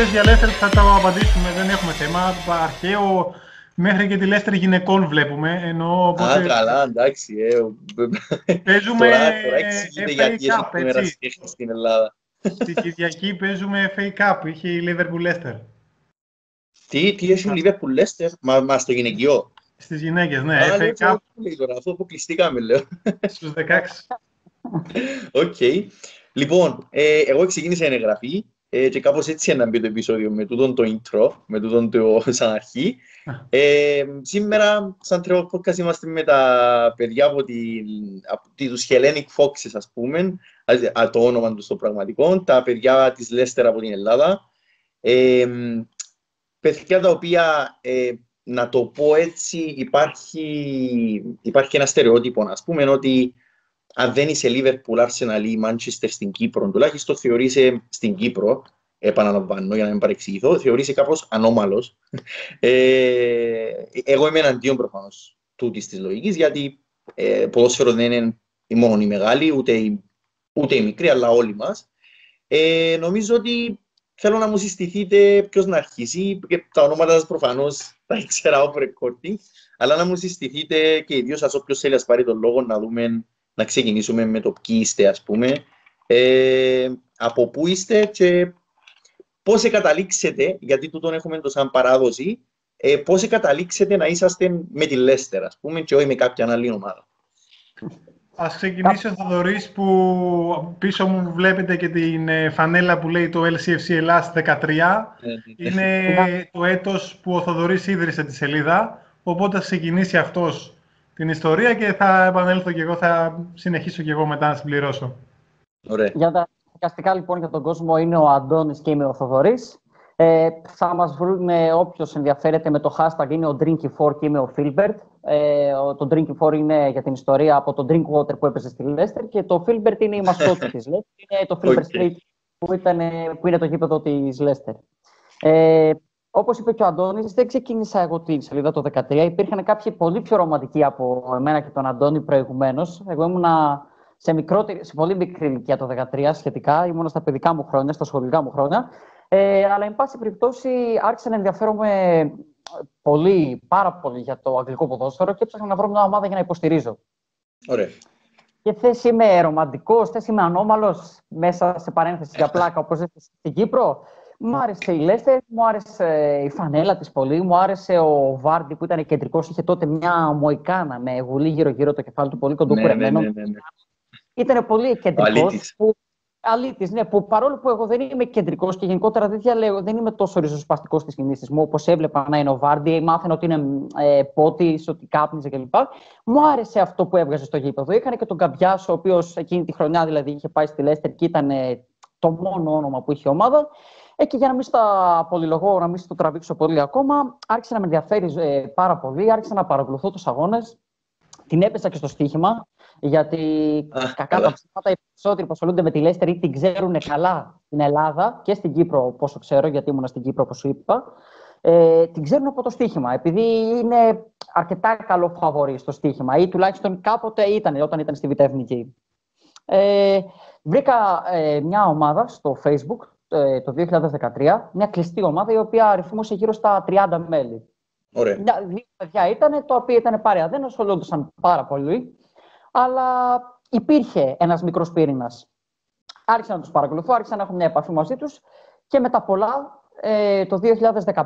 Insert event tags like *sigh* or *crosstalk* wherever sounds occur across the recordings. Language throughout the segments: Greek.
Ό,τι θες για Λέστερ θα το απαντήσουμε, δεν έχουμε θέμα. Αρχαίο μέχρι και τη Λέστερ γυναικών βλέπουμε. Ενώ, οπότε... Α, καλά, εντάξει. Ε, παίζουμε τώρα, τώρα εξηγείται γιατί έτσι. στην Ελλάδα. Την Κυριακή παίζουμε FA Cup, είχε η Liverpool Leicester. Τι, τι έχει η Liverpool Leicester, μα, μα στο γυναικείο; Στις γυναίκες, ναι. Α, FA Cup. Λέει τώρα, αυτό αποκλειστήκαμε, λέω. Στους 16. OK. okay. Λοιπόν, ε, εγώ ξεκίνησα εγγραφή ε, και κάπως έτσι να μπει το επεισόδιο με τούτον το intro, με τούτον το *laughs* σαν αρχή. Ε, σήμερα, σαν Treble Podcast, είμαστε με τα παιδιά από, τη, από τους Hellenic Foxes, ας πούμε, ας, το όνομα τους στο πραγματικό, τα παιδιά της Leicester από την Ελλάδα. Ε, παιδιά τα οποία, ε, να το πω έτσι, υπάρχει, υπάρχει ένα στερεότυπο, ας πούμε, ότι αν δεν είσαι Liverpool, Arsenal ή Manchester στην Κύπρο, τουλάχιστον θεωρείσαι στην Κύπρο, επαναλαμβάνω για να μην παρεξηγηθώ, θεωρείσαι κάπως ανώμαλος. Ε, εγώ είμαι εναντίον προφανώς τούτης της λογικής, γιατί ε, ποδόσφαιρο δεν είναι μόνο η μεγάλη, ούτε η, ούτε η μικρή, αλλά όλοι μας. Ε, νομίζω ότι θέλω να μου συστηθείτε ποιος να αρχίσει. Τα ονόματα σας προφανώς τα ήξερα off recording, αλλά να μου συστηθείτε και ιδίως σα όποιος θέλει να πάρει τον λόγο να δούμε να ξεκινήσουμε με το ποιοι είστε, ας πούμε, ε, από πού είστε και πώς καταλήξετε, γιατί τούτον έχουμε το σαν παράδοση, ε, πώς καταλήξετε να είσαστε με τη Λέστερ, ας πούμε, και όχι με κάποια άλλη ομάδα. Ας ξεκινήσει ο Θοδωρής που πίσω μου βλέπετε και την ε, φανέλα που λέει το LCFC Ελλάς 13. Ε, Είναι το έτος που ο Θοδωρής ίδρυσε τη σελίδα, οπότε θα ξεκινήσει αυτός την ιστορία και θα επανέλθω και εγώ, θα συνεχίσω και εγώ μετά να συμπληρώσω. Ωραία. Για τα δικαστικά λοιπόν για τον κόσμο είναι ο Αντώνης και είμαι ο Θοδωρής. Ε, θα μας βρούμε όποιος ενδιαφέρεται με το hashtag είναι ο Drinky4 και είμαι ο Filbert. Ε, το Drinky4 είναι για την ιστορία από το Drinkwater που έπαιζε στη Leicester και το Filbert είναι η μασκότη της Leicester. Είναι το Filbert okay. Street που, ήταν, που είναι το γήπεδο της Leicester. Ε, Όπως είπε και ο Αντώνης, δεν ξεκίνησα εγώ τη σελίδα το 2013. Υπήρχαν κάποιοι πολύ πιο ρομαντικοί από εμένα και τον Αντώνη προηγουμένως. Εγώ ήμουν σε, μικρότερη, σε πολύ μικρή ηλικία το 2013 σχετικά. Ήμουν στα παιδικά μου χρόνια, στα σχολικά μου χρόνια. Ε, αλλά, εν πάση περιπτώσει, άρχισα να ενδιαφέρομαι πολύ, πάρα πολύ για το αγγλικό ποδόσφαιρο και έψαχνα να βρω μια ομάδα για να υποστηρίζω. Ωραία. Και θες είμαι ρομαντικός, θες είμαι ανώμαλος, μέσα σε παρένθεση για πλάκα, όπως στην Κύπρο; Μου άρεσε η Λέστερ, μου άρεσε η φανέλα της πολύ, μου άρεσε ο Βάρντι που ήταν κεντρικός. Είχε τότε μια μοϊκάνα με γουλή γύρω-γύρω το κεφάλι του, πολύ κοντοκουρεμένο. Ναι, ναι, ναι, ναι, Ήταν πολύ κεντρικός. Αλήτης, ναι, που παρόλο που εγώ δεν είμαι κεντρικός και γενικότερα δεν, διαλέγω, δεν είμαι τόσο ριζοσπαστικός στις κινήσεις μου, όπως έβλεπα να είναι ο Βάρντι, μάθαινα ότι είναι ε, πότης, ότι κάπνιζε κλπ. Μου άρεσε αυτό που έβγαζε στο γήπεδο. Είχαν και τον Καμπιάς, ο οποίος εκείνη τη χρονιά δηλαδή είχε πάει στη Λέστερ και ήταν ε, το μόνο όνομα που είχε η ομάδα. Ε, και για να μην στα πολυλογώ, να μην στο τραβήξω πολύ ακόμα, άρχισε να με ενδιαφέρει ε, πάρα πολύ, άρχισα να παρακολουθώ τους αγώνες. Την έπεσα και στο στοίχημα, γιατί κακά τα ψήματα οι περισσότεροι που ασχολούνται με τη Λέστερ ή την ξέρουν καλά στην Ελλάδα και στην Κύπρο, πόσο ξέρω, γιατί ήμουν στην Κύπρο, όπως σου είπα. Ε, την ξέρουν από το στοίχημα, επειδή είναι αρκετά καλό φαβορή στο στοίχημα ή τουλάχιστον κάποτε ήταν όταν ήταν στη Β' Ε, βρήκα ε, μια ομάδα στο Facebook ε, το 2013, μια κλειστή ομάδα η οποία αριθμούσε γύρω στα 30 μέλη. Ωραία. Δύο παιδιά ήταν, τα οποία ήταν παρέα. Δεν ασχολούνταν πάρα πολύ, αλλά υπήρχε ένας μικρός πύρηνα. Άρχισα να τους παρακολουθώ, άρχισα να έχω μια επαφή μαζί τους και με τα πολλά ε, το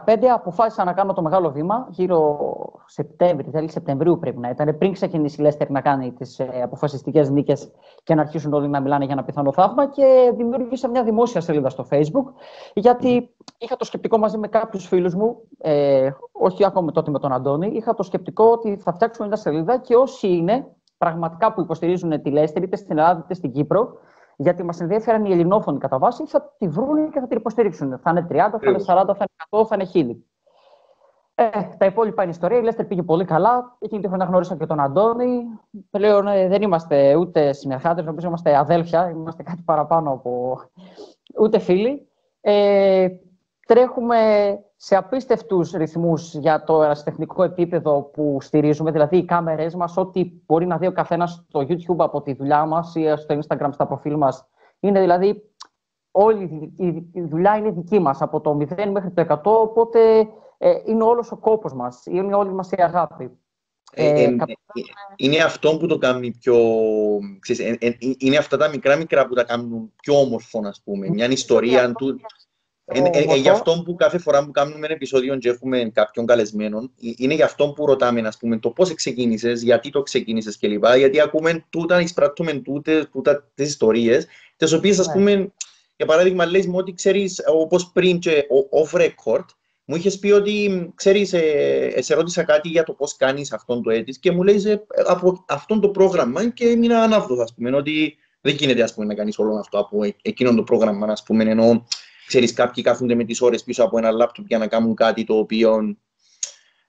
2015 αποφάσισα να κάνω το μεγάλο βήμα, γύρω Σεπτέμβρη, τέλη Σεπτεμβρίου πρέπει να ήταν, πριν ξεκινήσει η Λέστερ να κάνει τις ε, αποφασιστικές νίκες και να αρχίσουν όλοι να μιλάνε για ένα πιθανό θαύμα. Και δημιούργησα μια δημόσια σελίδα στο Facebook, γιατί είχα το σκεπτικό μαζί με κάποιους φίλους μου, ε, όχι ακόμα τότε με τον Αντώνη, είχα το σκεπτικό ότι θα φτιάξουμε μια σελίδα και όσοι είναι πραγματικά που υποστηρίζουν τη Λέστερ, είτε στην Ελλάδα είτε στην Κύπρο, γιατί μας ενδιαφέραν οι ελληνόφωνοι κατά βάση, θα τη βρουν και θα την υποστηρίξουν. Θα είναι 30, θα είναι 40, θα είναι 100, θα είναι 1000. Ε, τα υπόλοιπα είναι ιστορία. Η Λέστερ πήγε πολύ καλά. Εκείνη τη χρονιά γνώρισα και τον Αντώνη. Πλέον ε, δεν είμαστε ούτε συνεργάτες, νομίζω είμαστε αδέλφια. Είμαστε κάτι παραπάνω από ούτε φίλοι. Ε, τρέχουμε σε απίστευτους ρυθμούς για το ερασιτεχνικό επίπεδο που στηρίζουμε, δηλαδή οι κάμερές μας, ό,τι μπορεί να δει ο καθένας στο YouTube από τη δουλειά μας ή στο Instagram στα προφίλ μας, είναι δηλαδή όλη η δουλειά είναι δική μας, από το 0 μέχρι το 100, οπότε ε, είναι όλος ο κόπος μας, είναι όλη μας η αγάπη. Ε, ε, ε, είναι αυτό που το κάνει πιο... Ξέρεις, είναι αυτά τα μικρά μικρά που τα κάνουν πιο όμορφο, ας πούμε. Μια ιστορία του... Ε, γι' αυτό που κάθε φορά που κάνουμε ένα επεισόδιο και έχουμε κάποιον καλεσμένο, είναι γι' αυτό που ρωτάμε, ας πούμε, το πώς ξεκίνησες, γιατί το ξεκίνησες κλπ. Γιατί ακούμε τούτα, εισπράττουμε τούτε, τούτα τις ιστορίες, τις οποίες, ας ναι. πούμε, για παράδειγμα, λες μου ότι ξέρεις, όπως πριν και off record, μου είχες πει ότι, ξέρεις, ε, σε ρώτησα κάτι για το πώς κάνεις αυτόν το έτης και μου λέει ε, από αυτό το πρόγραμμα και έμεινα ανάβδο, ας πούμε, ότι δεν γίνεται ας πούμε, να κάνεις όλο αυτό από ε, εκείνο το πρόγραμμα, ας πούμε, ενώ ξέρει, κάποιοι κάθονται με τι ώρε πίσω από ένα λάπτοπ για να κάνουν κάτι το οποίο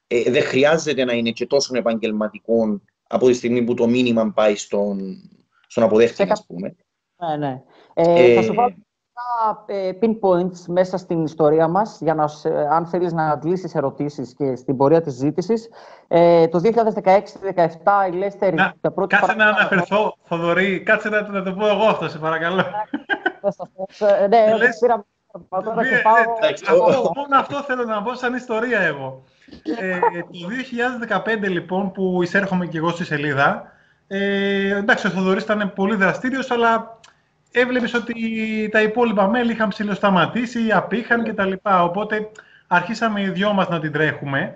ε, δεν χρειάζεται να είναι και τόσο επαγγελματικό από τη στιγμή που το μήνυμα πάει στον, στον αποδέχτη, α πούμε. Ναι, ναι. Ε, ε, θα σου πω ε, pinpoints μέσα στην ιστορία μας, για να, αν θέλεις να αντλήσεις ερωτήσεις και στην πορεία της ζήτησης. Ε, το 2016-2017 η Λέστερ... Να, πρώτη κάτσε να αναφερθώ, Θοδωρή, κάτσε να, να το πω εγώ αυτό, σε παρακαλώ. ναι, πήρα Μόνο αυτό θέλω να πω σαν ιστορία εγώ. Ε, το 2015 λοιπόν που εισέρχομαι και εγώ στη σελίδα, ε, εντάξει ο Θοδωρής ήταν πολύ δραστήριος, αλλά έβλεπες ότι τα υπόλοιπα μέλη είχαν ψηλοσταματήσει, απήχαν κτλ. Οπότε αρχίσαμε οι δυο μας να την τρέχουμε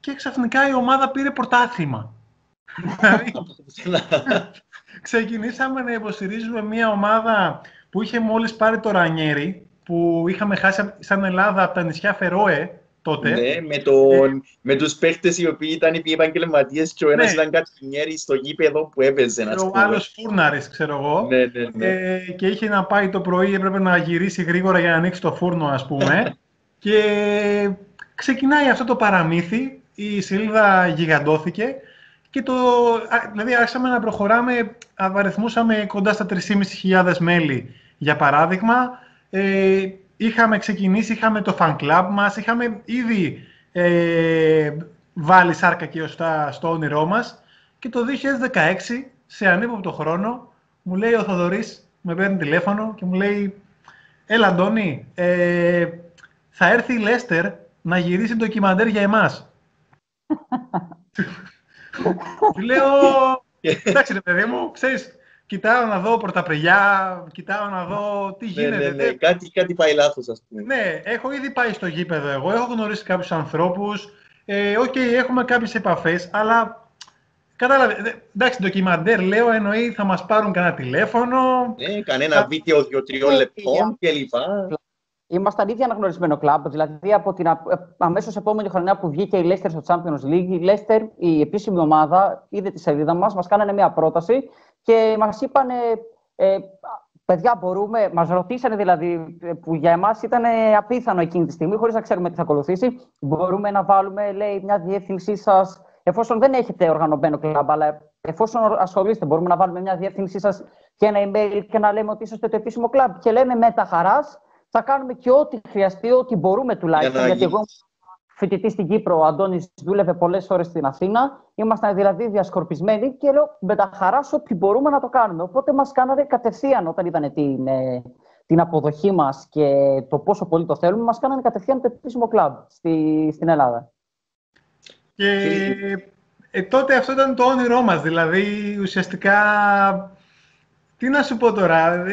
και ξαφνικά η ομάδα πήρε πρωτάθλημα. δηλαδή, *laughs* ξεκινήσαμε να υποστηρίζουμε μια ομάδα που είχε μόλις πάρει το Ρανιέρι, που είχαμε χάσει σαν Ελλάδα από τα νησιά Φερόε, τότε. Ναι, με, τον, ε, με τους παίχτες οι οποίοι ήταν οι επαγγελματίες και ο ένας ναι. ήταν κατσινιέρη στο γήπεδο που έπαιζε. Και ο άλλος φούρναρης, ξέρω εγώ. Ναι, ναι, ναι. Ε, και είχε να πάει το πρωί, έπρεπε να γυρίσει γρήγορα για να ανοίξει το φούρνο, ας πούμε. *laughs* και ξεκινάει αυτό το παραμύθι, η σελίδα γιγαντώθηκε και το, δηλαδή άρχισαμε να προχωράμε, αριθμούσαμε κοντά στα 3.500 μέλη, για παράδειγμα. Ε, είχαμε ξεκινήσει, είχαμε το fan club μας, είχαμε ήδη ε, βάλει σάρκα και οστά στο όνειρό μας και το 2016, σε ανύποπτο χρόνο, μου λέει ο Θοδωρής, με παίρνει τηλέφωνο και μου λέει «Έλα Αντώνη, ε, θα έρθει η Λέστερ να γυρίσει ντοκιμαντέρ για εμάς». *laughs* Του λέω «Εντάξει ρε παιδί μου, ξέρεις, κοιτάω να δω πρωταπριλιά, κοιτάω να δω τι γίνεται. Ναι, ναι, ναι. Κάτι, κάτι πάει λάθος, ας πούμε. Ναι, έχω ήδη πάει στο γήπεδο εγώ, έχω γνωρίσει κάποιους ανθρώπους, ε, OK, okay, έχουμε κάποιες επαφές, αλλά κατάλαβε, εντάξει, ντοκιμαντέρ λέω, εννοεί θα μας πάρουν κανένα τηλέφωνο. Ναι, κανένα βίντεο δύο-τριών λεπτών κλπ. Ήμασταν ήδη αναγνωρισμένο κλαμπ, δηλαδή από την αμέσως επόμενη χρονιά που βγήκε η Leicester στο Champions League, η Leicester, η επίσημη ομάδα, είδε τη σελίδα μας, μας κάνανε μια πρόταση και μας είπαν, ε, παιδιά μπορούμε, μας ρωτήσανε δηλαδή, που για εμάς ήταν απίθανο εκείνη τη στιγμή, χωρίς να ξέρουμε τι θα ακολουθήσει, μπορούμε να βάλουμε, λέει, μια διεύθυνσή σας, εφόσον δεν έχετε οργανωμένο κλαμπ, αλλά εφόσον ασχολείστε, μπορούμε να βάλουμε μια διεύθυνσή σας και ένα email και να λέμε ότι είσαστε το επίσημο κλαμπ. Και λέμε με τα χαράς, θα κάνουμε και ό,τι χρειαστεί, ό,τι μπορούμε τουλάχιστον. γιατί εγώ φοιτητή στην Κύπρο, ο Αντώνης δούλευε πολλές ώρες στην Αθήνα. Ήμασταν δηλαδή διασκορπισμένοι και λέω με τα χαρά σου ότι μπορούμε να το κάνουμε. Οπότε μας κάνανε κατευθείαν όταν είδαν την, ε, την αποδοχή μας και το πόσο πολύ το θέλουμε, μας κάνανε κατευθείαν το επίσημο κλαμπ στη, στην Ελλάδα. Και ε, τότε αυτό ήταν το όνειρό μας, δηλαδή ουσιαστικά τι να σου πω τώρα,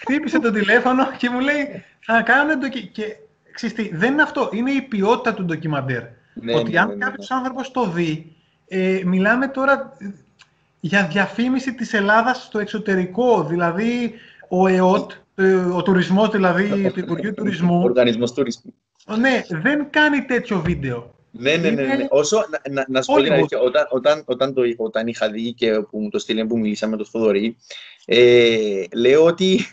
χτύπησε το τηλέφωνο και μου λέει θα κάνουμε το... Και ξέρεις δεν είναι αυτό, είναι η ποιότητα του ντοκιμαντέρ. Ναι, ότι ναι, αν ναι, ναι. κάποιος άνθρωπος το δει, ε, μιλάμε τώρα για διαφήμιση της Ελλάδας στο εξωτερικό, δηλαδή ο ΕΟΤ, ε, ο τουρισμός δηλαδή, το Υπουργείο Τουρισμού. Ο Οργανισμός Τουρισμού. Ναι, δεν κάνει τέτοιο βίντεο. Ναι, ναι, ναι, ναι. Όσο, να, να, να σου πω την αλήθεια, όταν, όταν, όταν, το, όταν είχα δει και που μου το στείλει που μιλήσαμε με τον Θοδωρή, ε, λέω ότι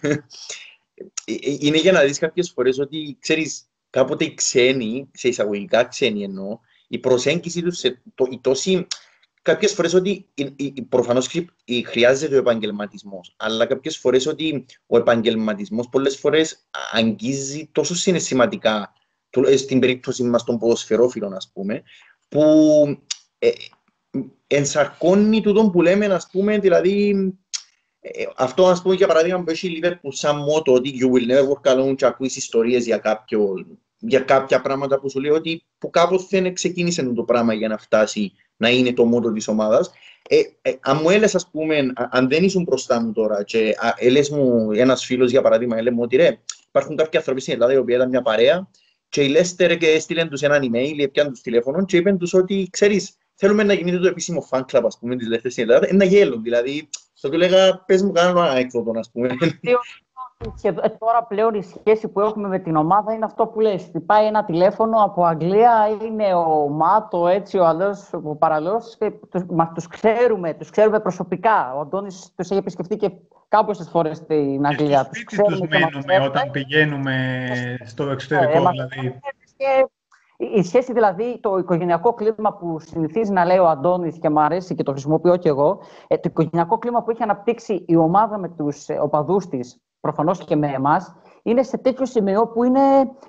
ε, είναι για να δεις κάποιες φορές ότι, ξέρεις, κάποτε οι ξένοι, σε εισαγωγικά ξένοι εννοώ, η προσέγγιση τους, το, η τόση, κάποιες φορές ότι προφανώς χρειάζεται ο επαγγελματισμός, αλλά κάποιες φορές ότι ο επαγγελματισμός πολλές φορές αγγίζει τόσο συναισθηματικά, ε, στην περίπτωση μας των ποδοσφαιρόφιλων ας πούμε, που ε, ενσαρκώνει τούτο που λέμε, ας πούμε, δηλαδή ε, αυτό ας πούμε για παράδειγμα που έχει η Liverpool σαν μότο ότι you will never work alone και ακούεις ιστορίες για, κάποιο, για κάποια πράγματα που σου λέει ότι που κάποτε ξεκίνησε το πράγμα για να φτάσει να είναι το μότο της ομάδας. Ε, ε, αν μου έλεγες, ας πούμε, αν δεν ήσουν μπροστά μου τώρα και έλεγες μου ένας φίλος για παράδειγμα, έλεγε μου ότι ρε, υπάρχουν κάποιοι άνθρωποι στην Ελλάδα οι οποίοι ήταν μια παρέα και η Λέστερ και έστειλαν τους έναν email, έπιαν τους τηλέφωνο και είπαν τους ότι, ξέρεις, θέλουμε να γίνεται το επίσημο fan club, ας πούμε, της Λέστερ στην Ελλάδα, ένα γέλο, δηλαδή, θα του λέγα, πες μου κάνω ένα έκδοτο, ας πούμε. Και τώρα πλέον η σχέση που έχουμε με την ομάδα είναι αυτό που λες. Πάει ένα τηλέφωνο από Αγγλία, είναι ο Μάτο, έτσι, ο αλλιώς, ο παραλλός, και τους, μα, τους ξέρουμε, τους ξέρουμε προσωπικά. Ο Αντώνης τους έχει επισκεφτεί και κάποιες φορές στην Αγγλία. Και στο τους μένουμε όταν πηγαίνουμε στο εξωτερικό, ε, δηλαδή. Και η σχέση δηλαδή, το οικογενειακό κλίμα που συνηθίζει να λέει ο Αντώνης και μου αρέσει και το χρησιμοποιώ και εγώ, ε, το οικογενειακό κλίμα που έχει αναπτύξει η ομάδα με τους ε, οπαδούς της, προφανώς και με εμάς, είναι σε τέτοιο σημείο που είναι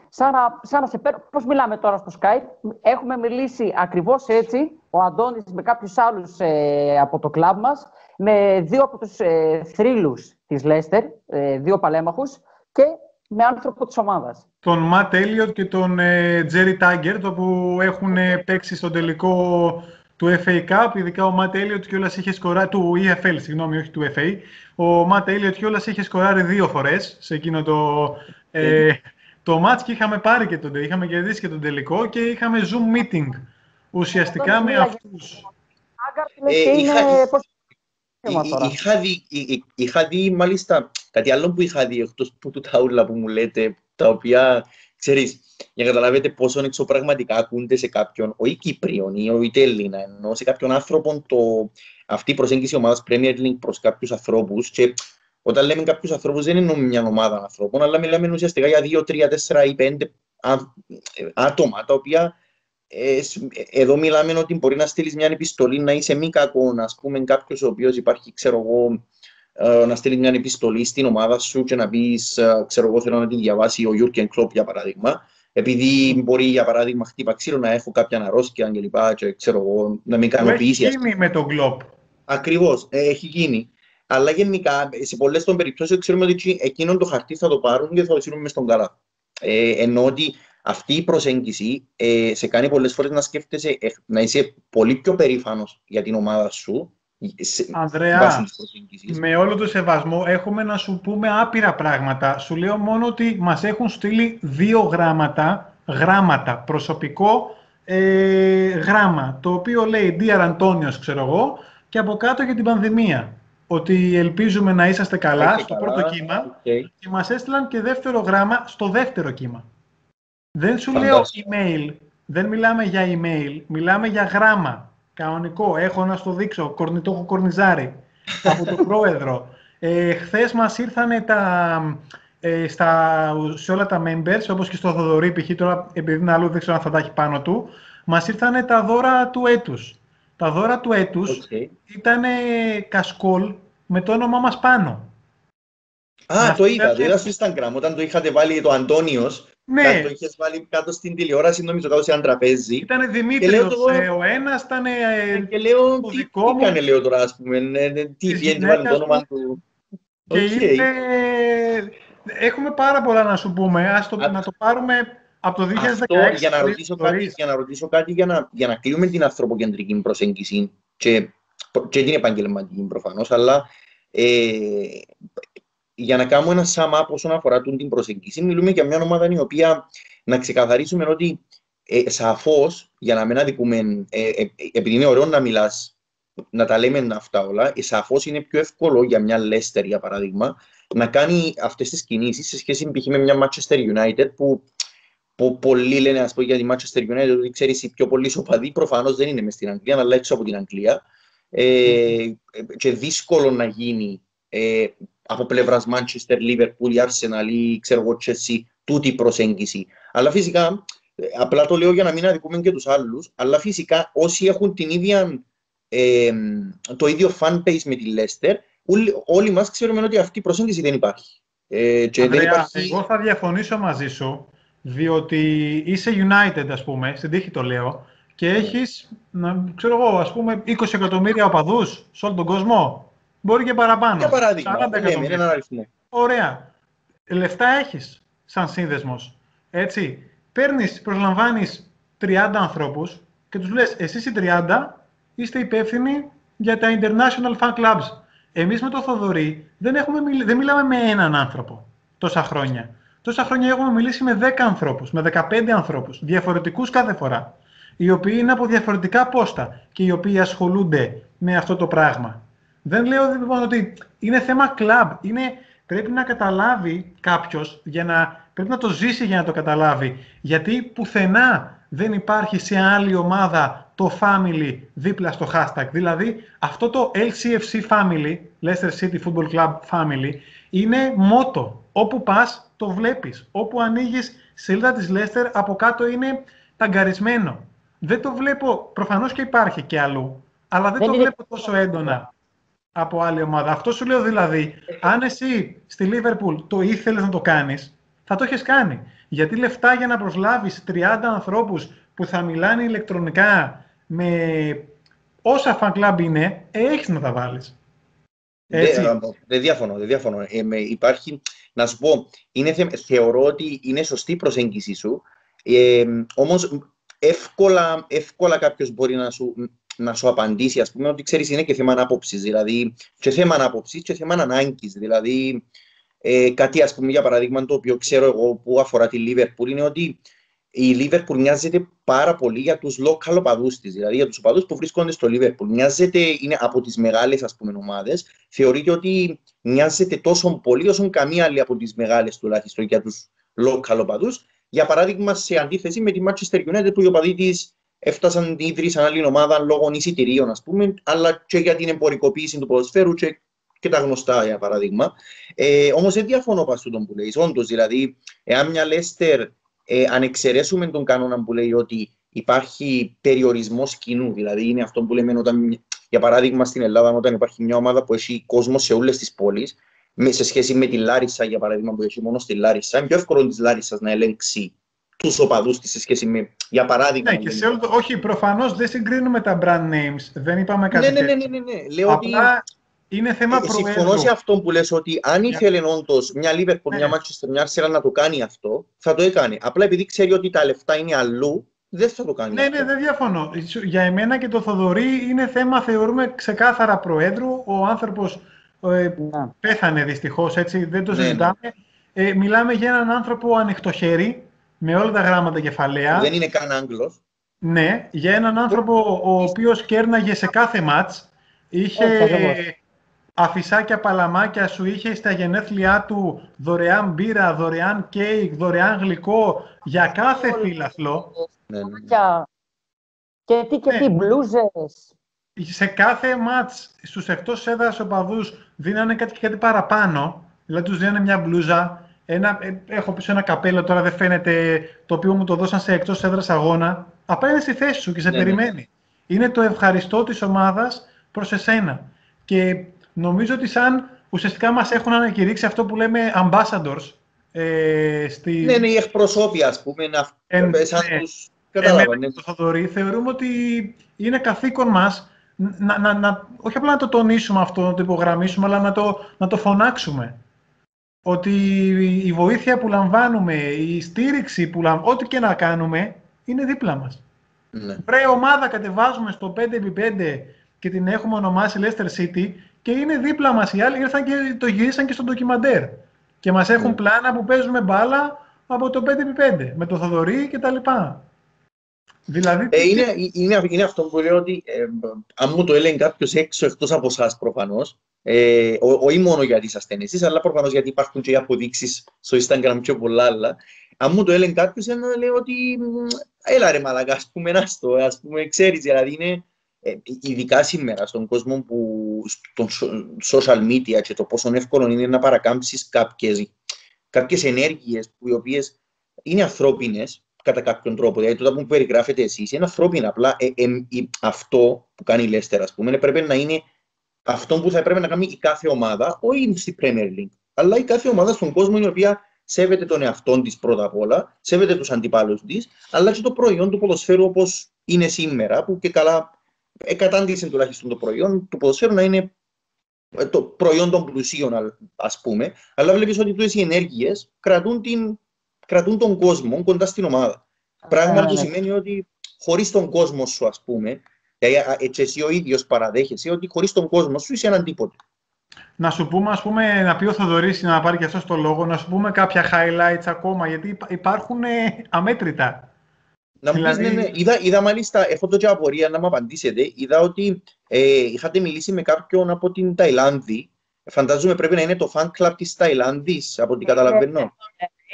σαν να, σαν να σε παίρνω. Πώς μιλάμε τώρα στο Skype, έχουμε μιλήσει ακριβώς έτσι, ο Αντώνης με κάποιους άλλους ε, από το κλαμπ μας, με δύο από τους ε, θρύλους της Λέστερ, ε, δύο παλέμαχους, και με άνθρωπο της ομάδας. Τον Ματ Έλιοτ και τον Τζέρι Τάγκερ, το που έχουν παίξει στον τελικό του FA Cup, ειδικά ο Ματ Έλιοτ κιόλας είχε σκοράρει, του EFL, συγγνώμη, όχι του FA. Ο Ματ Έλιοτ κιόλας είχε σκοράρει δύο φορές σε εκείνο το, ε, το match και είχαμε πάρει και τον, είχαμε κερδίσει και τον τελικό και είχαμε Zoom meeting ουσιαστικά με αυτούς. Ε, είχα, δει, είχα δει μάλιστα κάτι άλλο που είχα δει εκτός που του τα που μου λέτε τα οποία ξέρεις για να καταλάβετε πόσο εξωπραγματικά ακούνται σε κάποιον, όχι Κύπριον ή όχι Έλληνα, ενώ σε κάποιον άνθρωπο το, αυτή η προσέγγιση ομάδας Premier League προς κάποιους ανθρώπους. Και όταν λέμε κάποιους ανθρώπους, δεν εννοούμε μια ομάδα ανθρώπων, αλλά μιλάμε ουσιαστικά για δύο, τρία, τέσσερα ή πέντε άτομα τα οποία ε, εδώ μιλάμε ότι μπορεί να στείλεις μια επιστολή να είσαι μη κακό, ας πούμε, κάποιος ο οποίος υπάρχει, ξέρω εγώ, ε, να στείλεις μια επιστολή στην ομάδα σου και να πεις, ε, ξέρω εγώ, θέλω να την διαβάσει ο Γιούρκεν Κλόπ, για παράδειγμα, επειδή μπορεί, για παράδειγμα, χτύπα ξύλο να έχω κάποια αρρώστια και λοιπά και ξέρω εγώ, να μην ικανοποιήσει. Έχει γίνει με τον Κλόπ. Ακριβώς, ε, έχει γίνει. Αλλά γενικά, σε πολλές των περιπτώσεων ξέρουμε ότι εκείνον το χαρτί θα το πάρουν και θα το στείλουν στον καλά. Ε, ενώ ότι αυτή η προσέγγιση ε, σε κάνει πολλές φορές να σκέφτεσαι ε, να είσαι πολύ πιο περήφανος για την ομάδα σου Ανδρέα, με όλο το σεβασμό έχουμε να σου πούμε άπειρα πράγματα. Σου λέω μόνο ότι μας έχουν στείλει δύο γράμματα, γράμματα, προσωπικό ε, γράμμα, το οποίο λέει Dear Αντώνιος, ξέρω εγώ, και από κάτω για την πανδημία. Ότι ελπίζουμε να είσαστε καλά στο πρώτο κύμα και μας έστειλαν και δεύτερο γράμμα στο δεύτερο κύμα. Δεν σου λέω email, δεν μιλάμε για email, μιλάμε για γράμμα. Κανονικό. Έχω να στο δείξω. Κορνητό έχω κορνιζάρι *laughs* από τον πρόεδρο. Ε, Χθες μας ήρθαν τα, ε, στα, σε όλα τα members, όπως και στο Θοδωρή, π.χ. τώρα επειδή είναι αλλού δεν ξέρω αν θα τα έχει πάνω του, μας ήρθαν τα δώρα του έτους. Τα δώρα του έτους okay. ήταν κασκόλ με το όνομά μας πάνω. Α, το είδα, το είδα στο Instagram, όταν το είχατε βάλει το Αντώνιος, ναι. Το είχες βάλει κάτω στην τηλεόραση, νομίζω κάτω σε ένα τραπέζι. Ήταν Δημήτρη το... ε, ο ένας, ήταν. Ε, και λέω, το τι, δικό τι έκανε, λέω τώρα, ας πούμε. Ναι, ναι, τι βγαίνει, βάλει το όνομα του. Και okay. είναι... Έχουμε πάρα πολλά να σου πούμε. Ας το, Α... να το πάρουμε από το 2016. Αυτό, για να ρωτήσω κάτι, για να, ρωτήσω κάτι για, να, για να κλείουμε την ανθρωποκεντρική προσέγγιση και, και την επαγγελματική προφανώς, αλλά ε, για να κάνουμε ένα sum up όσον αφορά την προσεγγίση, μιλούμε για μια ομάδα η οποία να ξεκαθαρίσουμε ότι ε, σαφώς, για να μην αδικούμε, ε, ε, επειδή είναι ωραίο να μιλάς, να τα λέμε αυτά όλα, ε, σαφώς είναι πιο εύκολο για μια Leicester, για παράδειγμα, να κάνει αυτές τις κινήσεις σε σχέση με μια Manchester United που που πολλοί λένε ας πω, για τη Manchester United ότι ξέρεις οι πιο πολλοί σοπαδοί προφανώς δεν είναι μες στην Αγγλία, αλλά έξω από την Αγγλία. Ε, και δύσκολο να γίνει ε, από πλευράς Manchester, Liverpool, Arsenal ή ξέρω εγώ Chelsea, τούτη η προσέγγιση. Αλλά φυσικά, ε, απλά το λέω για να μην αδικούμε και τους άλλους, αλλά φυσικά όσοι έχουν την ίδια, ε, το ίδιο fan base με τη Leicester, όλοι, όλοι μας ξέρουμε ότι αυτή η προσέγγιση δεν υπάρχει. Ε, και Ανδρέα, δεν υπάρχει... εγώ θα διαφωνήσω μαζί σου, διότι είσαι United, ας πούμε, στην τύχη το λέω, και έχεις, να, ξέρω εγώ, ας πούμε, 20 εκατομμύρια οπαδούς σε όλο τον κόσμο. Μπορεί και παραπάνω. Για παράδειγμα, λέμε έναν αριθμό. Ωραία. Λεφτά έχεις σαν σύνδεσμος. Έτσι. Παίρνεις, προσλαμβάνεις 30 ανθρώπους και τους λες: Εσεί οι 30 είστε υπεύθυνοι για τα international fan clubs. Εμείς με το Θοδωρή δεν, έχουμε, δεν μιλάμε με έναν άνθρωπο τόσα χρόνια. Τόσα χρόνια έχουμε μιλήσει με 10 ανθρώπους, με 15 ανθρώπους, διαφορετικούς κάθε φορά, οι οποίοι είναι από διαφορετικά πόστα και οι οποίοι ασχολούνται με αυτό το πράγμα. Δεν λέω λοιπόν ότι είναι θέμα κλαμπ. Είναι, πρέπει να καταλάβει κάποιος, πρέπει να το ζήσει για να το καταλάβει. Γιατί πουθενά δεν υπάρχει σε άλλη ομάδα το family δίπλα στο hashtag. Δηλαδή αυτό το LCFC family, Leicester City Football Club family, είναι μότο. Όπου πας το βλέπεις. Όπου ανοίγεις σελίδα της Leicester από κάτω είναι ταγκαρισμένο. Δεν το βλέπω, προφανώς και υπάρχει και αλλού, αλλά δεν, το βλέπω τόσο έντονα από άλλη ομάδα. Αυτό σου λέω δηλαδή, αν εσύ στη Λίβερπουλ το ήθελες να το κάνεις, θα το έχεις κάνει. Γιατί λεφτά για να προσλάβεις 30 ανθρώπους που θα μιλάνε ηλεκτρονικά με όσα fan club είναι, ε, έχεις να τα βάλεις. Δεν, δεν διαφωνώ, δεν διαφωνώ. Ε, με, υπάρχει, να σου πω, είναι, θεωρώ ότι είναι σωστή η προσέγγιση σου, ε, όμως εύκολα, εύκολα κάποιος μπορεί να σου, να σου απαντήσει, ας πούμε, ότι ξέρεις είναι και θέμα ανάποψης, δηλαδή και θέμα ανάποψης και θέμα ανάγκης, δηλαδή ε, κάτι ας πούμε για παράδειγμα το οποίο ξέρω εγώ που αφορά τη Λίβερπουλ είναι ότι η Λίβερπουλ μοιάζεται πάρα πολύ για τους local οπαδούς της, δηλαδή για τους οπαδούς που βρίσκονται στο Λίβερπουλ. Μοιάζεται, είναι από τις μεγάλες ας πούμε ομάδες, θεωρείται ότι μοιάζεται τόσο πολύ όσο καμία άλλη από τις μεγάλες τουλάχιστον για τους local οπαδούς. Για παράδειγμα, σε αντίθεση με τη Manchester United που οι οπαδοί της έφτασαν, ίδρυσαν άλλη ομάδα λόγω εισιτηρίων, ας πούμε, αλλά και για την εμπορικοποίηση του ποδοσφαίρου και, και τα γνωστά, για παράδειγμα. Ε, Όμως δεν διαφωνώ πα τον που λέει. Όντως, δηλαδή, εάν μια Λέστερ, ε, αν εξαιρέσουμε τον κανόνα που λέει ότι υπάρχει περιορισμός κοινού, δηλαδή είναι αυτό που λέμε όταν, για παράδειγμα, στην Ελλάδα, όταν υπάρχει μια ομάδα που έχει κόσμο σε όλες τις πόλεις, σε σχέση με τη Λάρισα, για παράδειγμα, που έχει μόνο στη Λάρισα, είναι πιο εύκολο της Λάρισας να ελέγξει τους οπαδούς της σε σχέση με, για παράδειγμα. Ναι, και σε όλο το, όχι, προφανώς δεν συγκρίνουμε τα brand names. Δεν είπαμε κάτι ναι, ναι, ναι, ναι, ναι, Λέω Απλά ότι είναι θέμα ε, Συμφωνώ σε αυτό που λες ότι αν ήθελε όντως μια Liverpool, ναι. μια Manchester, μια Arsenal να το κάνει αυτό, θα το έκανε. Απλά επειδή ξέρει ότι τα λεφτά είναι αλλού, δεν θα το κάνει. Ναι, ναι αυτό. ναι, δεν διαφωνώ. Για εμένα και το Θοδωρή είναι θέμα, θεωρούμε ξεκάθαρα Προέδρου. Ο άνθρωπος ε, ναι. πέθανε δυστυχώς, έτσι, δεν το ναι, συζητάμε. Ε, μιλάμε για έναν άνθρωπο ανοιχτοχέρι, με όλα τα γράμματα κεφαλαία. Δεν είναι καν Άγγλος. Ναι, για έναν άνθρωπο ο οποίος κέρναγε σε κάθε μάτς. Είχε αφισάκια παλαμάκια, σου είχε στα γενέθλιά του δωρεάν μπύρα, δωρεάν κέικ, δωρεάν γλυκό για κάθε φύλαθλο. Ναι, ναι. Και τι και ναι. τι, μπλούζες. Σε κάθε μάτς στους εκτός έδρας οπαδούς δίνανε κάτι και κάτι παραπάνω. Δηλαδή τους δίνανε μια μπλούζα, ένα, ε, έχω πίσω ένα καπέλο, τώρα δεν φαίνεται, το οποίο μου το δώσαν σε εκτός έδρας αγώνα. Απλά είναι στη θέση σου και σε ναι, ναι. περιμένει. Είναι το ευχαριστώ της ομάδας προς εσένα. Και νομίζω ότι σαν ουσιαστικά μας έχουν ανακηρύξει αυτό που λέμε ambassadors. Ε, στη... Ναι, ναι, οι εκπροσώποι, ας πούμε, να... Εν, σαν ναι. τους... Εμένα ναι. το Θοδωρή, θεωρούμε ότι είναι καθήκον μας να, να, να, όχι απλά να το τονίσουμε αυτό, να το υπογραμμίσουμε, αλλά να το, να το φωνάξουμε ότι η βοήθεια που λαμβάνουμε, η στήριξη που λαμβάνουμε, ό,τι και να κάνουμε, είναι δίπλα μας. Ναι. Βρε ομάδα κατεβάζουμε στο 5x5 και την έχουμε ονομάσει Leicester City και είναι δίπλα μας. Οι άλλοι ήρθαν και το γυρίσαν και στο ντοκιμαντέρ. Και μας έχουν ναι. πλάνα που παίζουμε μπάλα από το 5x5, με το Θοδωρή και τα λοιπά. Δηλαδή, ε, είναι, είναι, είναι, αυτό που λέω ότι ε, αν μου το έλεγε κάποιος έξω εκτός από εσά προφανώς, ε, όχι μόνο γιατί είσαστε εσείς, αλλά προφανώς γιατί υπάρχουν και αποδείξεις στο Instagram και πολλά άλλα. Αν μου το έλεγε κάποιος, να λέω ότι έλα ρε μαλακά, ας πούμε, να στο, ας πούμε, ξέρεις, δηλαδή είναι ε, ειδικά σήμερα στον κόσμο που στον social media και το πόσο εύκολο είναι να παρακάμψεις κάποιες κάποιες ενέργειες που οι οποίες είναι ανθρώπινες κατά κάποιον τρόπο. Δηλαδή, το που περιγράφετε εσείς είναι ανθρώπινο. Απλά ε, ε, αυτό που κάνει η Λέστερ, ας πούμε, πρέπει να είναι αυτό που θα έπρεπε να κάνει η κάθε ομάδα, όχι στη Premier League, αλλά η κάθε ομάδα στον κόσμο η οποία σέβεται τον εαυτό της πρώτα απ' όλα, σέβεται τους αντιπάλους της, αλλά και το προϊόν του ποδοσφαίρου όπως είναι σήμερα, που και καλά εκατάντησε τουλάχιστον το προϊόν του ποδοσφαίρου να είναι το προϊόν των πλουσίων, ας πούμε, αλλά βλέπεις ότι τούτες οι ενέργειες κρατούν, την, κρατούν τον κόσμο κοντά στην ομάδα. Πράγμα που ναι, ναι. σημαίνει ότι χωρίς τον κόσμο σου, ας πούμε, δηλαδή έτσι εσύ ο ίδιος παραδέχεσαι ότι χωρίς τον κόσμο σου είσαι έναν τίποτε. Να σου πούμε, ας πούμε, να πει ο Θοδωρής, να πάρει και αυτός το λόγο, να σου πούμε κάποια highlights ακόμα, γιατί υπάρχουν αμέτρητα. Να μου δηλαδή... πεις, ναι, ναι. Είδα, είδα μάλιστα, έχω το και απορία να μου απαντήσετε, είδα ότι ε, είχατε μιλήσει με κάποιον από την Ταϊλάνδη. Φαντάζομαι πρέπει να είναι το fan club της Ταϊλάνδης, από ό,τι καταλαβαίνω.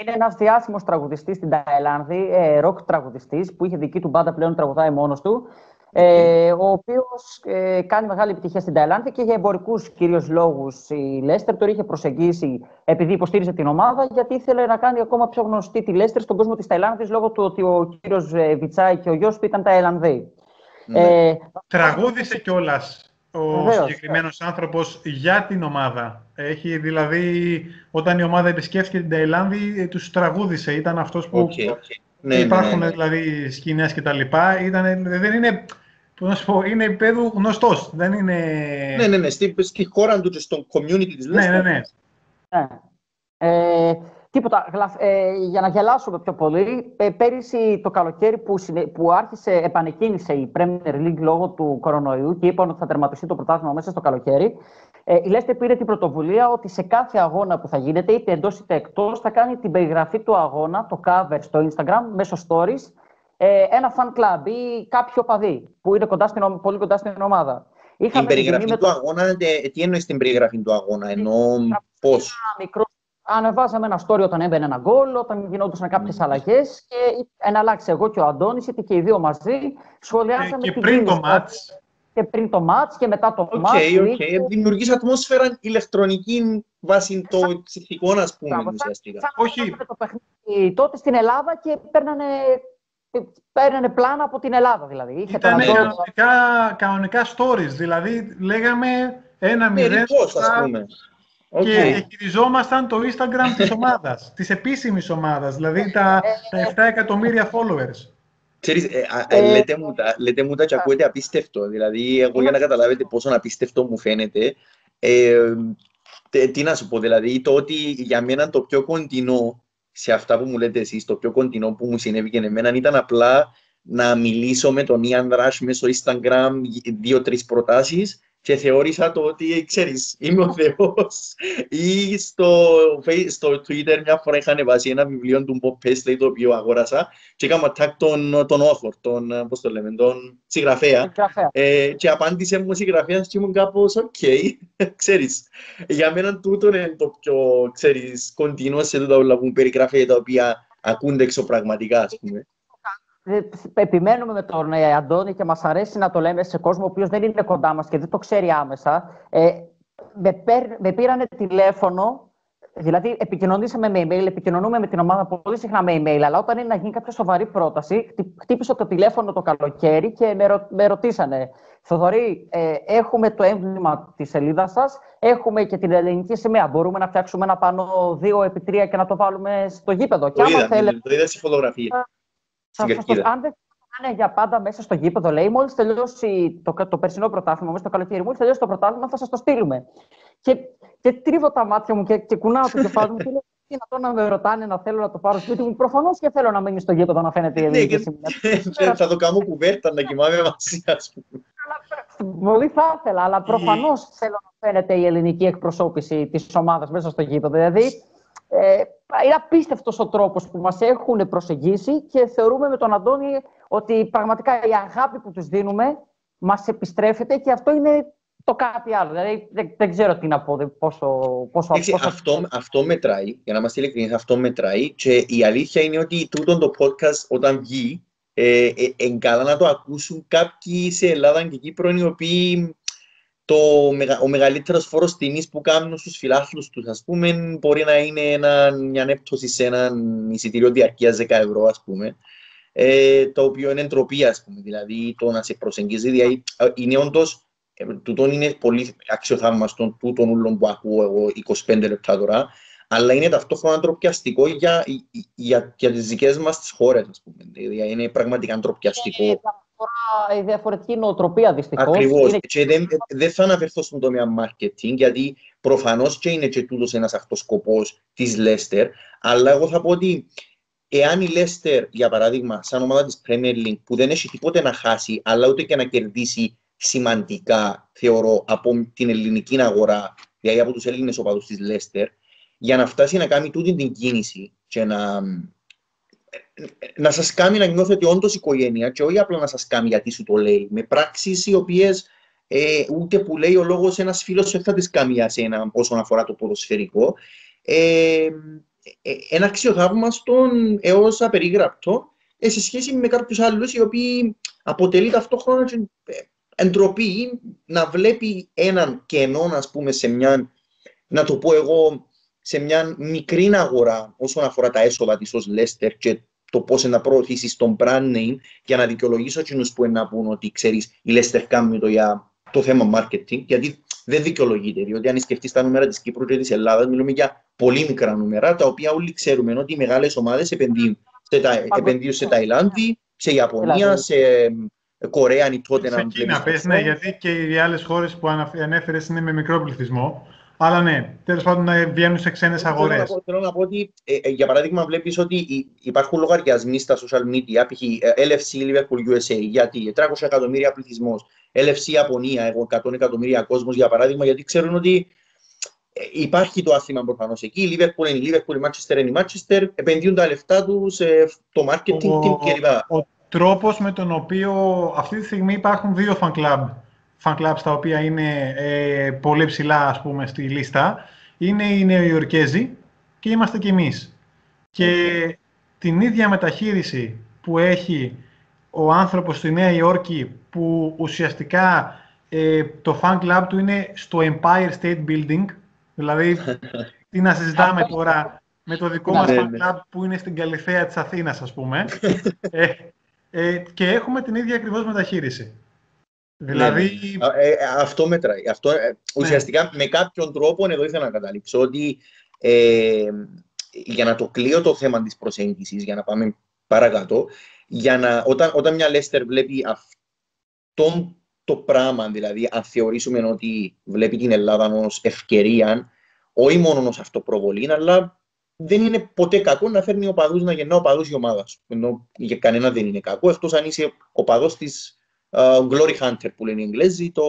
Είναι ένας διάσημος τραγουδιστής στην Ταϊλάνδη, ε, rock τραγουδιστής, που είχε δική του μπάντα πλέον τραγουδάει μόνος του ε, ο οποίος ε, κάνει μεγάλη επιτυχία στην Ταϊλάνδη και για εμπορικούς κυρίως λόγους η Λέστερ το είχε προσεγγίσει επειδή υποστήριζε την ομάδα, γιατί ήθελε να κάνει ακόμα πιο γνωστή τη Λέστερ στον κόσμο της Ταϊλάνδης λόγω του ότι ο κύριος ε, Βιτσάη και ο γιος του ήταν Ταϊλανδοί. Ναι. Ε, Τραγούδισε κιόλας ο συγκεκριμένος άνθρωπος για την ομάδα. Έχει δηλαδή, όταν η ομάδα επισκέφθηκε την Ταϊλάνδη, τους τραγούδισε. Ήταν αυτός που. Okay, Ναι, υπάρχουν ναι, ναι. δηλαδή σκηνές κτλ. Δεν είναι που να σου πω, είναι επίπεδο γνωστός. Δεν είναι. Ναι, ναι, ναι. Στη, στη χώρα του και στο community της Ναι, ναι, ναι. ναι. Ε, τίποτα. Ε, για να γελάσουμε πιο πολύ, ε, πέρυσι το καλοκαίρι που, που άρχισε, επανεκκίνησε η Premier League λόγω του κορονοϊού και είπαν ότι θα τερματιστεί το πρωτάθλημα μέσα στο καλοκαίρι. Ε, η Λέστερ πήρε την πρωτοβουλία ότι σε κάθε αγώνα που θα γίνεται, είτε εντός είτε εκτός, θα κάνει την περιγραφή του αγώνα, το cover στο Instagram, μέσω stories ε, ένα fan club ή κάποιο παδί που είναι κοντά στην, πολύ κοντά στην ομάδα. Είχαμε την περιγραφή του το... αγώνα, τι εννοείς την περιγραφή του αγώνα, ενώ πώς; Μικρό... Ανεβάζαμε ένα story όταν έμπαινε ένα γκολ, όταν γινόντουσαν κάποιες mm. αλλαγές και εναλλάξει εγώ και ο Αντώνης, είτε και οι δύο μαζί, σχολιάσαμε και, και πριν το ματς. Και πριν το ματς και μετά το okay, ματς. OK, OK. Δημιουργείς ατμόσφαιρα ηλεκτρονική βάσει των ψυχικών, ας πούμε, ουσιαστικά. Όχι. Το παιχνίδι τότε στην Ελλάδα και παίρνανε παίρνανε πλάνα από την Ελλάδα δηλαδή. Είχε Ήταν κανονικά, κανονικά stories, δηλαδή λέγαμε ένα μηδέν και χειριζόμασταν το Instagram της ομάδας, της επίσημης ομάδας, δηλαδή τα, τα 7 εκατομμύρια followers. Ξέρεις, ε, ε, λέτε, μου τα, λέτε μου τα και ακούετε απίστευτο, δηλαδή εγώ για να καταλάβετε πόσο απίστευτο μου φαίνεται, ε, τι να σου πω, δηλαδή το ότι για μένα το πιο κοντινό σε αυτά που μου λέτε εσείς, το πιο κοντινό που μου συνέβη και εμένα ήταν απλά να μιλήσω με τον Ian Rush μέσω Instagram δύο-τρεις προτάσεις και θεώρησα το ότι, ξέρεις, είμαι ο Θεός. Ή στο, στο Twitter μια φορά είχαν βάλει ένα βιβλίο του Bob Paisley το οποίο αγόρασα και έκανα tag τον, τον author, τον, πώς το λέμε, τον συγγραφέα. Ε, και απάντησε μου ο συγγραφέας και ήμουν κάπως, OK, okay, ξέρεις. Για μένα τούτο είναι το πιο, ξέρεις, κοντινό σε τούτα όλα που περιγράφει τα οποία ακούνται εξωπραγματικά, ας πούμε. Ε, επιμένουμε με τον ε, Αντώνη και μας αρέσει να το λέμε σε κόσμο ο οποίος δεν είναι κοντά μας και δεν το ξέρει άμεσα. Ε, με, πέρ, με πήρανε τηλέφωνο Δηλαδή, επικοινωνήσαμε με email, επικοινωνούμε με την ομάδα πολύ συχνά με email, αλλά όταν είναι να γίνει κάποια σοβαρή πρόταση, χτύπησε το τηλέφωνο το καλοκαίρι και με, ρω, με ρωτήσανε. Θοδωρή, ε, έχουμε το έμβλημα της σελίδας σας, έχουμε και την ελληνική σημαία. Μπορούμε να φτιάξουμε ένα πάνω 2 επί 3 και να το βάλουμε στο γήπεδο. Το είδα, θέλετε... το είδα στη φωτογραφία. Αν δεν είναι για πάντα μέσα στο γήπεδο, λέει, μόλις τελειώσει το, το περσινό πρωτάθλημα, μέσα στο καλοκαίρι, μόλις τελειώσει το πρωτάθλημα, θα σας το στείλουμε. Και, και τρίβω τα μάτια μου και, και κουνάω το κεφάλι μου και λέω: Τι να το να με ρωτάνε να θέλω να το πάρω σπίτι μου. Προφανώς και θέλω να μείνει στο γήπεδο να φαίνεται η ναι, ελληνική σημαία. *laughs* Θα το κάνω κουβέρτα να κοιμάμαι μαζί, ας πούμε. Πολύ θα ήθελα, αλλά προφανώς θέλω να φαίνεται η ελληνική εκπροσώπηση της ομάδας μέσα στο γήπεδο. Δηλαδή, ε, είναι απίστευτος ο τρόπος που μας έχουν προσεγγίσει και θεωρούμε με τον Αντώνη ότι πραγματικά η αγάπη που τους δίνουμε μας επιστρέφεται και αυτό είναι το κάτι άλλο. Δηλαδή δεν, δεν ξέρω τι να πω, πόσο... πόσο, πόσο... Αυτό, αυτό μετράει, για να είμαστε ειλικρινείς, αυτό μετράει και η αλήθεια είναι ότι τούτο το podcast όταν βγει, ε, ε, καλά να το ακούσουν κάποιοι σε Ελλάδα και Κύπρο οι οποίοι το, ο μεγαλύτερος φόρος τιμής που κάνουν στους φιλάθλους τους, ας πούμε, μπορεί να είναι ένα, μια έπτωση σε ένα εισιτήριο διαρκείας 10 ευρώ, ας πούμε, ε, το οποίο είναι εντροπή, ας πούμε, δηλαδή το να σε προσεγγίζει, δηλαδή, είναι όντως, ε, τούτον είναι πολύ αξιοθαύμαστο, τούτον ούλον που ακούω εγώ 25 λεπτά τώρα, αλλά είναι ταυτόχρονα ντροπιαστικό για, για, για τις δικές μας τις χώρες, ας πούμε. Δηλαδή, είναι πραγματικά ντροπιαστικό. Διαφορά, η διαφορετική νοοτροπία δυστυχώς. Ακριβώς. Είναι... Και δεν, δεν θα αναφερθώ στον τομέα marketing, γιατί προφανώς και είναι και τούτος ένας αυτός σκοπός της Λέστερ. Αλλά εγώ θα πω ότι εάν η Λέστερ, για παράδειγμα, σαν ομάδα της Premier League, που δεν έχει τίποτε να χάσει, αλλά ούτε και να κερδίσει σημαντικά, θεωρώ, από την ελληνική αγορά, δηλαδή από τους Έλληνες οπαδούς της Λέστερ, για να φτάσει να κάνει τούτη την κίνηση και να, να σας κάνει να νιώθετε όντως οικογένεια και όχι απλά να σας κάνει γιατί σου το λέει. Με πράξεις οι οποίες ε, ούτε που λέει ο λόγος ένας φίλος δεν θα τις κάνει για σένα όσον αφορά το ποδοσφαιρικό. Ε, ε, ένα αξιοθαύμαστο έως απερίγραπτο ε, σε σχέση με κάποιους άλλους οι οποίοι αποτελεί ταυτόχρονα ε, εντροπή να βλέπει έναν κενό, ας πούμε, σε μια, να το πω εγώ, σε μια μικρή αγορά όσον αφορά τα έσοδα της ως Λέστερ και το πώς να προωθήσεις τον brand name για να δικαιολογήσω εκείνους που είναι να πούν ότι ξέρεις, η Λέστερ κάνει το για το θέμα marketing, γιατί δεν δικαιολογείται. Διότι αν σκεφτείς τα νούμερα της Κύπρου και της Ελλάδας, μιλούμε για πολύ μικρά νούμερα, τα οποία όλοι ξέρουμε ότι οι μεγάλες ομάδες επενδύουν σε, τα, επενδύουν σε Ταϊλάνδη, σε Ιαπωνία, σε Κορέα, αν τότε να Σε Κίνα, πες, ναι, γιατί και οι άλλες χώρες που ανέφερες είναι με μικρό πληθυσμό. Αλλά ναι, τέλος πάντων να βγαίνουν σε ξένες αγορές. Θέλω να πω ότι, ε, ε, για παράδειγμα, βλέπεις ότι υπάρχουν λογαριασμοί στα social media, π.χ. Ε, LFC Liverpool USA, γιατί 300 εκατομμύρια πληθυσμός, LFC Ιαπωνία, εγώ 100 εκατομμύρια κόσμος, για παράδειγμα, γιατί ξέρουν ότι υπάρχει το άθλημα προφανώς εκεί. Η Liverpool είναι η Liverpool, η Manchester είναι η Manchester, επενδύουν τα λεφτά τους σε το marketing ο, κλπ. Ο τρόπος με τον οποίο αυτή τη στιγμή υπάρχουν δύο fan club fan clubs τα οποία είναι ε, πολύ ψηλά ας πούμε στη λίστα είναι οι Νεοϊορκέζοι και είμαστε κι εμείς. Και την ίδια μεταχείριση που έχει ο άνθρωπος στη Νέα Υόρκη που ουσιαστικά ε, το fan club του είναι στο Empire State Building δηλαδή *laughs* τι να συζητάμε τώρα με το δικό μας fan club που είναι στην Καλυθέα της Αθήνας ας πούμε *laughs* ε, ε, και έχουμε την ίδια ακριβώς μεταχείριση. Δηλαδή... Ναι, ναι. Ε, ε, αυτό μετράει. Αυτό, ε, ουσιαστικά ναι. με κάποιον τρόπο εδώ ήθελα να καταλήξω ότι ε, για να το κλείω το θέμα της προσέγγισης, για να πάμε παρακάτω, για να, όταν, όταν μια Λέστερ βλέπει αυτό το πράγμα, δηλαδή αν θεωρήσουμε ότι βλέπει την Ελλάδα ως ευκαιρία, όχι μόνο ως αυτοπροβολή, αλλά δεν είναι ποτέ κακό να φέρνει οπαδούς, να γεννά οπαδούς η ομάδα σου. Ενώ για κανένα δεν είναι κακό, εκτός αν είσαι οπαδός της Glory Hunter που λένε οι Εγγλέζοι, το,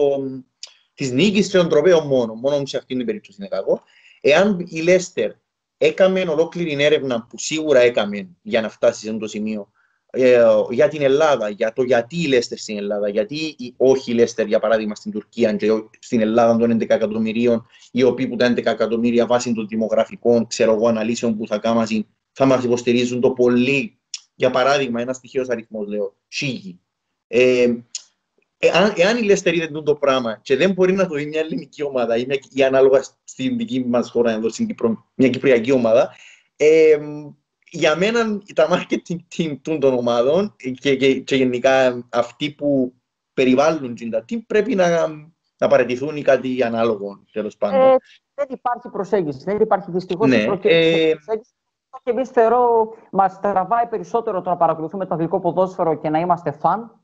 της νίκης και των τροπέων μόνο. Μόνο σε αυτήν την περίπτωση είναι κακό. Εάν η Λέστερ έκαμε ολόκληρη έρευνα που σίγουρα έκαμε για να φτάσει σε αυτό το σημείο ε, για την Ελλάδα, για το γιατί η Λέστερ στην Ελλάδα, γιατί όχι η Λέστερ για παράδειγμα στην Τουρκία και στην Ελλάδα των 11 εκατομμυρίων, οι οποίοι που τα 11 εκατομμύρια βάσει των δημογραφικών ξέρω εγώ, αναλύσεων που θα κάνουν θα μας υποστηρίζουν το πολύ. Για παράδειγμα, ένας στοιχείο αριθμός λέω, σίγη. Ε, εάν, εάν η Λέστερ είδε το πράγμα και δεν μπορεί να το δει μια ελληνική ομάδα ή, μια, ή ανάλογα στην δική μας χώρα, εδώ στην Κύπρο, μια κυπριακή ομάδα, ε, για μένα τα marketing team των ομάδων και, και, και, γενικά αυτοί που περιβάλλουν την team πρέπει να, να παραιτηθούν ή κάτι ανάλογο τέλος πάντων. Ε, δεν υπάρχει προσέγγιση. Δεν υπάρχει δυστυχώς ναι, προσέγγιση. Ε, και εμείς θεωρώ μας τραβάει περισσότερο το να παρακολουθούμε το αγγλικό ποδόσφαιρο και να είμαστε φαν.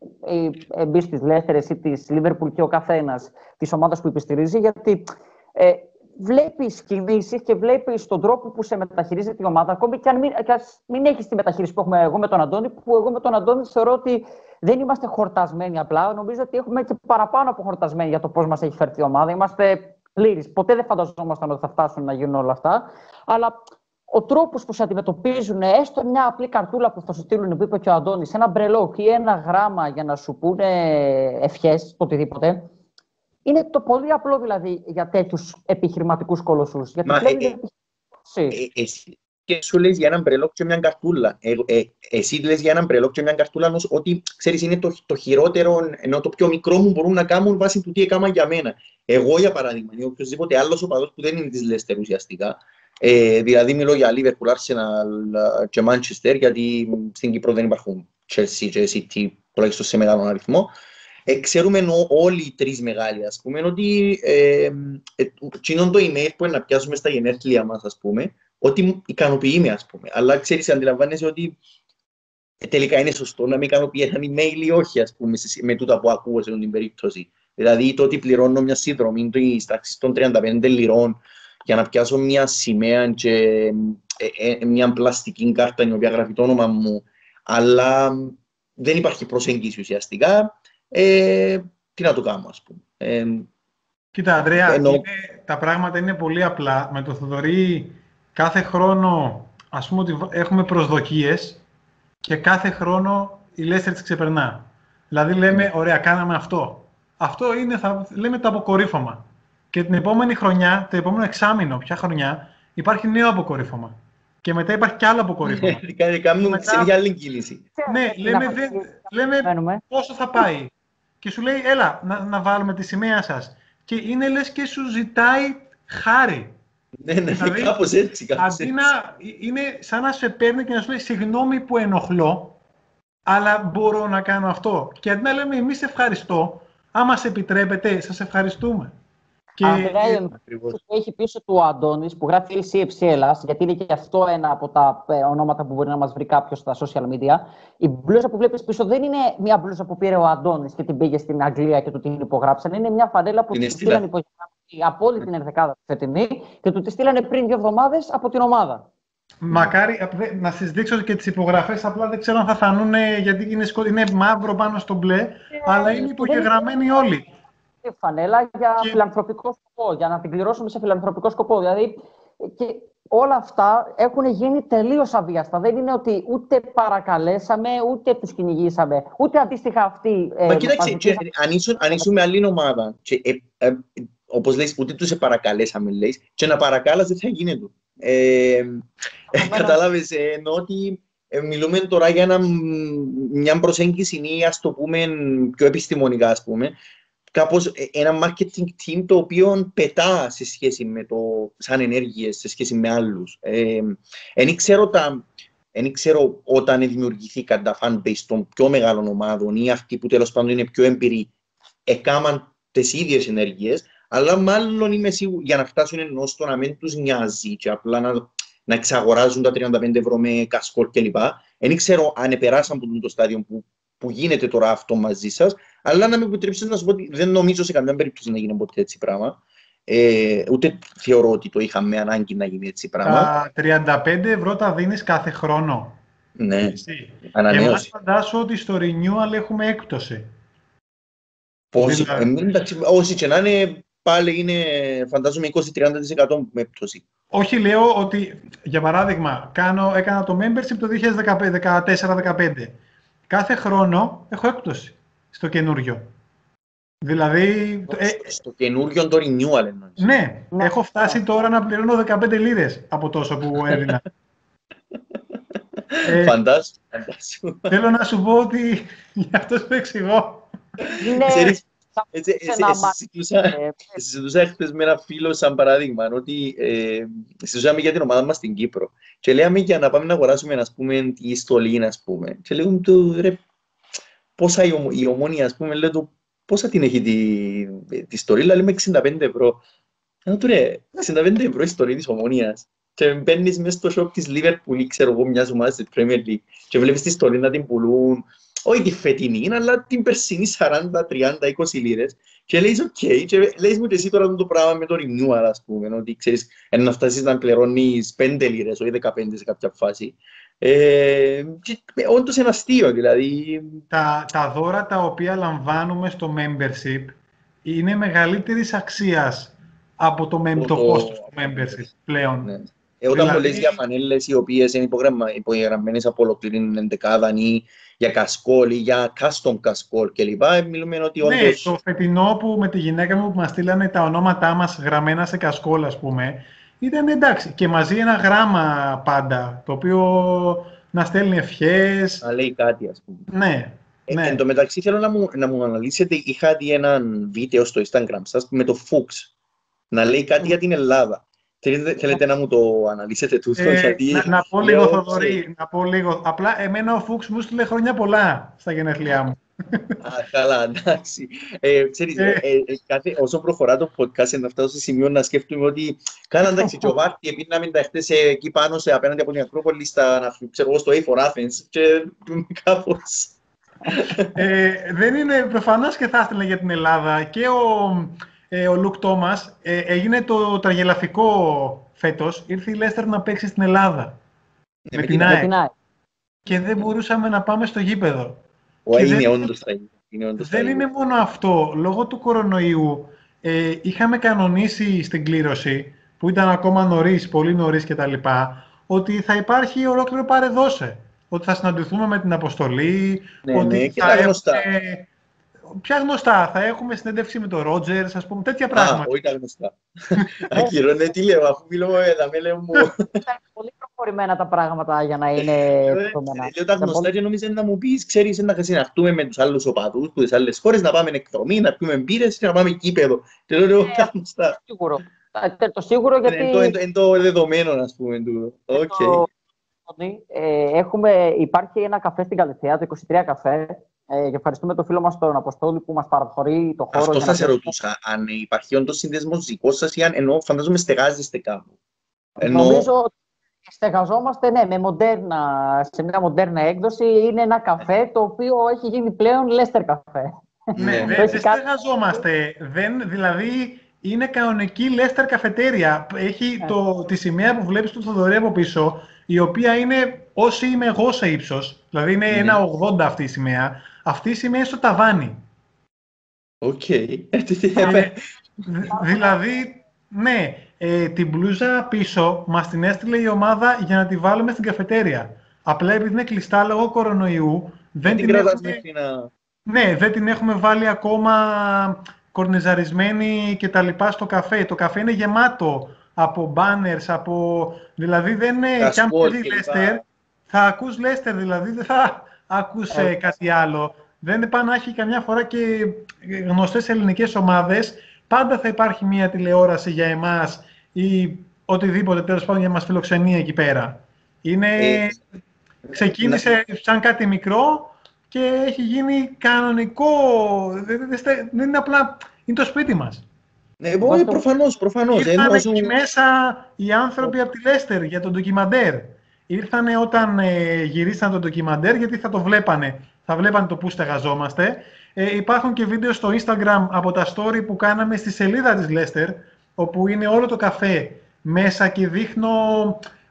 Εμπεί τη Λέστερ, ή τη Λίβερπουλ και ο καθένας της ομάδας που υπηστηρίζει, γιατί ε, βλέπεις κινήσεις και βλέπεις τον τρόπο που σε μεταχειρίζεται η ομάδα, ακόμη και αν μην, μην έχεις τη μεταχείριση που έχουμε εγώ με τον Αντώνη, που εγώ με τον Αντώνη θεωρώ ότι δεν είμαστε χορτασμένοι απλά. Νομίζω ότι έχουμε και παραπάνω από χορτασμένοι για το πώς μας έχει φέρει η ομάδα. Είμαστε πλήρεις. Ποτέ δεν φανταζόμασταν ότι θα φτάσουν να γίνουν όλα αυτά. Αλλά ο τρόπος που σε αντιμετωπίζουν, έστω μια απλή καρτούλα που θα σου στείλουν, που είπε και ο Αντώνης, ένα μπρελόκ ή ένα γράμμα για να σου πούνε ευχές, το οτιδήποτε. Είναι το πολύ απλό δηλαδή για τέτοιους επιχειρηματικούς κολοσσούς. Γιατί Μα, ε, ε, ε, εσύ και σου λες για έναν μπρελόκ και μια καρτούλα. Ε, ε, εσύ λες για έναν μπρελόκ και μια καρτούλα ότι ξέρεις είναι το, το χειρότερο, ενώ το πιο μικρό μου μπορούν να κάνουν βάσει του τι έκαναν για μένα. Εγώ για παράδειγμα, ή οποιοδήποτε άλλος οπαδός που δεν είναι της Λέστερ ουσιαστικά, ε, δηλαδή μιλώ για Liverpool, Arsenal και Manchester, γιατί στην Κύπρο δεν υπάρχουν Chelsea και City, τουλάχιστον σε μεγάλο αριθμό. Ε, ξέρουμε όλοι οι τρεις μεγάλοι, ας πούμε, ότι ε, ε, το email που είναι να πιάσουμε στα γενέθλια μας, ας πούμε, ότι ικανοποιεί με, ας πούμε. Αλλά ξέρεις, αντιλαμβάνεσαι ότι ε, τελικά είναι σωστό να με ικανοποιεί ένα email ή όχι, ας πούμε, με τούτα που ακούω σε την περίπτωση. Δηλαδή το ότι πληρώνω μια συνδρομή τάξη των 35 λιρών για να πιάσω μια σημαία και ε, ε, μια πλαστική κάρτα η οποία γράφει το όνομα μου, αλλά δεν υπάρχει προσέγγιση ουσιαστικά, ε, τι να το κάνω, ας πούμε. Ε, Κοίτα, Ανδρέα, είναι, τα πράγματα είναι πολύ απλά. Με το Θοδωρή κάθε χρόνο, ας πούμε ότι έχουμε προσδοκίες και κάθε χρόνο η Λέστερ τις ξεπερνά. Δηλαδή λέμε, ναι. ωραία, κάναμε αυτό. Αυτό είναι, θα λέμε, το αποκορύφωμα. Και την επόμενη χρονιά, το επόμενο εξάμεινο, ποια χρονιά, υπάρχει νέο αποκορύφωμα. Και μετά υπάρχει κι άλλο αποκορύφωμα. Κάνουμε μετά... σε άλλη κίνηση. Ναι, λέμε, λέμε πόσο θα πάει. Και σου λέει, έλα, να, να βάλουμε τη σημαία σας. Και είναι λες και σου ζητάει χάρη. Ναι, ναι, δηλαδή, κάπως έτσι. Κάπως αντί να, είναι σαν να σε παίρνει και να σου λέει, συγγνώμη που ενοχλώ, αλλά μπορώ να κάνω αυτό. Και αντί να λέμε, εμείς ευχαριστώ, άμα σε επιτρέπετε, σας ευχαριστούμε. Και... Αν που έχει πίσω του ο Αντώνης, που γράφει CFC Ελλάς, γιατί είναι και αυτό ένα από τα ε, ονόματα που μπορεί να μας βρει κάποιος στα social media. Η μπλούζα που βλέπεις πίσω δεν είναι μια μπλούζα που πήρε ο Αντώνης και την πήγε στην Αγγλία και του την υπογράψαν. Είναι μια φανέλα που την στείλαν υπογράψη από όλη την ενδεκάδα του φετινή και του τη στείλανε πριν δύο εβδομάδες από την ομάδα. Μακάρι να σας δείξω και τις υπογραφές. Απλά δεν ξέρω αν θα φανούν γιατί είναι, είναι μαύρο πάνω στο μπλε, ε, αλλά είναι υπογεγραμμένοι όλοι φανέλα για και... φιλανθρωπικό σκοπό, για να την πληρώσουμε σε φιλανθρωπικό σκοπό. Δηλαδή, και όλα αυτά έχουν γίνει τελείως αβίαστα. Δεν είναι ότι ούτε παρακαλέσαμε, ούτε τους κυνηγήσαμε, ούτε αντίστοιχα αυτοί. Ε, Μα κοίταξε, αν, ήσουν, αν ήσουν με άλλη ομάδα, και, ε, ε, όπως λες, ούτε τους σε παρακαλέσαμε, λέει, και να παρακάλασε δεν θα γίνεται. Ε, ε, Κατάλαβες, ε, ενώ ότι ε, μιλούμε τώρα για ένα, μια προσέγγιση ή ας το πούμε πιο επιστημονικά, ας πούμε, κάπως ε, ένα marketing team το οποίο πετά σε σχέση με το, σαν ενέργειες, σε σχέση με άλλους. Ε, εν ξέρω, τα, εν ξέρω όταν δημιουργηθήκαν τα fanbase των πιο μεγάλων ομάδων ή αυτοί που τέλος πάντων είναι πιο έμπειροι έκαναν τις ίδιες ενέργειες, αλλά μάλλον είμαι σίγουρο για να φτάσουν ενός στο να μην τους νοιάζει και απλά να, να εξαγοράζουν τα 35 ευρώ με κασκόλ κλπ. Δεν ξέρω αν περάσαν από το στάδιο που, που γίνεται τώρα αυτό μαζί σας, αλλά να με επιτρέψεις να σου πω ότι δεν νομίζω σε καμιά περίπτωση να γίνει ποτέ έτσι πράγμα. Ε, ούτε θεωρώ ότι το είχαμε ανάγκη να γίνει έτσι πράγμα. Τα 35 ευρώ τα δίνεις κάθε χρόνο. Ναι, Εσύ. ανανέωση. Και εμάς φαντάσου ότι στο renewal έχουμε έκπτωση. Πώς, δηλαδή... εντάξει, όσοι και να είναι, πάλι είναι φαντάζομαι 20-30% με έκπτωση. Όχι, λέω ότι, για παράδειγμα, κάνω, έκανα το membership το 2014-2015. Κάθε χρόνο έχω έκπτωση στο καινούριο. Δηλαδή... Στο, ε, στο καινούριο το renewal εννοείς. Ναι, ναι, έχω φτάσει τώρα να πληρώνω 15 λίρες από τόσο που *laughs* έδινα. ε, φαντάσου, Θέλω να σου πω ότι *laughs* για αυτό που εξηγώ. Ναι. Ξέρεις, έτσι, συζητούσα χθες με ένα φίλο σαν παράδειγμα ότι ε, συζητούσαμε για την ομάδα μας στην Κύπρο και λέμε για να πάμε να αγοράσουμε ας πούμε τη στολή ας πούμε και λέγουμε του ρε πόσα η, η ομόνια, ας πούμε, λέει του, πόσα την έχει τη, τη στορίλα, λέμε 65 ευρώ. Να του ρε, 65 ευρώ η στορή της ομόνιας. Και μπαίνεις μέσα στο shop της Liverpool, ξέρω εγώ, μιας ομάδας της Premier League και βλέπεις τη στολή να την πουλούν, όχι τη φετινή, αλλά την περσινή 40, 30, 20 λίρες. Και λέει, OK, okay, και λέει μου και εσύ τώρα το πράγμα με το renewal, ας πούμε, ότι ξέρεις, να φτάσεις να πληρώνεις 5 λίρες, όχι 15 σε κάποια φάση. Ε, όντως είναι αστείο, δηλαδή. Τα, τα δώρα τα οποία λαμβάνουμε στο membership είναι μεγαλύτερης αξίας από το, το, το κόστος του membership πλέον. Ναι. Ε, όταν δηλαδή... λες για φανέλες οι οποίες είναι υπογεγραμμένες από ολοκληρή εντεκάδα ή για κασκόλ ή για custom κασκόλ κλπ. Ε, μιλούμε ότι όντως... Ναι, το φετινό που με τη γυναίκα μου που μας στείλανε τα ονόματά μας γραμμένα σε κασκόλ, ας πούμε, ήταν εντάξει. Και μαζί ένα γράμμα πάντα, το οποίο να στέλνει ευχές. Να λέει κάτι, ας πούμε. Ναι. Ε, ναι. Εν τω μεταξύ θέλω να μου, να μου αναλύσετε, είχα δει ένα βίντεο στο Instagram σας με το Fuchs, να λέει κάτι για την Ελλάδα. Θέλετε, να μου το αναλύσετε τούτο, ε, γιατί... Να, να πω λίγο, Θοδωρή, να πω λίγο. Απλά εμένα ο Φούξ μου στείλε χρόνια πολλά στα γενέθλιά μου. Α, καλά, εντάξει. Ε, ξέρεις, ε. ε, ε, κάθε, όσο προχωρά το podcast, να φτάσω σε σημείο να σκέφτομαι ότι κάνα εντάξει και ο Βάρτη επίναμε τα χτες εκεί πάνω σε απέναντι από την Ακρόπολη στα, ξέρω, στο A4 Athens και κάπως... ε, δεν είναι προφανώς και θα έστειλε για την Ελλάδα και ο, ε, ο Λουκ Τόμας ε, έγινε το τραγελαφικό φέτος, ήρθε η Λέστερ να παίξει στην Ελλάδα. Ε, με, με, την ΑΕΚ. Και δεν μπορούσαμε να πάμε στο γήπεδο. Ο, είναι δεν, όντως είναι δεν είναι μόνο αυτό. Λόγω του κορονοϊού ε, είχαμε κανονίσει στην κλήρωση, που ήταν ακόμα νωρίς, πολύ νωρίς κτλ., ότι θα υπάρχει ολόκληρο παρεδώσε. Ότι θα συναντηθούμε με την αποστολή, ναι, ότι ναι, θα έχουμε Ποια γνωστά, θα έχουμε συνέντευξη με τον Ρότζερς, ας πούμε, τέτοια πράγματα. Α, όχι τα γνωστά. *laughs* Ακυρώνε τι λέω, αφού μιλώ εδώ, με λέω μου. Είναι πολύ προχωρημένα τα πράγματα για να είναι προχωρημένα. Λέω τα γνωστά και νομίζω να μου πεις, ξέρεις, να συναχτούμε με τους άλλους οπαδούς που τις άλλες χώρες, να πάμε εκδρομή, να πιούμε μπύρες και να πάμε κήπεδο. Και λέω ε, τα γνωστά. Σίγουρο. Το σίγουρο ναι, γιατί. Είναι το δεδομένο, ας πούμε. Έχουμε, υπάρχει ένα καφέ στην Καλυθέα, το 23 καφέ, ε, και ευχαριστούμε τον φίλο μας τον Αποστόλη που μας παραχωρεί το χώρο. Αυτό θα σε ρωτούσα. Αν υπάρχει όντως σύνδεσμος δικός σας ή αν ενώ φαντάζομαι στεγάζεστε κάπου. Ενώ... Νομίζω ότι στεγαζόμαστε ναι, με μοντέρνα, σε μια μοντέρνα έκδοση. Είναι ένα καφέ το οποίο έχει γίνει πλέον Λέστερ καφέ. Ναι, *laughs* δεν στεγαζόμαστε. Δεν, δηλαδή είναι κανονική Λέστερ καφετέρια. Έχει ναι. το, τη σημαία που βλέπεις του Θοδωρή από πίσω, η οποία είναι όση είμαι εγώ σε ύψος. Δηλαδή είναι ναι. ένα 80 αυτή η σημαία. Αυτή η σημαία στο ταβάνι. Οκ. Ε, ε, δηλαδή, ναι, ε, την μπλούζα πίσω μας την έστειλε η ομάδα για να τη βάλουμε στην καφετέρια. Απλά επειδή είναι κλειστά λόγω κορονοϊού, δεν την, την έχουμε... Ναι, δεν την έχουμε βάλει ακόμα κορνιζαρισμένη και τα λοιπά στο καφέ. Το καφέ είναι γεμάτο από banners, από... Δηλαδή δεν είναι... Κι αν Λέστερ, θα ακούς Λέστερ, δηλαδή δεν θα ακούς ε, κάτι άλλο. Δεν πάνε να έχει καμιά φορά και γνωστές ελληνικές ομάδες. Πάντα θα υπάρχει μια τηλεόραση για εμάς ή οτιδήποτε τέλος πάντων για μας φιλοξενεί εκεί πέρα. Είναι... Ε, ξεκίνησε σαν κάτι μικρό και έχει γίνει κανονικό. Δεν είναι απλά... Είναι το σπίτι μας. Ναι, εγώ προφανώς, προφανώς. Ήρθαν εκεί μέσα οι άνθρωποι από τη Λέστερ για τον ντοκιμαντέρ. Ήρθανε όταν ε, γυρίσαν το ντοκιμαντέρ γιατί θα το βλέπανε. Θα βλέπανε το πού στεγαζόμαστε. Ε, υπάρχουν και βίντεο στο Instagram από τα story που κάναμε στη σελίδα της Λέστερ, όπου είναι όλο το καφέ μέσα και δείχνω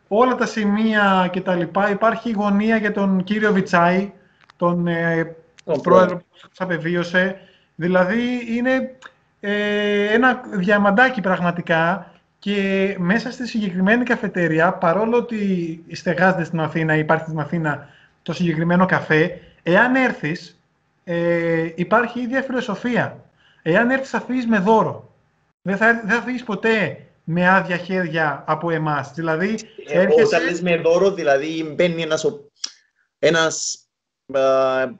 όλα τα σημεία και τα λοιπά. Υπάρχει γωνία για τον κύριο Βιτσάη, τον ε, πρόεδρο που σας απεβίωσε. Δηλαδή είναι ε, ένα διαμαντάκι πραγματικά και μέσα στη συγκεκριμένη καφετέρια, παρόλο ότι στεγάζεται στην Αθήνα, υπάρχει στην Αθήνα το συγκεκριμένο καφέ, εάν έρθεις, ε, υπάρχει η ίδια φιλοσοφία. Εάν έρθεις θα φύγεις με δώρο. Δεν θα, δεν θα φύγεις ποτέ με άδεια χέρια από εμάς. Δηλαδή, ε, έρχεσαι... Όταν λες με δώρο, δηλαδή μπαίνει ένας, ένας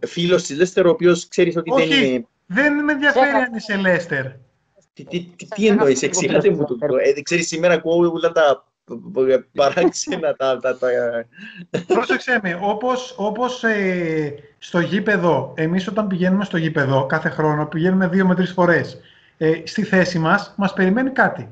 φίλος της Λέστερ, ο οποίος ξέρεις ότι Όχι, δεν είναι... δεν με ενδιαφέρει αν είσαι Λέστερ. Τι, τι, τι εννοείς, εξήγατε μου το. Ε, ξέρεις, σήμερα ακούω όλα τα *laughs* παράξενα τα... τα, τα... Πρόσεξε με, όπως, όπως ε, στο γήπεδο, εμείς όταν πηγαίνουμε στο γήπεδο κάθε χρόνο, πηγαίνουμε δύο με τρεις φορές, ε, στη θέση μας, μας περιμένει κάτι.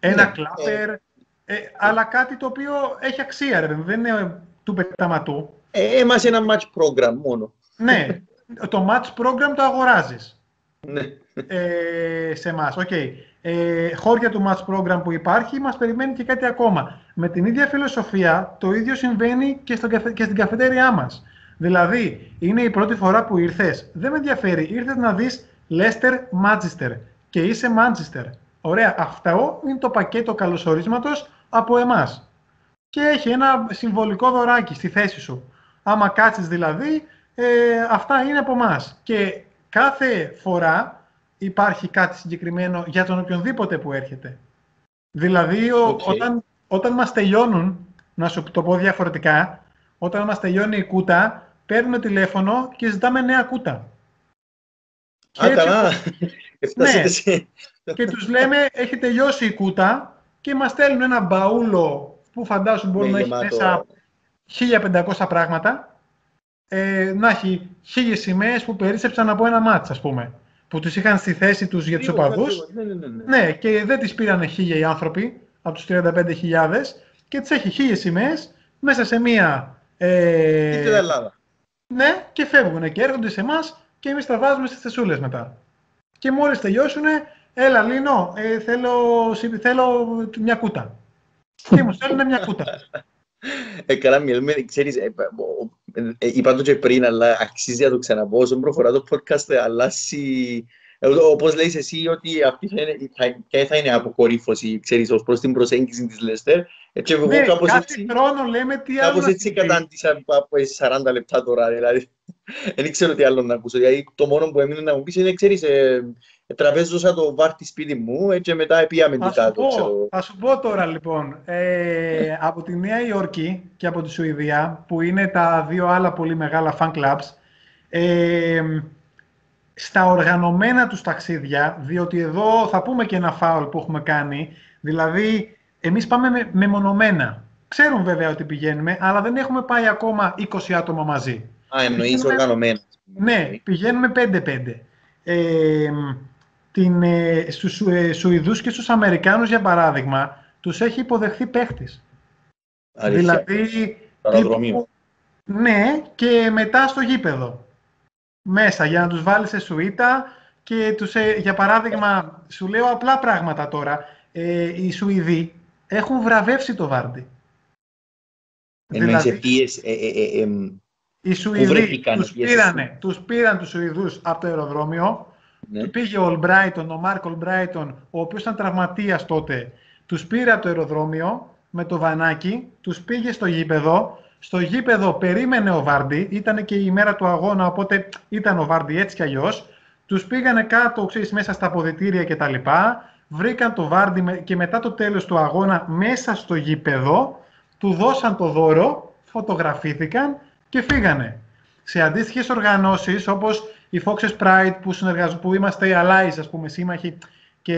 Ένα ναι, κλάπερ, ε, ε, αλλά κάτι το οποίο έχει αξία, ρε, δεν είναι του πεταματού. Ε, μας ένα match program μόνο. Ναι, το match program το αγοράζεις. Ναι. Ε, σε εμάς. Okay. Ε, χώρια του match program που υπάρχει, μας περιμένει και κάτι ακόμα. Με την ίδια φιλοσοφία, το ίδιο συμβαίνει και, στο, και στην καφετέριά μας. Δηλαδή, είναι η πρώτη φορά που ήρθες. Δεν με ενδιαφέρει. Ήρθες να δεις Leicester Manchester και είσαι Manchester. Ωραία. Αυτό είναι το πακέτο καλωσορίσματος από εμάς. Και έχει ένα συμβολικό δωράκι στη θέση σου. Άμα κάτσεις δηλαδή, ε, αυτά είναι από εμάς. Και κάθε φορά υπάρχει κάτι συγκεκριμένο για τον οποιονδήποτε που έρχεται. Δηλαδή, όταν, όταν μας τελειώνουν, να σου το πω διαφορετικά, όταν μας τελειώνει η κούτα, παίρνουμε τηλέφωνο και ζητάμε νέα κούτα. Α, και *laughs* καλά. ναι. και τους λέμε, έχει τελειώσει η κούτα, και μας στέλνουν ένα μπαούλο που φαντάζομαι μπορεί ναι, να έχει μέσα 1500 πράγματα, ε, να έχει χίλιες σημαίες που περίσσεψαν από ένα μάτς, ας πούμε, που τους είχαν στη θέση τους για τους οπαδούς. Ναι, ναι, ναι, ναι. ναι, και δεν τις πήραν χίλια οι άνθρωποι από τους 35.000 και τις έχει χίλιες σημαίες μέσα σε μία... Ε, την Ελλάδα. Ναι, και φεύγουν και έρχονται σε εμάς και εμείς τα βάζουμε στις θεσούλες μετά. Και μόλις τελειώσουν, έλα Λίνο, ε, θέλω, θέλω μια κούτα. Και μου στέλνουν μια κούτα. Ε, καλά, μιλούμε, ξέρεις, ε, ε, είπα το και πριν, αλλά αξίζει να το ξαναπώ, όσο προχωρά το podcast, αλλάσει, όπως λέει εσύ, ότι αυτή θα είναι, θα, θα είναι αποκορύφωση, ξέρεις, ως προς την προσέγγιση της Λέστερ. Και εγώ ναι, κάπως κάθε έτσι, χρόνο λέμε τι άλλο Κάπως έτσι κατάντησα από 40 λεπτά τώρα, δηλαδή. *laughs* Δεν ξέρω τι άλλο να ακούσω, δηλαδή το μόνο που έμεινε να μου πεις είναι, ξέρεις, ε, τραπέζωσα το βάρτι σπίτι μου και μετά πήγαμε την κάτω. Ξέρω. Θα σου πω τώρα λοιπόν, ε, από τη Νέα Υόρκη και από τη Σουηδία, που είναι τα δύο άλλα πολύ μεγάλα fan clubs, ε, στα οργανωμένα τους ταξίδια, διότι εδώ θα πούμε και ένα φάουλ που έχουμε κάνει, δηλαδή εμείς πάμε μεμονωμένα. Ξέρουν βέβαια ότι πηγαίνουμε, αλλά δεν έχουμε πάει ακόμα 20 άτομα μαζί. Α, εννοείς οργανωμένα. Ναι, πηγαίνουμε 5-5. Ε, την, ε, στους ε, Σουηδούς και στους Αμερικάνους, για παράδειγμα, τους έχει υποδεχθεί παίχτης. Δηλαδή, τύπου, ναι, και μετά στο γήπεδο. Μέσα, για να τους βάλει σε σουίτα και τους, ε, για παράδειγμα, σου λέω απλά πράγματα τώρα. Ε, οι Σουηδοί έχουν βραβεύσει το Βάρντι. Δηλαδή, οι Σουηδοί τους, πήρανε, τους πήραν τους Σουηδούς από το αεροδρόμιο ναι. Πήγε ο Ολμπράιτον, ο Μάρκ Ολμπράιτον, ο οποίος ήταν τραυματίας τότε, τους πήρε από το αεροδρόμιο με το βανάκι, τους πήγε στο γήπεδο, στο γήπεδο περίμενε ο Βάρντι, ήταν και η ημέρα του αγώνα, οπότε ήταν ο Βάρντι έτσι κι αλλιώς, τους πήγανε κάτω, ξέρεις, μέσα στα αποδητήρια κτλ. Βρήκαν το Βάρντι και μετά το τέλος του αγώνα μέσα στο γήπεδο, του δώσαν το δώρο, φωτογραφήθηκαν και φύγανε. Σε αντίστοιχες οργανώσεις όπως οι Foxes Pride που, που είμαστε οι allies, ας πούμε, σύμμαχοι και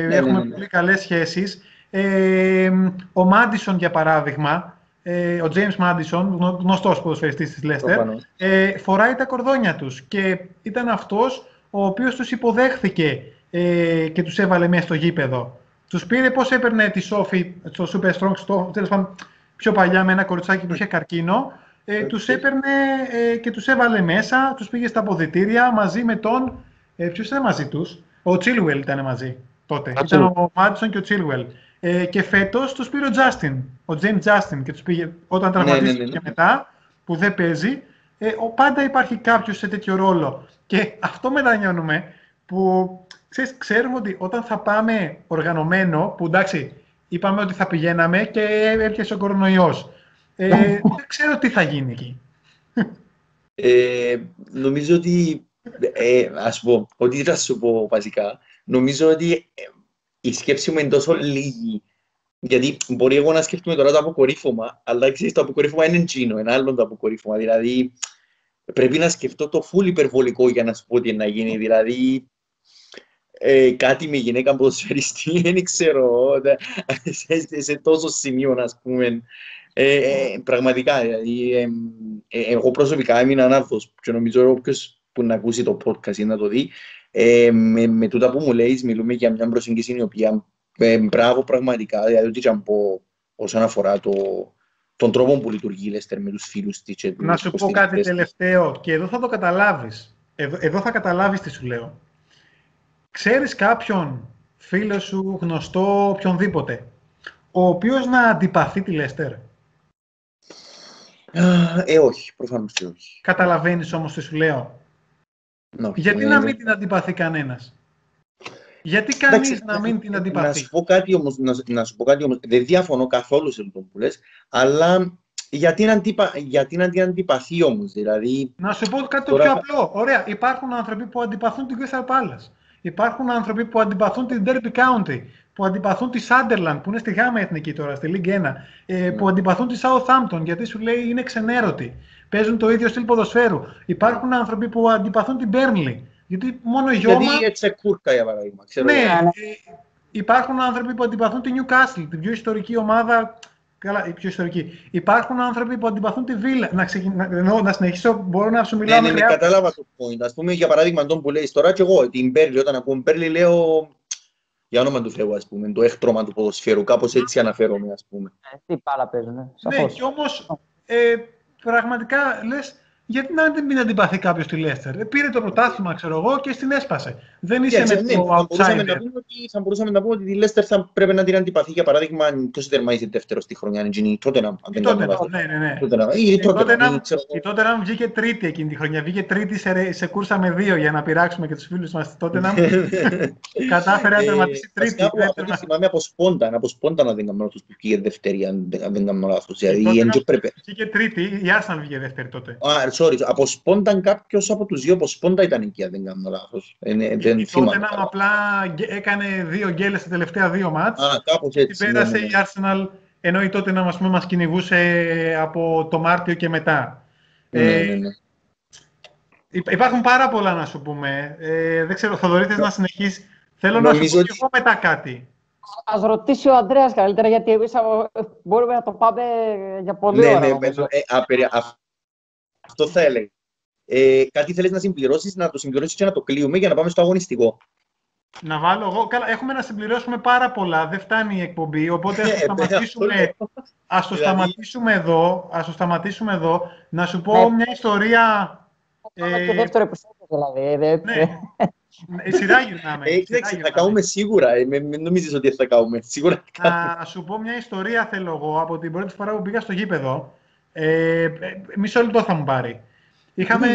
ναι, ναι έχουμε ναι, ναι, πολύ καλές σχέσεις. Ε, ο Μάντισον, για παράδειγμα, ε, ο James Μάντισον, γνωστός ποδοσφαιριστής της Leicester, ε, φοράει τα κορδόνια τους και ήταν αυτός ο οποίος τους υποδέχθηκε ε, και τους έβαλε μέσα στο γήπεδο. Τους πήρε πώς έπαιρνε τη Σόφη στο Super Strong, στο, τέλος πάντων, πιο παλιά με ένα κοριτσάκι που είχε καρκίνο ε, τους έπαιρνε ε, και τους έβαλε μέσα, τους πήγε στα αποδητήρια μαζί με τον... Ε, ποιος ήταν μαζί τους; Ο Chilwell ήταν μαζί τότε. Ήταν ο Μάντισον και ο Chilwell. Ε, και φέτος τους πήρε ο Justin, ο James Justin και τους πήγε όταν ναι, τραυματίστηκε ναι, ναι, ναι, και μετά, που δεν παίζει, ε, ο, πάντα υπάρχει κάποιος σε τέτοιο ρόλο. Και αυτό μετανιώνουμε που ξέρεις, ξέρουμε ότι όταν θα πάμε οργανωμένο, που εντάξει, είπαμε ότι θα πηγαίναμε και έρχεσαι ο κορονοϊός. Ε, δεν ξέρω τι θα γίνει εκεί. Ε, νομίζω ότι, ε, ας πω, ότι θα σου πω βασικά, νομίζω ότι ε, η σκέψη μου είναι τόσο λίγη. Γιατί μπορεί εγώ να σκέφτομαι τώρα το αποκορύφωμα, αλλά ξέρεις, το αποκορύφωμα είναι εκείνο, ένα άλλο το αποκορύφωμα. Δηλαδή, πρέπει να σκεφτώ το φουλ υπερβολικό για να σου πω τι να γίνει. Δηλαδή, ε, κάτι με γυναίκα ποδοσφαιριστή, *laughs* δεν ξέρω, *laughs* σε, σε τόσο σημείο, ας πούμε, ε, ε, πραγματικά, δηλαδή, ε, ε, εγώ προσωπικά έμεινα ανάρθος και νομίζω όποιος που να ακούσει το podcast ή να το δει, ε, με, με τούτα που μου λέει, μιλούμε για μια προσέγγιση η οποία ε, μπράβο πραγματικά, δηλαδή ότι και πω όσον αφορά το, τον τρόπο που λειτουργεί η Λέστερ με τους φίλους της. Να σου πω κάτι τελευταίο και εδώ θα το καταλάβεις. Εδώ, εδώ θα καταλάβεις τι σου λέω. Ξέρεις κάποιον φίλο σου, γνωστό, οποιονδήποτε, ο οποίος να αντιπαθεί τη Λέστερ; Ε, όχι, προφανώς και όχι. Καταλαβαίνεις όμως τι σου λέω. Γιατί να μην την αντιπαθεί κανένας; Γιατί κανείς να μην την αντιπαθεί; Να σου πω κάτι όμως, να, σου πω κάτι όμως, δεν διαφωνώ καθόλου σε αυτό που λες, αλλά γιατί να, αντιπα... γιατί να την αντιπαθεί όμως, δηλαδή... Να σου πω κάτι τώρα... πιο απλό. Ωραία, υπάρχουν άνθρωποι που αντιπαθούν την Crystal Palace. Υπάρχουν άνθρωποι που αντιπαθούν την Derby County που αντιπαθούν τη Sunderland, που είναι στη γάμα εθνική τώρα, στη League 1, ε, που αντιπαθούν τη Southampton, γιατί σου λέει είναι ξενέρωτη. Παίζουν το ίδιο στυλ ποδοσφαίρου. Υπάρχουν άνθρωποι που αντιπαθούν την Burnley. Γιατί μόνο η Γιώμα... Γιατί έτσι κούρκα, για παράδειγμα. Ξέρω ναι, ε, υπάρχουν άνθρωποι που αντιπαθούν τη Newcastle, την πιο ιστορική ομάδα Καλά, η πιο ιστορική. Υπάρχουν άνθρωποι που αντιπαθούν τη βίλα. Να, ξεκι... να, να συνεχίσω, μπορώ να σου μιλάω. Ναι, ναι, ναι, κατάλαβα το point. Α πούμε, για παράδειγμα, τον που λέει τώρα, και εγώ την Μπέρλι, όταν ακούω Μπέρλι, λέω για όνομα του Θεού, ας πούμε, το έχτρωμα του ποδοσφαίρου. Κάπως έτσι αναφέρομαι, ας πούμε. Ε, τι πάρα παίζουν. Ναι, και όμως ε, πραγματικά λες, γιατί να μην αντιπαθεί κάποιος τη Λέστερ. Ε, πήρε το πρωτάθλημα, ξέρω εγώ, και στην έσπασε. Δεν είσαι με ναι, το θα μπορούσαμε, να πούμε ότι, θα μπορούσαμε να πούμε ότι η Λέστερ θα πρέπει να την αντιπαθεί. Για παράδειγμα, ποιος τερμαίζει δεύτερο στη χρονιά, είναι η Τότεναμ. Η Τότεναμ, ναι, ναι. ναι. Η Τότεναμ βγήκε τρίτη εκείνη τη χρονιά. Βγήκε τρίτη σε, σε κούρσα με δύο για να πειράξουμε και τους φίλους μας στη Τότεναμ. *laughs* Κατάφερε να τερματίσει τρίτη. Θυμάμαι από σπόντα, από σπόντα να δεν κάνω λάθος που βγήκε δεύτερη, αν δεν κάνω λάθος. Βγήκε τρίτη, η Άσναλ βγήκε δεύτερη τότε sorry, από σπόνταν κάποιος από τους δύο, από σπόντα ήταν εκεί, αν δεν κάνω λάθος. Ε, δεν θυμάμαι. Τότε απλά έκανε δύο γκέλες στα τελευταία δύο μάτς. Α, κάπως έτσι. Και πέρασε ναι, ναι. η Arsenal, ενώ η τότε να μας κυνηγούσε από το Μάρτιο και μετά. Ναι, ε, ναι, ναι. Υπάρχουν πάρα πολλά να σου πούμε. Ε, δεν ξέρω, Θοδωρή, θες να συνεχίσεις. Θέλω να σου πω και εγώ μετά κάτι. Α ρωτήσει ο Ανδρέας καλύτερα, γιατί εμεί μπορούμε να το πάμε για πολύ ναι, ώρα. Ναι, ναι, ε, αυτό θα έλεγα. Ε, κάτι θέλεις να συμπληρώσεις, να το συμπληρώσει και να το κλείουμε για να πάμε στο αγωνιστικό. Να βάλω εγώ. Καλά, έχουμε να συμπληρώσουμε πάρα πολλά. Δεν φτάνει η εκπομπή. Οπότε ας το ε, σταματήσουμε, ας το σταματήσουμε εδώ. Ας το σταματήσουμε εδώ. Να σου πω ναι. μια ιστορία. Ε, και δεύτερο επεισόδιο δηλαδή. Ναι. Η σειρά γυρνάμε. Ε, θα κάνουμε σίγουρα. Ε, μην νομίζεις ότι θα κάνουμε. Σίγουρα Να σου πω μια ιστορία θέλω εγώ από την πρώτη φορά που πήγα στο γήπεδο. Ε, μισό λεπτό θα μου πάρει. Είχαμε,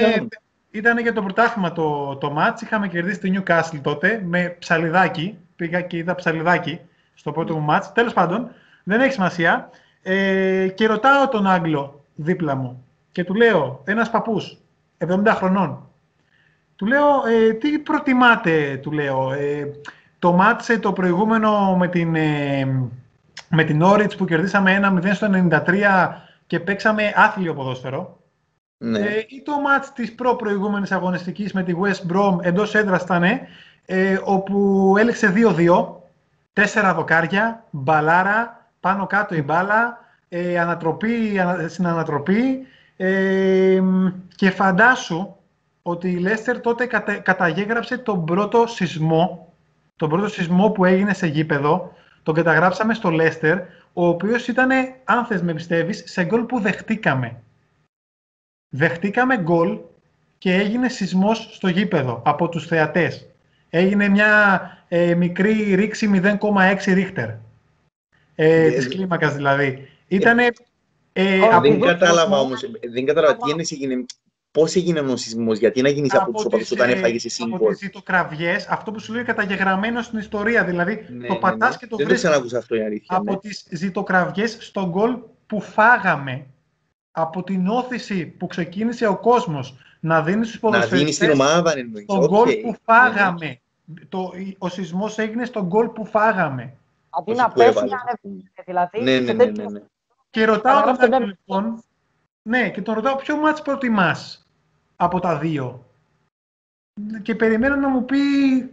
ήταν για το πρωτάθλημα το, το μάτς, είχαμε κερδίσει τη Newcastle τότε με ψαλιδάκι. Πήγα και είδα ψαλιδάκι στο πρώτο μου μάτς. Τέλος πάντων, δεν έχει σημασία. Ε, και ρωτάω τον Άγγλο δίπλα μου και του λέω, ένας παππούς, 70 χρονών, του λέω, ε, τι προτιμάτε, του λέω, ε, το μάτσε το προηγούμενο με την, ε, με την Όριτς που κερδίσαμε ένα 0 στο 93 και παίξαμε άθλιο ποδόσφαιρο. Ναι. Ε, ή το μάτς της προ-προηγούμενης αγωνιστικής με τη West Brom εντός έδρας ήταν, ε, όπου έλεξε 2-2, τέσσερα δοκάρια, μπαλάρα, πάνω κάτω η μπάλα, ε, ανατροπή ανα, στην ανατροπή ε, και φαντάσου ότι η Λέστερ τότε κατα, καταγέγραψε τον πρώτο σεισμό, τον πρώτο σεισμό που έγινε σε γήπεδο, τον καταγράψαμε στο Λέστερ, ο οποίος ήταν, αν θες με πιστεύεις, σε γκολ που δεχτήκαμε. Δεχτήκαμε γκολ και έγινε σεισμός στο γήπεδο από τους θεατές. Έγινε μια ε, μικρή ρήξη 0,6 ρίχτερ. Ε, της κλίμακας δηλαδή. Ήτανε... Ε, δεν κατάλαβα όμως, δεν κατάλαβα τι έγινε Πώς έγινε ο σεισμό, γιατί να γίνεις από, του οπαδού όταν έφαγες εσύ Από τις ζητοκραυγές, αυτό που σου λέει καταγεγραμμένο στην ιστορία. Δηλαδή ναι, το ναι, πατάς ναι. και το βρίσκει. Δεν το ξανακούσα αυτό η αλήθεια. Από ναι. τις ζητοκραυγές στον γκολ που φάγαμε. Από την όθηση που ξεκίνησε ο κόσμος να δίνει στους ποδοσφαιριστές. Να δίνεις στην ομάδα, εννοείς. Στον okay. γκολ που φάγαμε. Το, ο σεισμός έγινε στον γκολ που φάγαμε. Αντί να πέσει, να δηλαδή. Ναι, ναι, ναι, ναι, Και ρωτάω τον λοιπόν, ναι, και τον ρωτάω ποιο μάτς προτιμάς; Από τα δύο. Και περιμένω να μου πει,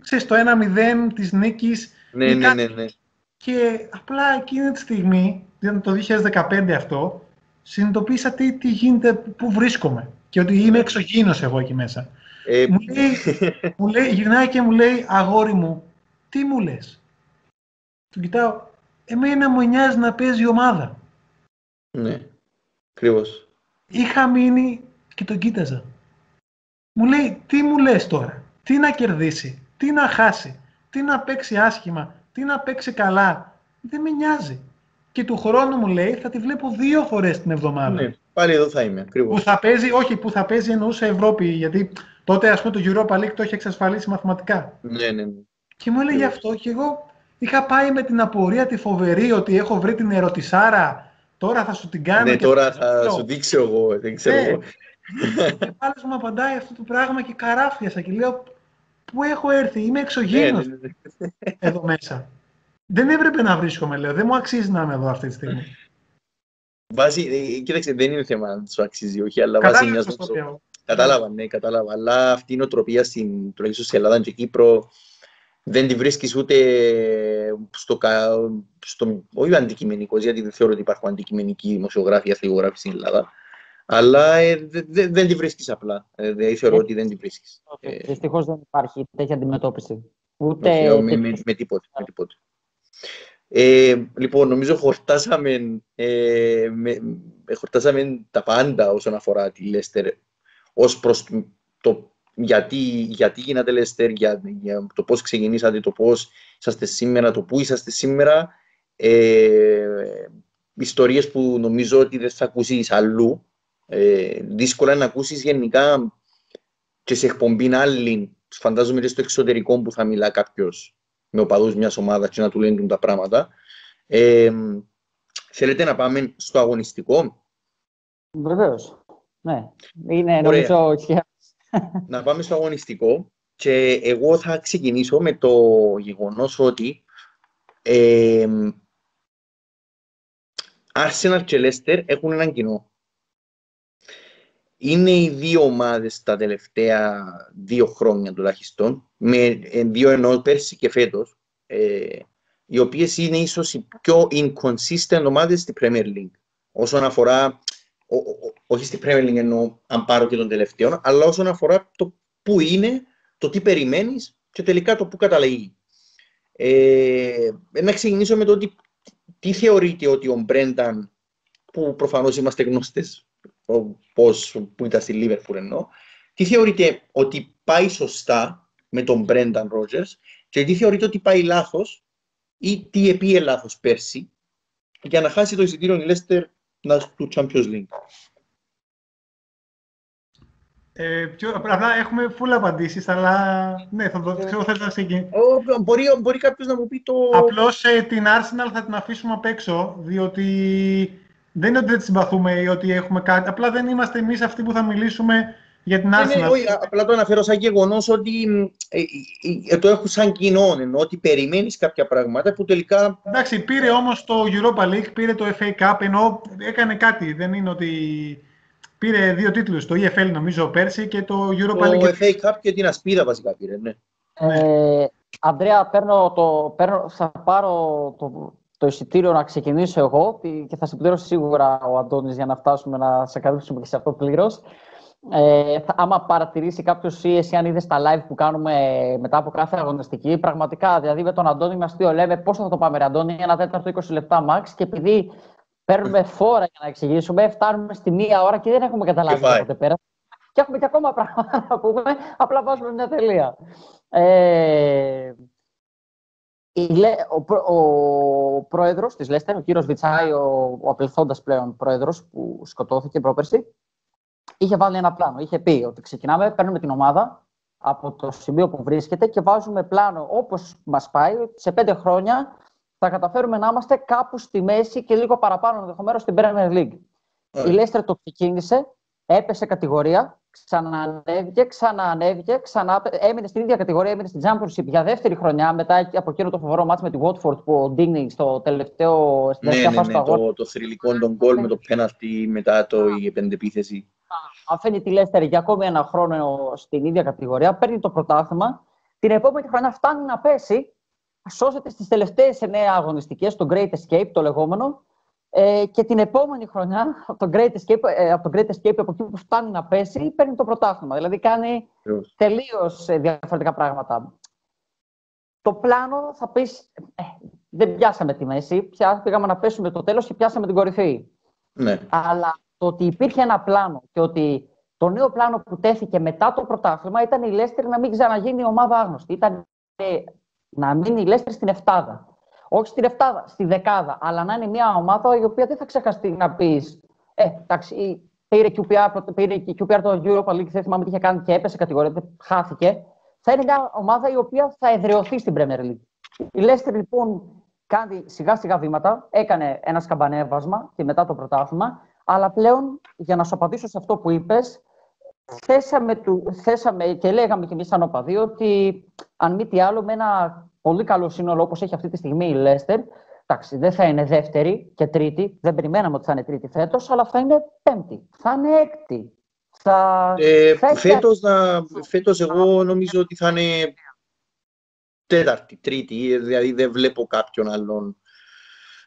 ξέρεις, το 1-0 της νίκης. Ναι, ναι, ναι, ναι. Και απλά εκείνη τη στιγμή, ήταν το 2015 αυτό, συνειδητοποίησα τι, τι γίνεται, πού βρίσκομαι. Και ότι είμαι εξωγήινος εγώ εκεί μέσα. Ε... Μου, λέει, *laughs* μου λέει, γυρνάει και μου λέει, αγόρι μου, τι μου λες; Του κοιτάω, εμένα μου νοιάζει να παίζει η ομάδα. Ναι, ακριβώς. Είχα μείνει και τον κοίταζα. Μου λέει, τι μου λες τώρα, τι να κερδίσει, τι να χάσει, τι να παίξει άσχημα, τι να παίξει καλά; Δεν με νοιάζει. Και του χρόνου μου λέει, θα τη βλέπω δύο φορές την εβδομάδα. Ναι, πάλι εδώ θα είμαι, ακριβώς. Που θα παίζει, όχι, που θα παίζει εννοούσε Ευρώπη, γιατί τότε ας πούμε το Europa League το έχει εξασφαλίσει μαθηματικά. Ναι, ναι, ναι. Και μου έλεγε αυτό και εγώ είχα πάει με την απορία τη φοβερή ότι έχω βρει την ερωτησάρα, τώρα θα σου την κάνω. Ναι, τώρα θα σου δείξω εγώ, δεν ξέρω ναι. εγώ. *laughs* Και πάλι μου απαντάει αυτό το πράγμα και καράφιασα και λέω πού έχω έρθει, είμαι εξωγήινος ναι, ναι, ναι. *laughs* εδώ μέσα. Δεν έπρεπε να βρίσκομαι, λέω. Δεν μου αξίζει να είμαι εδώ αυτή τη στιγμή. Βάζει, ε, κοίταξε, δεν είναι θέμα να σου αξίζει, όχι, αλλά βάζει μια Κατάλαβα, ναι, κατάλαβα. Αλλά αυτή η νοοτροπία στην, τουλάχιστον στην Ελλάδα και Κύπρο δεν τη βρίσκεις ούτε στο, στο όχι αντικειμενικός, γιατί δεν θεωρώ ότι υπάρχουν αντικειμενικοί δημοσιογράφοι αθλητογράφοι στην Ελλάδα, αλλά ε, δε, δεν τη βρίσκεις απλά. Ε, δεν θεωρώ ότι δεν τη βρίσκεις. Ε, Δυστυχώς δεν υπάρχει τέτοια αντιμετώπιση. Ούτε... Όχι, με, με, με, τίποτε. Με τίποτε. Ε, λοιπόν, νομίζω χορτάσαμε, ε, με, χορτάσαμε τα πάντα όσον αφορά τη Λέστερ ως προς το γιατί, γιατί γίνατε Λέστερ, για, για το πώς ξεκινήσατε, το πώς είσαστε σήμερα, το πού είσαστε σήμερα. Ε, ιστορίες που νομίζω ότι δεν θα ακούσεις αλλού. Ε, δύσκολα να ακούσεις γενικά και σε εκπομπή άλλη, φαντάζομαι στο εξωτερικό που θα μιλά κάποιος με οπαδούς μιας ομάδας και να του λένε τα πράγματα. Ε, θέλετε να πάμε στο αγωνιστικό; Βεβαίως. Ναι. Είναι νομίζω *laughs* να πάμε στο αγωνιστικό και εγώ θα ξεκινήσω με το γεγονός ότι ε, Arsenal και Leicester έχουν έναν κοινό. Είναι οι δύο ομάδες τα τελευταία δύο χρόνια τουλάχιστον, με ε, δύο εννοώ πέρσι και φέτος, ε, οι οποίες είναι ίσως οι πιο inconsistent ομάδες στη Premier League. Όσον αφορά όχι στη Premier League εννοώ αν πάρω και τον τελευταίο, αλλά όσον αφορά το πού είναι, το τι περιμένεις και τελικά το πού καταλήγει. Ε, να ξεκινήσω με το ότι τι θεωρείτε ότι ο Μπρένταν, που προφανώς είμαστε γνώστες πώς, που ήταν στη Λίβερπουλ εννοώ, τι θεωρείτε ότι πάει σωστά με τον Μπρένταν Ρότζερς και τι θεωρείτε ότι πάει λάθος ή τι επίε λάθος πέρσι για να χάσει το εισιτήριο η Λέστερ του Champions League; Ε, πιο, απλά έχουμε full απαντήσεις, αλλά ναι, θα το ξέρω, θέλω να ξεκινήσω. Μπορεί, μπορεί κάποιος να μου πει το. Απλώς ε, την Arsenal θα την αφήσουμε απ' έξω, διότι δεν είναι ότι δεν τη συμπαθούμε ή ότι έχουμε κάτι. Απλά δεν είμαστε εμείς αυτοί που θα μιλήσουμε για την Arsenal. Ναι, ναι, όχι, απλά το αναφέρω σαν γεγονός ότι ε, ε, ε, το έχω σαν κοινό. Ενώ ότι περιμένεις κάποια πράγματα που τελικά. Εντάξει, πήρε όμως το Europa League, πήρε το FA Cup, ενώ έκανε κάτι. Δεν είναι ότι. Πήρε δύο τίτλους, το EFL νομίζω πέρσι και το Europa League. Το FA Cup και την Ασπίδα βασικά πήρε, ναι. Ε, Αντρέα, παίρνω το, παίρνω, θα πάρω το, το εισιτήριο να ξεκινήσω εγώ και θα σε πληρώσει σίγουρα ο Αντώνης για να φτάσουμε να σε καλύψουμε και σε αυτό πλήρως. Ε, άμα παρατηρήσει κάποιος ή εσύ, αν είδες τα live που κάνουμε μετά από κάθε αγωνιστική, πραγματικά δηλαδή με τον Αντώνη μας δύο λέμε πώ θα το πάμε, ρε Αντώνη, ένα τέταρτο 20 λεπτά max. Και επειδή παίρνουμε φόρα για να εξηγήσουμε, φτάνουμε στη μία ώρα και δεν έχουμε καταλάβει πότε πέρα. Και έχουμε και ακόμα πράγματα να πούμε, απλά βάζουμε μια τελεία. Ε, ο, ο πρόεδρος της Λέστερ, ο κύριος Βιτσάη, ο, ο απελθόντας πλέον πρόεδρος που σκοτώθηκε πρόπερση, είχε βάλει ένα πλάνο. Είχε πει ότι ξεκινάμε, παίρνουμε την ομάδα από το σημείο που βρίσκεται και βάζουμε πλάνο όπως μας πάει, σε πέντε χρόνια θα καταφέρουμε να είμαστε κάπου στη μέση και λίγο παραπάνω ενδεχομένως στην Premier League. Η Λέστερ το ξεκίνησε, έπεσε κατηγορία, ξαναανέβηκε, ξαναανέβηκε, ξανά... έμεινε στην ίδια κατηγορία, έμεινε στην Championship για δεύτερη χρονιά μετά από εκείνο το φοβερό μάτς με τη Watford που ο Ντίνι στο τελευταίο στην ναι, ναι, ναι, ναι, το, το θρηλυκό τον γκολ με το πέναλτι μετά το, η επενδεπίθεση. Αφήνει τη Λέστερ για ακόμη ένα χρόνο στην ίδια κατηγορία, παίρνει το πρωτάθλημα. Την επόμενη χρονιά φτάνει να πέσει, σώζεται στις τελευταίες εννέα αγωνιστικές, το Great Escape το λεγόμενο, ε, και την επόμενη χρονιά, από το, Great Escape, ε, από το Great Escape, από εκεί που φτάνει να πέσει, παίρνει το πρωτάθλημα. Δηλαδή κάνει τελείως ε, διαφορετικά πράγματα. Το πλάνο θα πεις, ε, δεν πιάσαμε τη μέση, πια πήγαμε να πέσουμε το τέλος και πιάσαμε την κορυφή. Ναι. Αλλά το ότι υπήρχε ένα πλάνο και ότι το νέο πλάνο που τέθηκε μετά το πρωτάθλημα ήταν η Λέστερ να μην ξαναγίνει η ομάδα άγνωστη. Ήταν να μείνει η Λέστερ στην Εφτάδα όχι στην Εφτάδα, στη Δεκάδα, αλλά να είναι μια ομάδα η οποία δεν θα ξεχαστεί να πεις. Ε, εντάξει, πήρε QPR, πήρε QPR το Europa League, δεν θυμάμαι τι είχε κάνει και έπεσε κατηγορία, χάθηκε. Θα είναι μια ομάδα η οποία θα εδραιωθεί στην Premier League. Η Leicester λοιπόν κάνει σιγά σιγά βήματα, έκανε ένα σκαμπανέβασμα και μετά το πρωτάθλημα, αλλά πλέον για να σου απαντήσω σε αυτό που είπες, θέσαμε, θέσαμε και λέγαμε κι εμείς σαν οπαδοί ότι αν μη τι άλλο με ένα πολύ καλό σύνολο όπως έχει αυτή τη στιγμή η Λέστερ. Εντάξει, δεν θα είναι δεύτερη και τρίτη. Δεν περιμέναμε ότι θα είναι τρίτη φέτος, αλλά θα είναι πέμπτη. Θα είναι έκτη. Θα... Ε, θα φέτος, να, φέτος εγώ νομίζω ότι θα είναι τέταρτη, τρίτη, δηλαδή δεν βλέπω κάποιον άλλον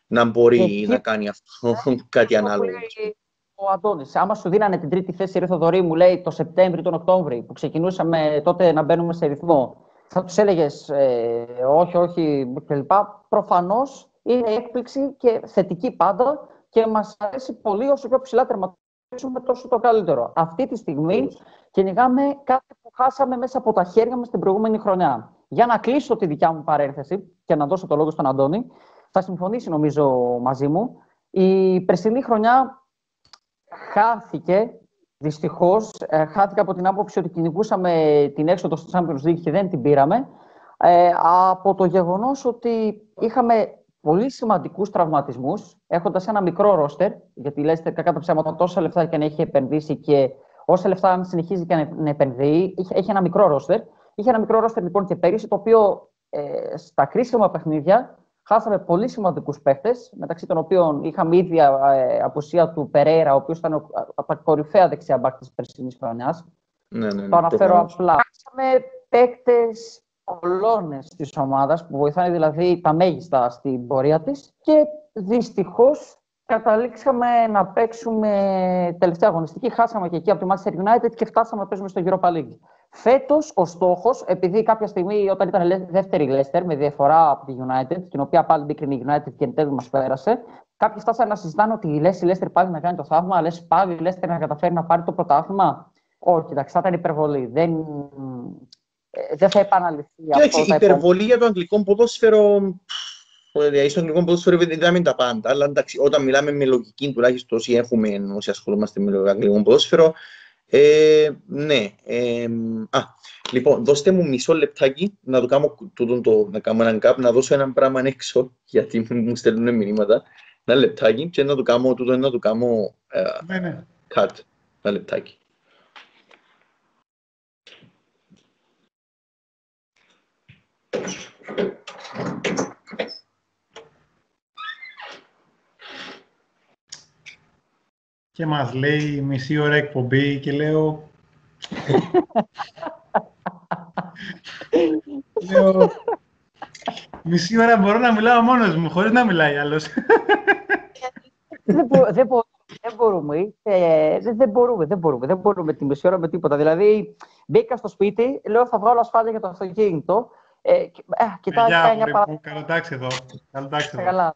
να μπορεί να κάνει αυτό, *laughs* κάτι ανάλογο. Ο Αντώνης, άμα σου δίνανε την τρίτη θέση η Θοδωρή, μου λέει το Σεπτέμβριο, τον Οκτώβριο, που ξεκινούσαμε τότε να μπαίνουμε σε ρυθμό, θα τους έλεγες ε, όχι, όχι κλπ. Προφανώς είναι έκπληξη και θετική πάντα και μας αρέσει πολύ όσο πιο ψηλά τερματίσουμε, τόσο το καλύτερο. Αυτή τη στιγμή κυνηγάμε κάτι που χάσαμε μέσα από τα χέρια μας την προηγούμενη χρονιά. Για να κλείσω τη δικιά μου παρένθεση και να δώσω το λόγο στον Αντώνη, θα συμφωνήσει νομίζω μαζί μου. Η περσινή χρονιά χάθηκε, δυστυχώς, ε, χάθηκε από την άποψη ότι κυνηγούσαμε την έξοδο στο Champions League και δεν την πήραμε. Ε, από το γεγονός ότι είχαμε πολύ σημαντικούς τραυματισμούς, έχοντας ένα μικρό ρόστερ, γιατί η Leicester κατά ψέματα τόσα λεφτά και να έχει επενδύσει και όσα λεφτά αν συνεχίζει και να επενδύει, έχει ένα μικρό ρόστερ. Είχε ένα μικρό ρόστερ λοιπόν και πέρυσι, το οποίο ε, στα κρίσιμα παιχνίδια χάσαμε πολύ σημαντικούς παίχτες, μεταξύ των οποίων είχαμε ήδη ε, απουσία του Περέιρα, ο οποίος ήταν από τα κορυφαία δεξιά μπακ της περσινής χρονιάς. Ναι, ναι, ναι, το αναφέρω το απλά. Χάσαμε παίκτε κολόνες της ομάδας, που βοηθάνε δηλαδή τα μέγιστα στην πορεία της. Και δυστυχώς καταλήξαμε να παίξουμε τελευταία αγωνιστική. Χάσαμε και εκεί από τη Manchester United και φτάσαμε να παίζουμε στο Europa League. Φέτος ο στόχος, επειδή κάποια στιγμή όταν ήταν δεύτερη η Leicester με διαφορά από τη United, την οποία πάλι μπήκε η United και εν τέλει μας πέρασε, κάποιοι φτάσανε να συζητάνε ότι η Leicester πάλι να κάνει το θαύμα, λες πάλι η Leicester να καταφέρει να πάρει το πρωτάθλημα. Όχι, εντάξει, θα ήταν υπερβολή. Δεν, ε, δεν θα επαναληφθεί αυτό. η υπερβολή για το αγγλικό ποδόσφαιρο. Δηλαδή, στο αγγλικό ποδόσφαιρο δεν είδαμε τα πάντα. Αλλά εντάξει, όταν μιλάμε με λογική, τουλάχιστον όσοι έχουμε, όσοι ασχολούμαστε με το αγγλικό ποδόσφαιρο, ε, ναι. Ε, α, λοιπόν, δώστε μου μισό λεπτάκι να το κάνω, το, το, να κάνω έναν κάπ, να δώσω έναν πράγμα έξω, *laughs* γιατί μου στέλνουν μηνύματα. Ένα λεπτάκι και να το κάνω, τούτο, να το κάνω ε, ναι, ναι. cut. Ένα λεπτάκι. Και μας λέει μισή ώρα εκπομπή και λέω... λέω... Μισή ώρα μπορώ να μιλάω μόνος μου, χωρίς να μιλάει άλλος. δεν, δεν, δεν μπορούμε. Ε, δεν, μπορούμε, δεν μπορούμε. Δεν μπορούμε τη μισή ώρα με τίποτα. Δηλαδή, μπήκα στο σπίτι, λέω θα βγάλω ασφάλεια για το αυτοκίνητο. Ε, ε, κοιτάω, ε, μια παρά... Καλοτάξει εδώ. Καλοτάξει εδώ. Καλά.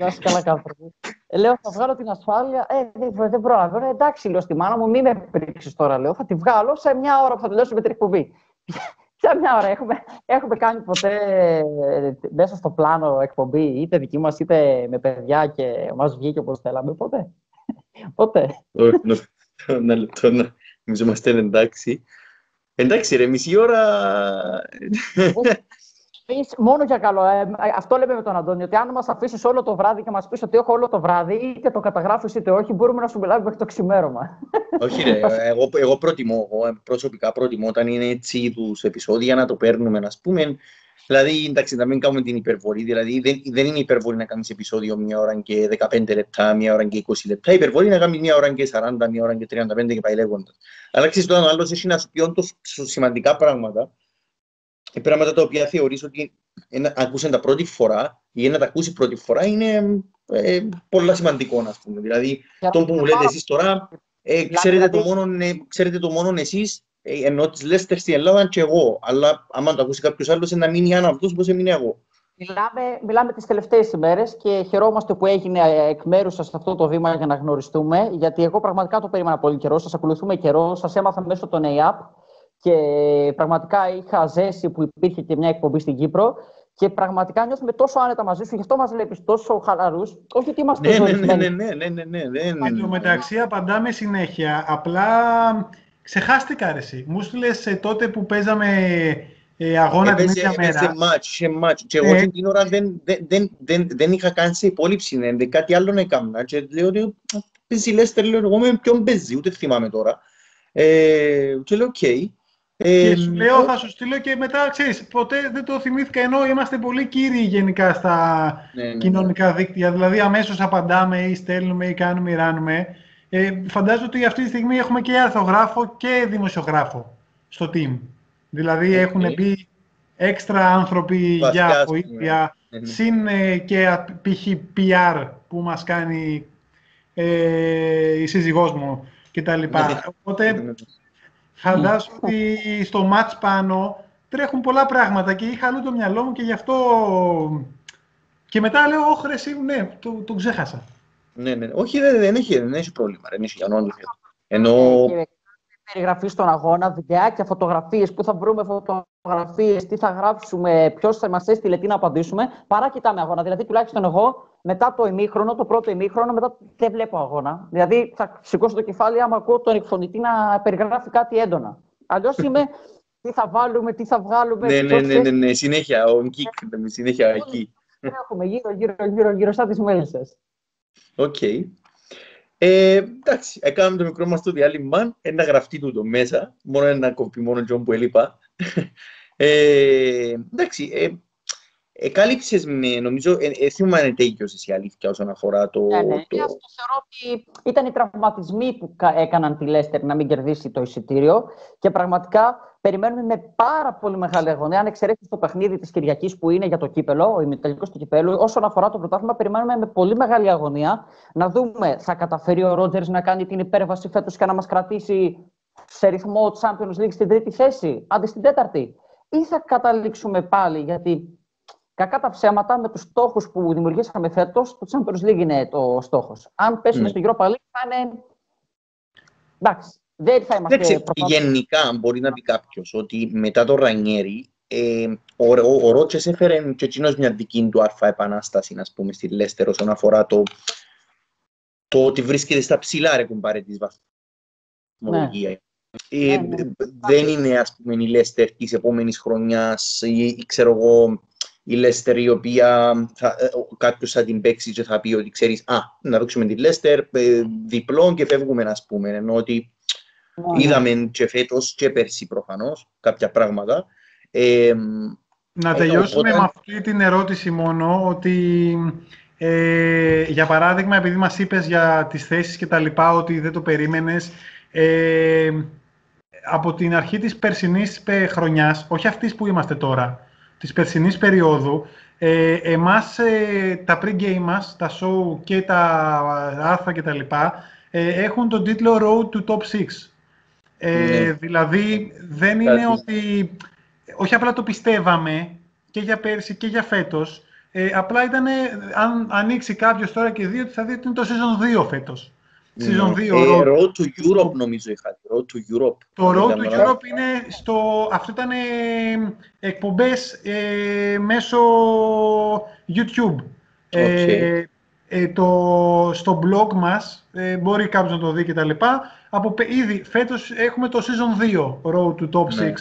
Να σου καλά κάπου. Ε, λέω, θα βγάλω την ασφάλεια. Ε, δεν, δεν πρόλαβα. Ε, εντάξει, λέω στη μάνα μου, μην με πρίξεις τώρα. Λέω, θα τη βγάλω σε μια ώρα που θα τελειώσουμε την εκπομπή. *laughs* σε μια ώρα. Έχουμε, έχουμε κάνει ποτέ ε, μέσα στο πλάνο εκπομπή, είτε δική μας είτε με παιδιά και μας βγήκε όπως θέλαμε. Ποτέ. *laughs* ποτέ. Ένα λεπτό να είμαστε εντάξει. Εντάξει, ρε, μισή ώρα μόνο για καλό. Ε, αυτό λέμε με τον Αντώνιο. Ότι αν μας αφήσεις όλο το βράδυ και μας πεις ότι έχω όλο το βράδυ, είτε το καταγράφεις είτε όχι, μπορούμε να σου μιλάμε μέχρι το ξημέρωμα. Όχι, ρε. εγώ, εγώ προτιμώ, εγώ προσωπικά προτιμώ όταν είναι έτσι τους επεισόδια να το παίρνουμε, α πούμε. Δηλαδή, εντάξει, να μην κάνουμε την υπερβολή. Δηλαδή, δεν, δεν είναι υπερβολή να κάνεις επεισόδιο μία ώρα και 15 λεπτά, μία ώρα και 20 λεπτά. Η υπερβολή είναι να κάνεις μία ώρα και 40, μία ώρα και 35 και πάει λέγοντας. Αλλά ξέρεις, όταν ο άλλος έχει να σου πει όντως σημαντικά πράγματα, πράγματα τα οποία θεωρείς ότι ακούσαν τα πρώτη φορά ή να τα ακούσει πρώτη φορά είναι ε, πολύ σημαντικό, ας πούμε. Δηλαδή, το που μου λέτε εσείς τώρα, ε, ξέρετε, το μόνο, ε, ξέρετε το μόνο εσείς, ε, ενώ τις Λέστερ στην Ελλάδα και εγώ. Αλλά άμα το ακούσει κάποιος άλλος, να μείνει αν αυτός πώς έμεινε εγώ. Μιλάμε, μιλάμε τις τελευταίες ημέρες και χαιρόμαστε που έγινε εκ μέρους σας αυτό το βήμα για να γνωριστούμε, γιατί εγώ πραγματικά το περίμενα πολύ καιρό, σας ακολουθούμε καιρό, σας έμαθα μέσω των ΑΕΑΠ και πραγματικά είχα ζέσει που υπήρχε και μια εκπομπή στην Κύπρο. Και πραγματικά νιώθουμε τόσο άνετα μαζί σου, γι' αυτό μας βλέπεις τόσο χαλαρούς. Όχι ότι είμαστε ναι, ναι, ναι ζορισμένοι. Ναι, ναι, ναι, ναι, ναι, ναι, ναι, Εν τω μεταξύ, απαντάμε συνέχεια. Απλά ξεχάστηκα ρε, εσύ. Μου στείλε ε, τότε που παίζαμε ε, αγώνα ε, την ίδια ε, μέρα. Σε μάτς, σε μάτς. Και εγώ την ώρα δεν, δεν, δεν, δεν είχα κάνει σε υπόλοιψη, ναι. κάτι άλλο να έκανα. Και λέω ότι παίζει Λέστερ, λέω εγώ με ποιον παίζει, ούτε θυμάμαι τώρα. Ε, και λέω, OK. Okay. Και σου λέω, θα σου στείλω και μετά, ξέρεις, ποτέ δεν το θυμήθηκα, ενώ είμαστε πολύ κύριοι γενικά στα ναι, ναι, ναι. κοινωνικά δίκτυα, δηλαδή αμέσως απαντάμε ή στέλνουμε ή κάνουμε ή ράνουμε. Ε, φαντάζομαι ότι αυτή τη στιγμή έχουμε και αρθογράφο και δημοσιογράφο στο team. Δηλαδή έχουν μπει έξτρα άνθρωποι Βασικά, για ας πούμε. βοήθεια, Ναι, ναι. συν ε, και α- π.χ. PR που μας κάνει ε, η σύζυγός μου κτλ. Ναι. Οπότε φαντάζομαι ότι στο μάτς πάνω τρέχουν πολλά πράγματα και είχα αλλού το μυαλό μου και γι' αυτό... Και μετά λέω, όχι ρε εσύ, ναι, το, το ξέχασα. Ναι, ναι. Όχι, δεν, δεν, έχει, δεν έχει πρόβλημα. Δεν έχει κανόνα το θέμα. Ενώ Και περιγραφή στον αγώνα, βιντεάκια, φωτογραφίες, πού θα βρούμε φωτογραφίες, τι θα γράψουμε, ποιος θα μας έστειλε, τι να απαντήσουμε. Παρά κοιτάμε αγώνα. Δηλαδή, τουλάχιστον εγώ μετά το ημίχρονο, το πρώτο ημίχρονο, μετά δεν βλέπω αγώνα. Δηλαδή, θα σηκώσω το κεφάλι άμα ακούω τον εκφωνητή να περιγράφει κάτι έντονα. Αλλιώς *laughs* είμαι τι θα βάλουμε, τι θα βγάλουμε. ναι, ναι, ποιος ναι, ναι, ναι, συνέχεια, ο Κικ, συνέχεια εκεί. Έχουμε γύρω, γύρω, γύρω, γύρω σαν τις μέλισσες. Οκ. Ε, εντάξει, έκαναμε το μικρό μας το διάλειμμα, ένα γραφτεί τούτο μέσα, μόνο ένα κοπεί μόνο τζον που έλειπα. Ε, εντάξει, ε, εκάλυψες με, νομίζω, ε, ε, θυμάμαι αν τέλειωσες η αλήθεια όσον αφορά το... Ναι, ναι. το... Και αυτό θεωρώ ότι ήταν οι τραυματισμοί που κα- έκαναν τη Λέστερ να μην κερδίσει το εισιτήριο και πραγματικά περιμένουμε με πάρα πολύ μεγάλη αγωνία. Αν εξαιρέσεις το παιχνίδι της Κυριακής που είναι για το κύπελο, ο ημιτελικός του κυπέλου, όσον αφορά το πρωτάθλημα, περιμένουμε με πολύ μεγάλη αγωνία να δούμε θα καταφέρει ο Ρότζερς να κάνει την υπέρβαση φέτος και να μας κρατήσει σε ρυθμό Champions League στην τρίτη θέση, αντί στην τέταρτη. Ή θα καταλήξουμε πάλι, γιατί Κακά τα ψέματα, με τους στόχους που δημιουργήσαμε φέτος, το Champions League είναι το στόχος. Αν πέσουμε Ναι. στο Europa League, θα είναι. Εντάξει. Δεν θα είμαστε. Εντάξει, προφανώς- γενικά μπορεί να πει κάποιος ότι μετά το Ρανιέρι ε, ο, ο, ο Ρότσες έφερε και εκείνος μια δική του αρφα επανάσταση ας πούμε, στη Λέστερ όσον αφορά το, το ότι βρίσκεται στα ψηλά ρε κουμπάρε της βαθμολογία. Ε, Ναι, ναι. Δεν είναι ας πούμε η Λέστερ της επόμενης χρονιάς ή, ή ξέρω εγώ η Λέστερ η οποία θα, ε, ο- κάποιος θα την παίξει και θα πει ότι ξέρεις α, να παίξουμε τη Λέστερ ε, διπλό και φεύγουμε ας πούμε ενώ ότι Ναι, ναι. Είδαμε και φέτος και πέρσι προφανώς κάποια πράγματα. Ε, Να Ε, τελειώσουμε οπότε- με αυτή την ερώτηση μόνο, ότι ε, για παράδειγμα, επειδή μας είπες για τις θέσεις και τα λοιπά, ότι δεν το περίμενες, ε, από την αρχή της περσινής πε- χρονιάς, όχι αυτής που είμαστε τώρα, της περσινής περίοδου, ε, εμάς ε, τα pre-game μας, τα show και τα άρθρα και τα λοιπά, ε, έχουν τον τίτλο Road to Top 6. Ε, Ναι. Δηλαδή, δεν είναι Κάτι. ότι όχι απλά το πιστεύαμε και για πέρσι και για φέτος. Ε, απλά ήταν, αν ανοίξει κάποιος τώρα και δει ότι θα δει ότι είναι το season 2 φέτος. Season 2. ε, road. Road to Europe νομίζω είχα. Road to Europe. Το Αν Road δεν to κάνω λάθος. Europe είναι στο... Αυτό ήταν ε, εκπομπές ε, μέσω YouTube. Ε, ε, το, στο blog μας, ε, μπορεί κάποιος να το δει και τα λοιπά, από, πε- ήδη φέτος έχουμε το Season 2, Road to Top 6. Ναι.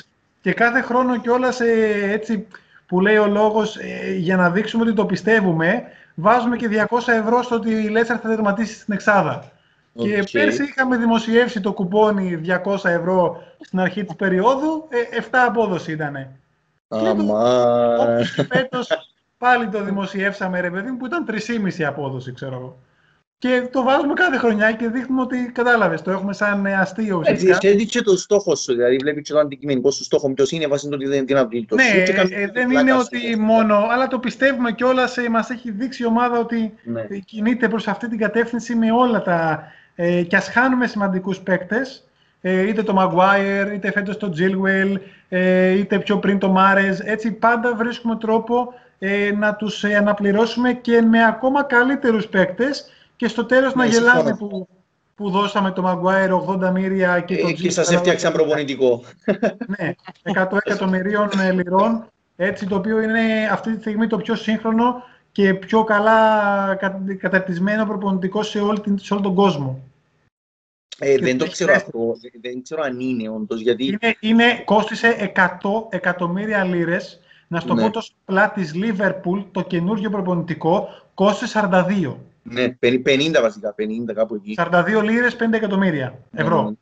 Και κάθε χρόνο κιόλας ε, έτσι που λέει ο λόγος, ε, για να δείξουμε ότι το πιστεύουμε, βάζουμε και 200 ευρώ στο ότι η Leicester θα τερματίσει στην Εξάδα. Και Οκ. πέρσι είχαμε δημοσιεύσει το κουπόνι 200 ευρώ στην αρχή της περίοδου, ε, 7 απόδοση ήταν. Αμά. Όπως και φέτος πάλι το δημοσιεύσαμε ρε παιδί μου που ήταν 3,5 απόδοση ξέρω εγώ. Και το βάζουμε κάθε χρονιά και δείχνουμε ότι κατάλαβες, το έχουμε σαν ε, αστείο Έτσι, ουσιαστικά. εσύ έδειξε το στόχο σου, δηλαδή βλέπεις και το αντικειμενικό σου στόχο ποιος είναι βάσει το ότι δεν την αυλή το Ναι, σου και ε, κάνει ε, την δεν πλάκα είναι σου. ότι μόνο, αλλά το πιστεύουμε κιόλας. Ε, μας έχει δείξει η ομάδα ότι Ναι. ε, κινείται προς αυτή την κατεύθυνση με όλα τα... Ε, και ας χάνουμε σημαντικούς παίκτες, ε, είτε το Maguire, είτε φέτος το Gilwell, ε, είτε πιο πριν το Mares, έτσι πάντα βρίσκουμε τρόπο ε, να τους ε, αναπληρώσουμε και με ακόμα καλύτερους παίκτες και στο τέλος Ναι, να γελάμε συμφωνώ. που, που δώσαμε το Maguire 80 μύρια και το Ε, και σας Gilwell έφτιαξαν προπονητικό. ναι, 100 εκατομμυρίων ε, λιρών, έτσι, το οποίο είναι αυτή τη στιγμή το πιο σύγχρονο και πιο καλά κα- καταρτισμένο προπονητικό σε, όλη την, σε όλο τον κόσμο. Ε, Και δεν το το ξέρω έχει αυτό, δεν- δεν ξέρω αν είναι όντως, γιατί Είναι, είναι, κόστισε 100 εκατομμύρια λίρες. Να στο Ναι. πω το πλά της Liverpool, το καινούργιο προπονητικό, κόστισε 42. Ναι, 50 βασικά, 50 κάπου εκεί. 42 λίρες, 5 εκατομμύρια ευρώ. Ναι.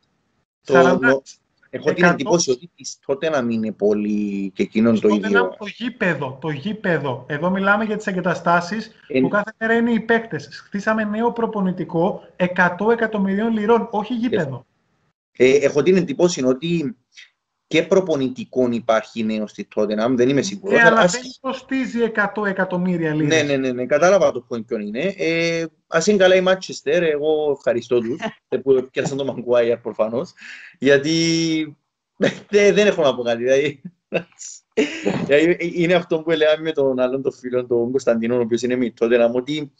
Το- 40 νο- Έχω την 100. εντύπωση ότι της τότε να μην είναι πολύ και εκείνον το Το, ίδιο. το γήπεδο, το γήπεδο. Εδώ μιλάμε για τις εγκαταστάσεις Ε, που κάθε μέρα είναι οι παίκτες. Χτίσαμε νέο προπονητικό 100 εκατομμυρίων λιρών, όχι γήπεδο. Ε, έχω την εντύπωση ότι και προπονητικών υπάρχει νέος στη Tottenham, δεν είμαι σίγουρος. Ναι, αλλά δεν κοστίζει 100 εκατομμύρια λίρες. Ναι, ναι, ναι, ναι, κατάλαβα το point ποιο είναι. Ε, Α είναι καλά η Manchester, εγώ ευχαριστώ τους *laughs* που πιάσαν το Μαγκουάιερ προφανώς. Γιατί δεν έχω να πω κάτι. Δηλαδή, είναι αυτό που έλεγα με τον άλλον τον φίλο, τον Κωνσταντίνο, ο οποίος είναι με τότε, ότι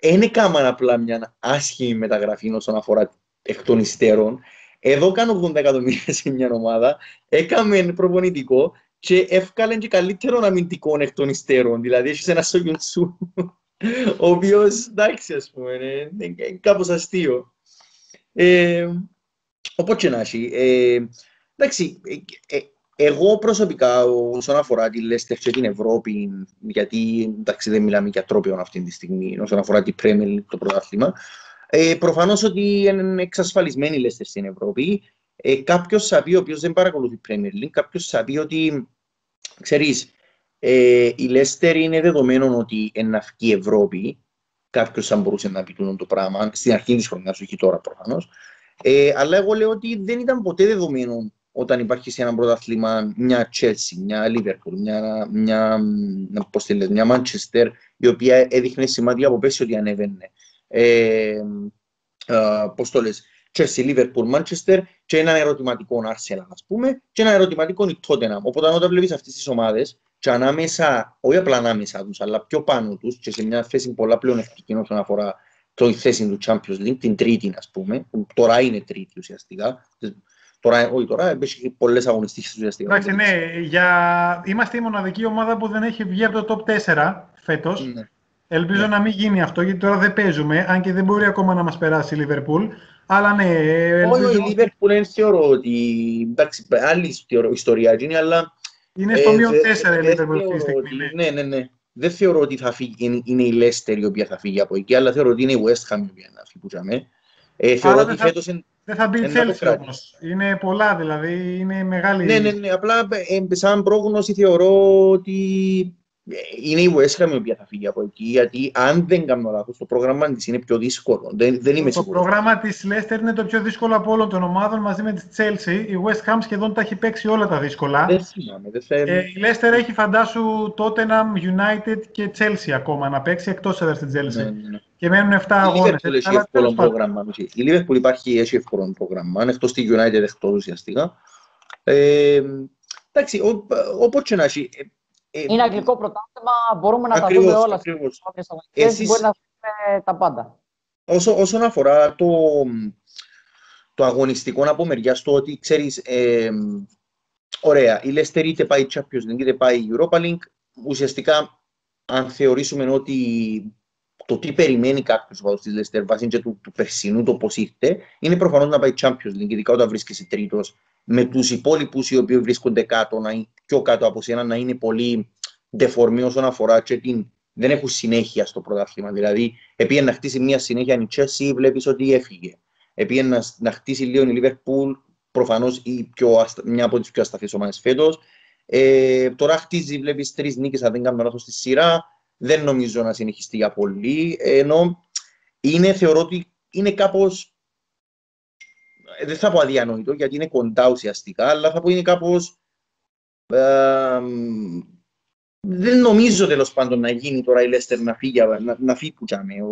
δεν έκαναν απλά μια άσχημη μεταγραφή όσον αφορά εκ των υστέρων. Εδώ κάνω 80 εκατομμύρια σε μια ομάδα, έκαμε προπονητικό και εύκαλε και καλύτερο αμυντικό εκ των υστέρων. Δηλαδή, έχεις ένα Σογιοντσού, ο οποίος εντάξει, ας πούμε, είναι, κάπως αστείο. Ε, οπότε να έχει. Ε, εντάξει, ε, ε, εγώ προσωπικά, όσον αφορά τη Λέστερ και την Ευρώπη, γιατί εντάξει, δεν μιλάμε για τρόπιον αυτή τη στιγμή, όσον αφορά την Premier το πρωτάθλημα, ε, Προφανώς ότι είναι εξασφαλισμένη η Λέστερ στην Ευρώπη. Ε, κάποιος θα πει, ο οποίος δεν παρακολουθεί Premier League, κάποιος θα πει ότι ξέρεις, ε, η Λέστερ είναι δεδομένο ότι είναι η Ευρώπη. Κάποιος θα μπορούσε να πει το πράγμα στην αρχή της χρονιάς, όχι τώρα προφανώς. Ε, αλλά εγώ λέω ότι δεν ήταν ποτέ δεδομένο όταν υπάρχει σε ένα πρωτάθλημα μια Chelsea, μια Liverpool, μια, μια, πώς τη λες, μια Manchester, η οποία έδειχνε σημάδια από πέσει ότι ανέβαινε. Ε, πώς το λες, Chelsea, Liverpool, Manchester και ένα ερωτηματικό Arsenal, ας πούμε, και ένα ερωτηματικό η Tottenham. Οπότε όταν βλέπεις αυτές τις ομάδες, και ανάμεσα, όχι απλά ανάμεσα τους, αλλά πιο πάνω τους και σε μια θέση πολλά πλέον ευτυχή όσον αφορά το θέση του Champions League, την τρίτη, ας πούμε, που τώρα είναι τρίτη ουσιαστικά, Τώρα, όχι τώρα, έχει πολλές αγωνιστικές ουσιαστικά. Εντάξει, ναι, για... είμαστε η μοναδική ομάδα που δεν έχει βγει από το top 4 φέτος. Ναι. Ελπίζω ναι. να μην γίνει αυτό, γιατί τώρα δεν παίζουμε, αν και δεν μπορεί ακόμα να μας περάσει η Liverpool. Αλλά ναι, ελπίζω... Όχι, η Liverpool δεν θεωρώ ότι... Εντάξει, άλλη ιστορία είναι, αλλά... Είναι στο ε, μείον 4 η Liverpool αυτή τη στιγμή. Ναι, ναι, ναι. Δεν θεωρώ ότι θα φύγει, είναι η Leicester η οποία θα φύγει από εκεί, αλλά θεωρώ ότι είναι η West Ham η οποία θα φύγει. Ε, θεωρώ ότι φέτος... Δεν θα μπει η Chelsea όμως. Είναι πολλά δηλαδή, είναι μεγάλη... Ναι, ναι, ναι. Απλά ε, σαν πρόγνωση θεωρώ ότι είναι η West Ham η οποία θα φύγει από εκεί, γιατί αν δεν κάνω λάθος, το πρόγραμμα της είναι πιο δύσκολο. Δεν, δεν είμαι το σίγουρος. Το πρόγραμμα της Leicester είναι το πιο δύσκολο από όλων των ομάδων μαζί με τη Chelsea. Η West Ham σχεδόν τα έχει παίξει όλα τα δύσκολα. Δεν θυμάμαι. Δεν θα... ε, η Leicester έχει φαντάσου Tottenham, United και Chelsea ακόμα να παίξει, εκτός έδρα στην Chelsea. Ναι, ναι, ναι. Και μένουν 7 αγώνες. Η Liverpool έχει εύκολο πρόγραμμα. Η Liverpool υπάρχει, έχει εύκολο πρόγραμμα, εκτός της United εκτός ουσιαστικά. Ε, εντάξει, όπως και να έχει, ε, είναι αγγλικό πρωτάθλημα, μπορούμε να ακριβώς, τα δούμε όλα. Ακριβώς. Εσείς... Μπορεί να δούμε τα πάντα. Όσο, όσον αφορά το, το αγωνιστικό από μεριάς το ότι ξέρεις, ε, ωραία, η Leicester είτε πάει Champions League είτε πάει Europa League, ουσιαστικά αν θεωρήσουμε ότι το τι περιμένει κάποιος από τη Leicester βάσει και του, του περσινού το πώς ήρθε, είναι προφανώς να πάει Champions League, ειδικά όταν βρίσκεσαι τρίτος, με τους υπόλοιπους οι οποίοι βρίσκονται κάτω, να, πιο κάτω από σένα, να είναι πολύ δεφορμοί όσον αφορά και την, δεν έχουν συνέχεια στο πρωτάθλημα. Δηλαδή, επειδή να χτίσει μια συνέχεια η Chelsea, βλέπεις ότι έφυγε. Επειδή να, να χτίσει λίγο η Liverpool, προφανώς μια από τις πιο ασταθείς ομάδες φέτος. Ε, τώρα χτίζει, βλέπεις τρεις νίκες, αν δεν κάνω λάθος στη σειρά. Δεν νομίζω να συνεχιστεί για πολύ. Ενώ είναι, θεωρώ ότι είναι κάπως. Δεν θα πω αδιανόητο γιατί είναι κοντά ουσιαστικά, αλλά θα πω είναι κάπως δεν νομίζω τέλος πάντων να γίνει τώρα η Λέστερ να φύγει, να, να φύγει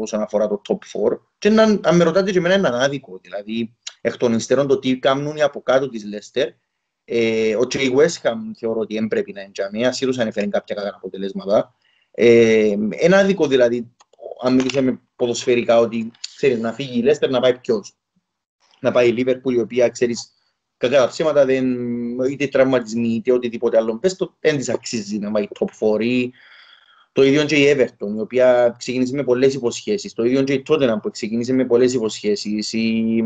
όσον αφορά το top 4. Και να, αν με ρωτάτε και εμένα είναι άδικο. Δηλαδή, εκ των υστέρων το τι κάνουν από κάτω της Λέστερ, ε, ο και η West Ham θεωρώ ότι δεν πρέπει να είναι τζαμί, ασύρως αν έφερε κάποια καλά αποτελέσματα. Ε, ένα άδικο δηλαδή, αν μιλήσουμε ποδοσφαιρικά, ότι ξέρεις, να φύγει η Λέστερ να πάει ποιος. Να πάει η Λίβερπουλ, η οποία ξέρεις Κατά τα ψέματα, δεν, είτε τραυματισμοί είτε οτιδήποτε άλλο. Πες το, δεν της αξίζει να πάει top 4 το ίδιο και η Everton, η οποία ξεκίνησε με πολλές υποσχέσεις. Το ίδιο και η Tottenham που ξεκίνησε με πολλές υποσχέσεις. Η,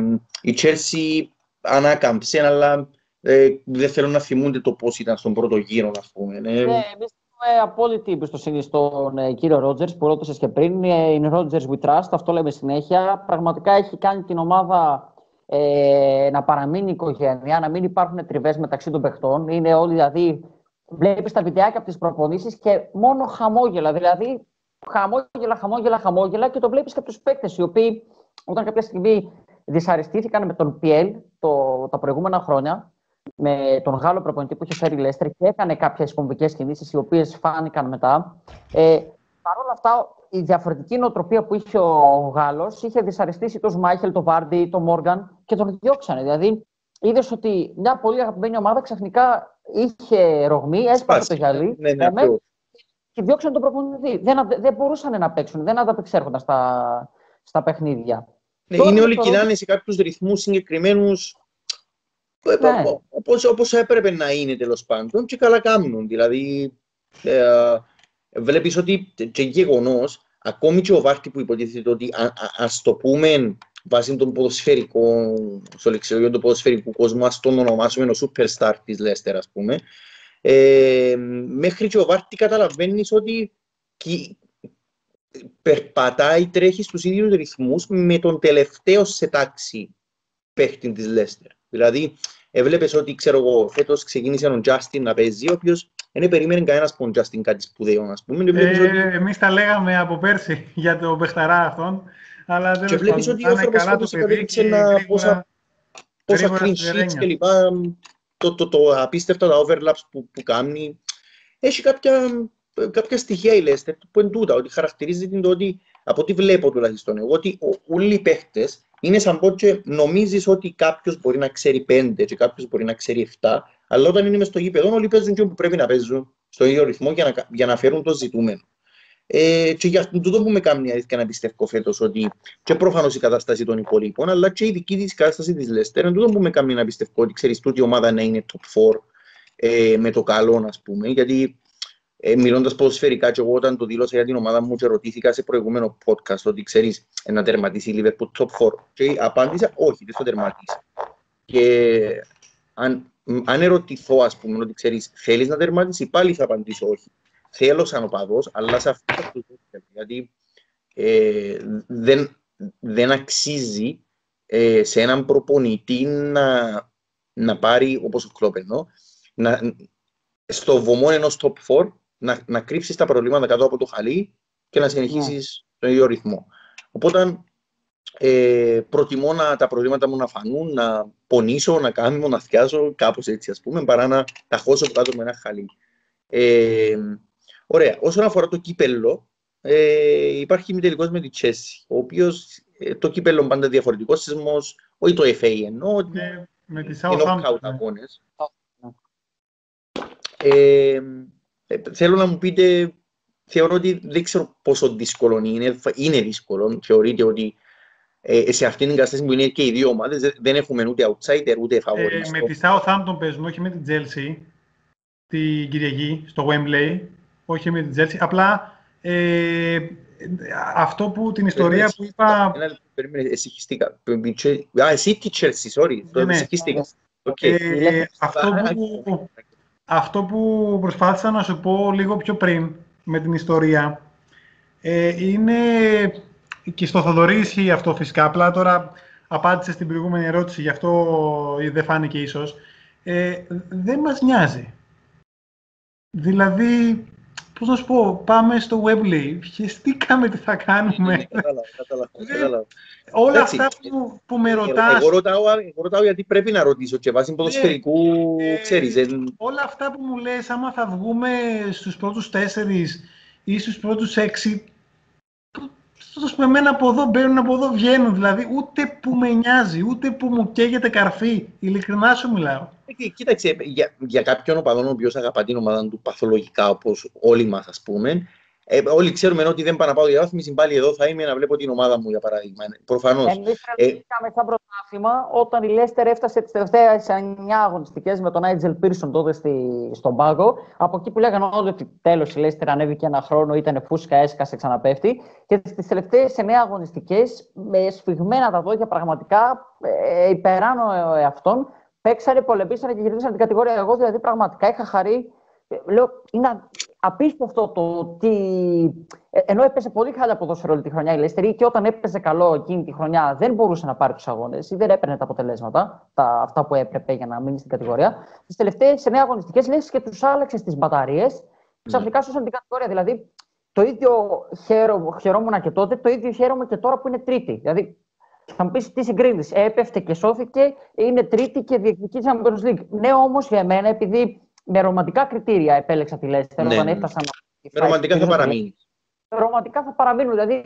η Chelsea ανάκαμψε, αλλά ε, δεν θέλω να θυμούνται το πώς ήταν στον πρώτο γύρο, ας πούμε. Ναι, ναι εμείς έχουμε απόλυτη εμπιστοσύνη στον ε, κύριο Ρότζερς που ρώτησες και πριν. Είναι Rogers we trust, αυτό λέμε συνέχεια. Πραγματικά έχει κάνει την ομάδα ε, να παραμείνει η οικογένεια, να μην υπάρχουν τριβές μεταξύ των παιχτών. Είναι όλοι δηλαδή, βλέπεις τα βιντεάκια από τις προπονήσεις και μόνο χαμόγελα. Δηλαδή, χαμόγελα, χαμόγελα, χαμόγελα και το βλέπεις και από τους παίκτες οι οποίοι όταν κάποια στιγμή δυσαρεστήθηκαν με τον Πιέλ το, τα προηγούμενα χρόνια, με τον Γάλλο προπονητή που είχε φέρει η Λέστερ και έκανε κάποιες κομβικέ κινήσεις οι οποίες φάνηκαν μετά. Ε, Παρ' όλα αυτά, η διαφορετική νοοτροπία που είχε ο Γάλλος είχε δυσαρεστήσει τον Μάιχελ, τον Βάρντι, τον Μόργαν και τον διώξανε. Δηλαδή, είδες ότι μια πολύ αγαπημένη ομάδα ξαφνικά είχε ρογμή, έσπασε το γυαλί. Ναι, ναι, ναι, και διώξαν τον προπονητή. Δεν, δεν μπορούσαν να παίξουν, δεν ανταπεξέρχονταν στα, στα παιχνίδια. Ναι, είναι όλοι το... κοινάνε σε κάποιους ρυθμούς συγκεκριμένους ε, ναι. όπως, όπως έπρεπε να είναι τέλος πάντων και καλά κάνουν. Δηλαδή, ε, βλέπεις ότι και γεγονός, ακόμη και ο Βάρτη που υποτίθεται ότι α, α, το πούμε βάσει των ποδοσφαιρικών, στο λεξιόγιο του ποδοσφαιρικού κόσμου, ας τον ονομάσουμε ο superstar της Λέστερ, ας πούμε, ε, μέχρι και ο Βάρτη καταλαβαίνεις ότι περπατάει, τρέχει στους ίδιους ρυθμούς με τον τελευταίο σε τάξη παίχτη της Λέστερ. Δηλαδή, έβλεπες ότι ξέρω εγώ, φέτος ξεκίνησε ο Τζάστιν να παίζει, ο οποίος δεν περίμενε κανένας από τον Τζάστιν κάτι σπουδαίο, ας πούμε. Ε, ότι... Εμείς τα λέγαμε από πέρσι για τον Πεχταρά αυτόν. Αλλά δεν και βλέπεις ότι ο άνθρωπος κατέληξε να πόσα, πόσα clean sheets και λοιπά. Το, το, το, απίστευτα τα overlaps που, που κάνει. Έχει κάποια, κάποια στοιχεία η Leicester που είναι τούτα, ότι χαρακτηρίζεται το ότι από ό,τι βλέπω τουλάχιστον εγώ, ότι όλοι οι παίχτες είναι σαν πως και νομίζεις ότι κάποιος μπορεί να ξέρει πέντε και κάποιος μπορεί να ξέρει 7, αλλά όταν είναι μες στο γήπεδο όλοι παίζουν και που πρέπει να παίζουν στο ίδιο ρυθμό για να, για να φέρουν το ζητούμενο. Ε, και για αυτό που με κάνει αλήθεια να πιστεύω φέτος ότι και προφανώς η κατάσταση των υπολείπων, αλλά και η δική της κατάσταση της Λέστερ, είναι τούτο που με κάνει να πιστεύω ότι ξέρεις τούτη η ομάδα να είναι top 4 ε, με το καλό, ας πούμε, γιατί ε, Μιλώντας ποδοσφαιρικά, και εγώ όταν το δήλωσα για την ομάδα μου και ρωτήθηκα σε προηγούμενο podcast ότι ξέρεις να τερματίσει η Liverpool top 4. Και απάντησα όχι, δεν θα τερματίσει. Και αν, αν ερωτηθώ, ας πούμε, ότι ξέρεις, θέλεις να τερματίσεις, πάλι θα απαντήσω όχι. Θέλω σαν οπαδός, αλλά σε αυτό το θέλω. Γιατί ε, δεν, δεν αξίζει ε, σε έναν προπονητή να, να πάρει, όπως ο Κλόπενο, να, στο βωμό ενός top 4 να, να κρύψεις τα προβλήματα κάτω από το χαλί και να συνεχίσεις ναι. τον ίδιο ρυθμό. Οπότε ε, προτιμώ να τα προβλήματα μου να φανούν, να πονήσω, να κάνω, να θυκιάσω, κάπως έτσι ας πούμε, παρά να τα χώσω κάτω με ένα χαλί. Ε, ωραία. Όσον αφορά το κύπελο, ε, υπάρχει μη τελικός με τη Τσέση, ο οποίος ε, το κύπελο πάντα διαφορετικός σεισμός, όχι το FA εννοώ, ναι, με τις knockout ναι. αγώνες. Ε, ε, θέλω να μου πείτε, θεωρώ ότι δεν ξέρω πόσο δύσκολο είναι. Είναι δύσκολο. Θεωρείτε ότι ε, σε αυτήν την κατάσταση που είναι και οι δύο ομάδες δεν έχουμε ούτε outsider ούτε favorite. Ε, με τη Southampton παίζουμε, όχι με την Chelsea, την Κυριακή, στο Wembley. Όχι με την Chelsea. Απλά ε, αυτό που την ιστορία που είπα. Περίμενε, εσυχιστήκα. Α, εσύ τη Chelsea, sorry. Ναι, ναι. Okay. Ε, αυτό που, αυτό που προσπάθησα να σου πω λίγο πιο πριν με την ιστορία ε, είναι και στο Θοδωρή ισχύει αυτό φυσικά. Απλά τώρα απάντησες στην προηγούμενη ερώτηση, γι' αυτό δεν φάνηκε ίσως. Ε, δεν μας νοιάζει. Δηλαδή, πώς να σου πω, πάμε στο Webley, *laughs* χεστήκαμε τι θα κάνουμε. Ναι, κατάλαβα, κατάλαβα. Όλα αυτά που, που με ρωτάς... Εγώ ρωτάω, εγώ ρωτάω γιατί πρέπει να ρωτήσω και βάσει ποδοσφαιρικού, ε, ξέρεις. Όλα αυτά που μου λες, άμα θα βγούμε στους πρώτους τέσσερις ή στους πρώτους έξι, Τόσο με εμένα από εδώ μπαίνουν, από εδώ βγαίνουν. Δηλαδή, ούτε που με νοιάζει, ούτε που μου καίγεται καρφί. Ειλικρινά σου μιλάω. Ε, κοίταξε, για, για κάποιον οπαδόν ο οποίος αγαπά την ομάδα του παθολογικά, όπως όλοι μας, ας πούμε, ε, όλοι ξέρουμε ότι δεν πάω να πάω διαβάθμιση, πάλι εδώ θα είμαι να βλέπω την ομάδα μου, για παράδειγμα. Προφανώς. Εμείς ε, σαν πρωτάθλημα όταν η Λέστερ έφτασε τις τελευταίες 9 αγωνιστικές με τον Άιτζελ Πίρσον τότε στη, στον πάγκο. Από εκεί που λέγανε όλοι ότι τέλος η Λέστερ ανέβηκε ένα χρόνο, ήταν φούσκα, έσκασε, ξαναπέφτει. Και στις τελευταίες 9 αγωνιστικές, με σφιγμένα τα δόντια πραγματικά ε, υπεράνω εαυτόν, παίξανε, πολεμήσανε και γυρίσανε την κατηγορία. Εγώ δηλαδή πραγματικά είχα χαρεί Λέω, είναι απίστευτο το ότι. Ε, ενώ έπαιζε πολύ καλά ποδόσφαιρο όλη τη χρονιά η Λέστερη και όταν έπαιζε καλό εκείνη τη χρονιά δεν μπορούσε να πάρει τους αγώνες ή δεν έπαιρνε τα αποτελέσματα, τα, αυτά που έπρεπε για να μείνει στην κατηγορία. Τις τελευταίες εννέα αγωνιστικές λες και τους άλλαξε τις μπαταρίες. Ξαφνικά σώσαν την κατηγορία. Δηλαδή το ίδιο χαίρο, χαιρόμουν και τότε, το ίδιο χαίρομαι και τώρα που είναι τρίτη. Δηλαδή Θα μου πεις τι συγκρίνεις. Έπεφτε και σώθηκε, είναι τρίτη και διεκδικεί Champions League. Ναι, όμως για εμένα, επειδή με ρομαντικά κριτήρια επέλεξα τη Λέστερ ναι, όταν ναι. έφτασα Με ρομαντικά θα παραμείνει. Ρομαντικά θα παραμείνουν. Δηλαδή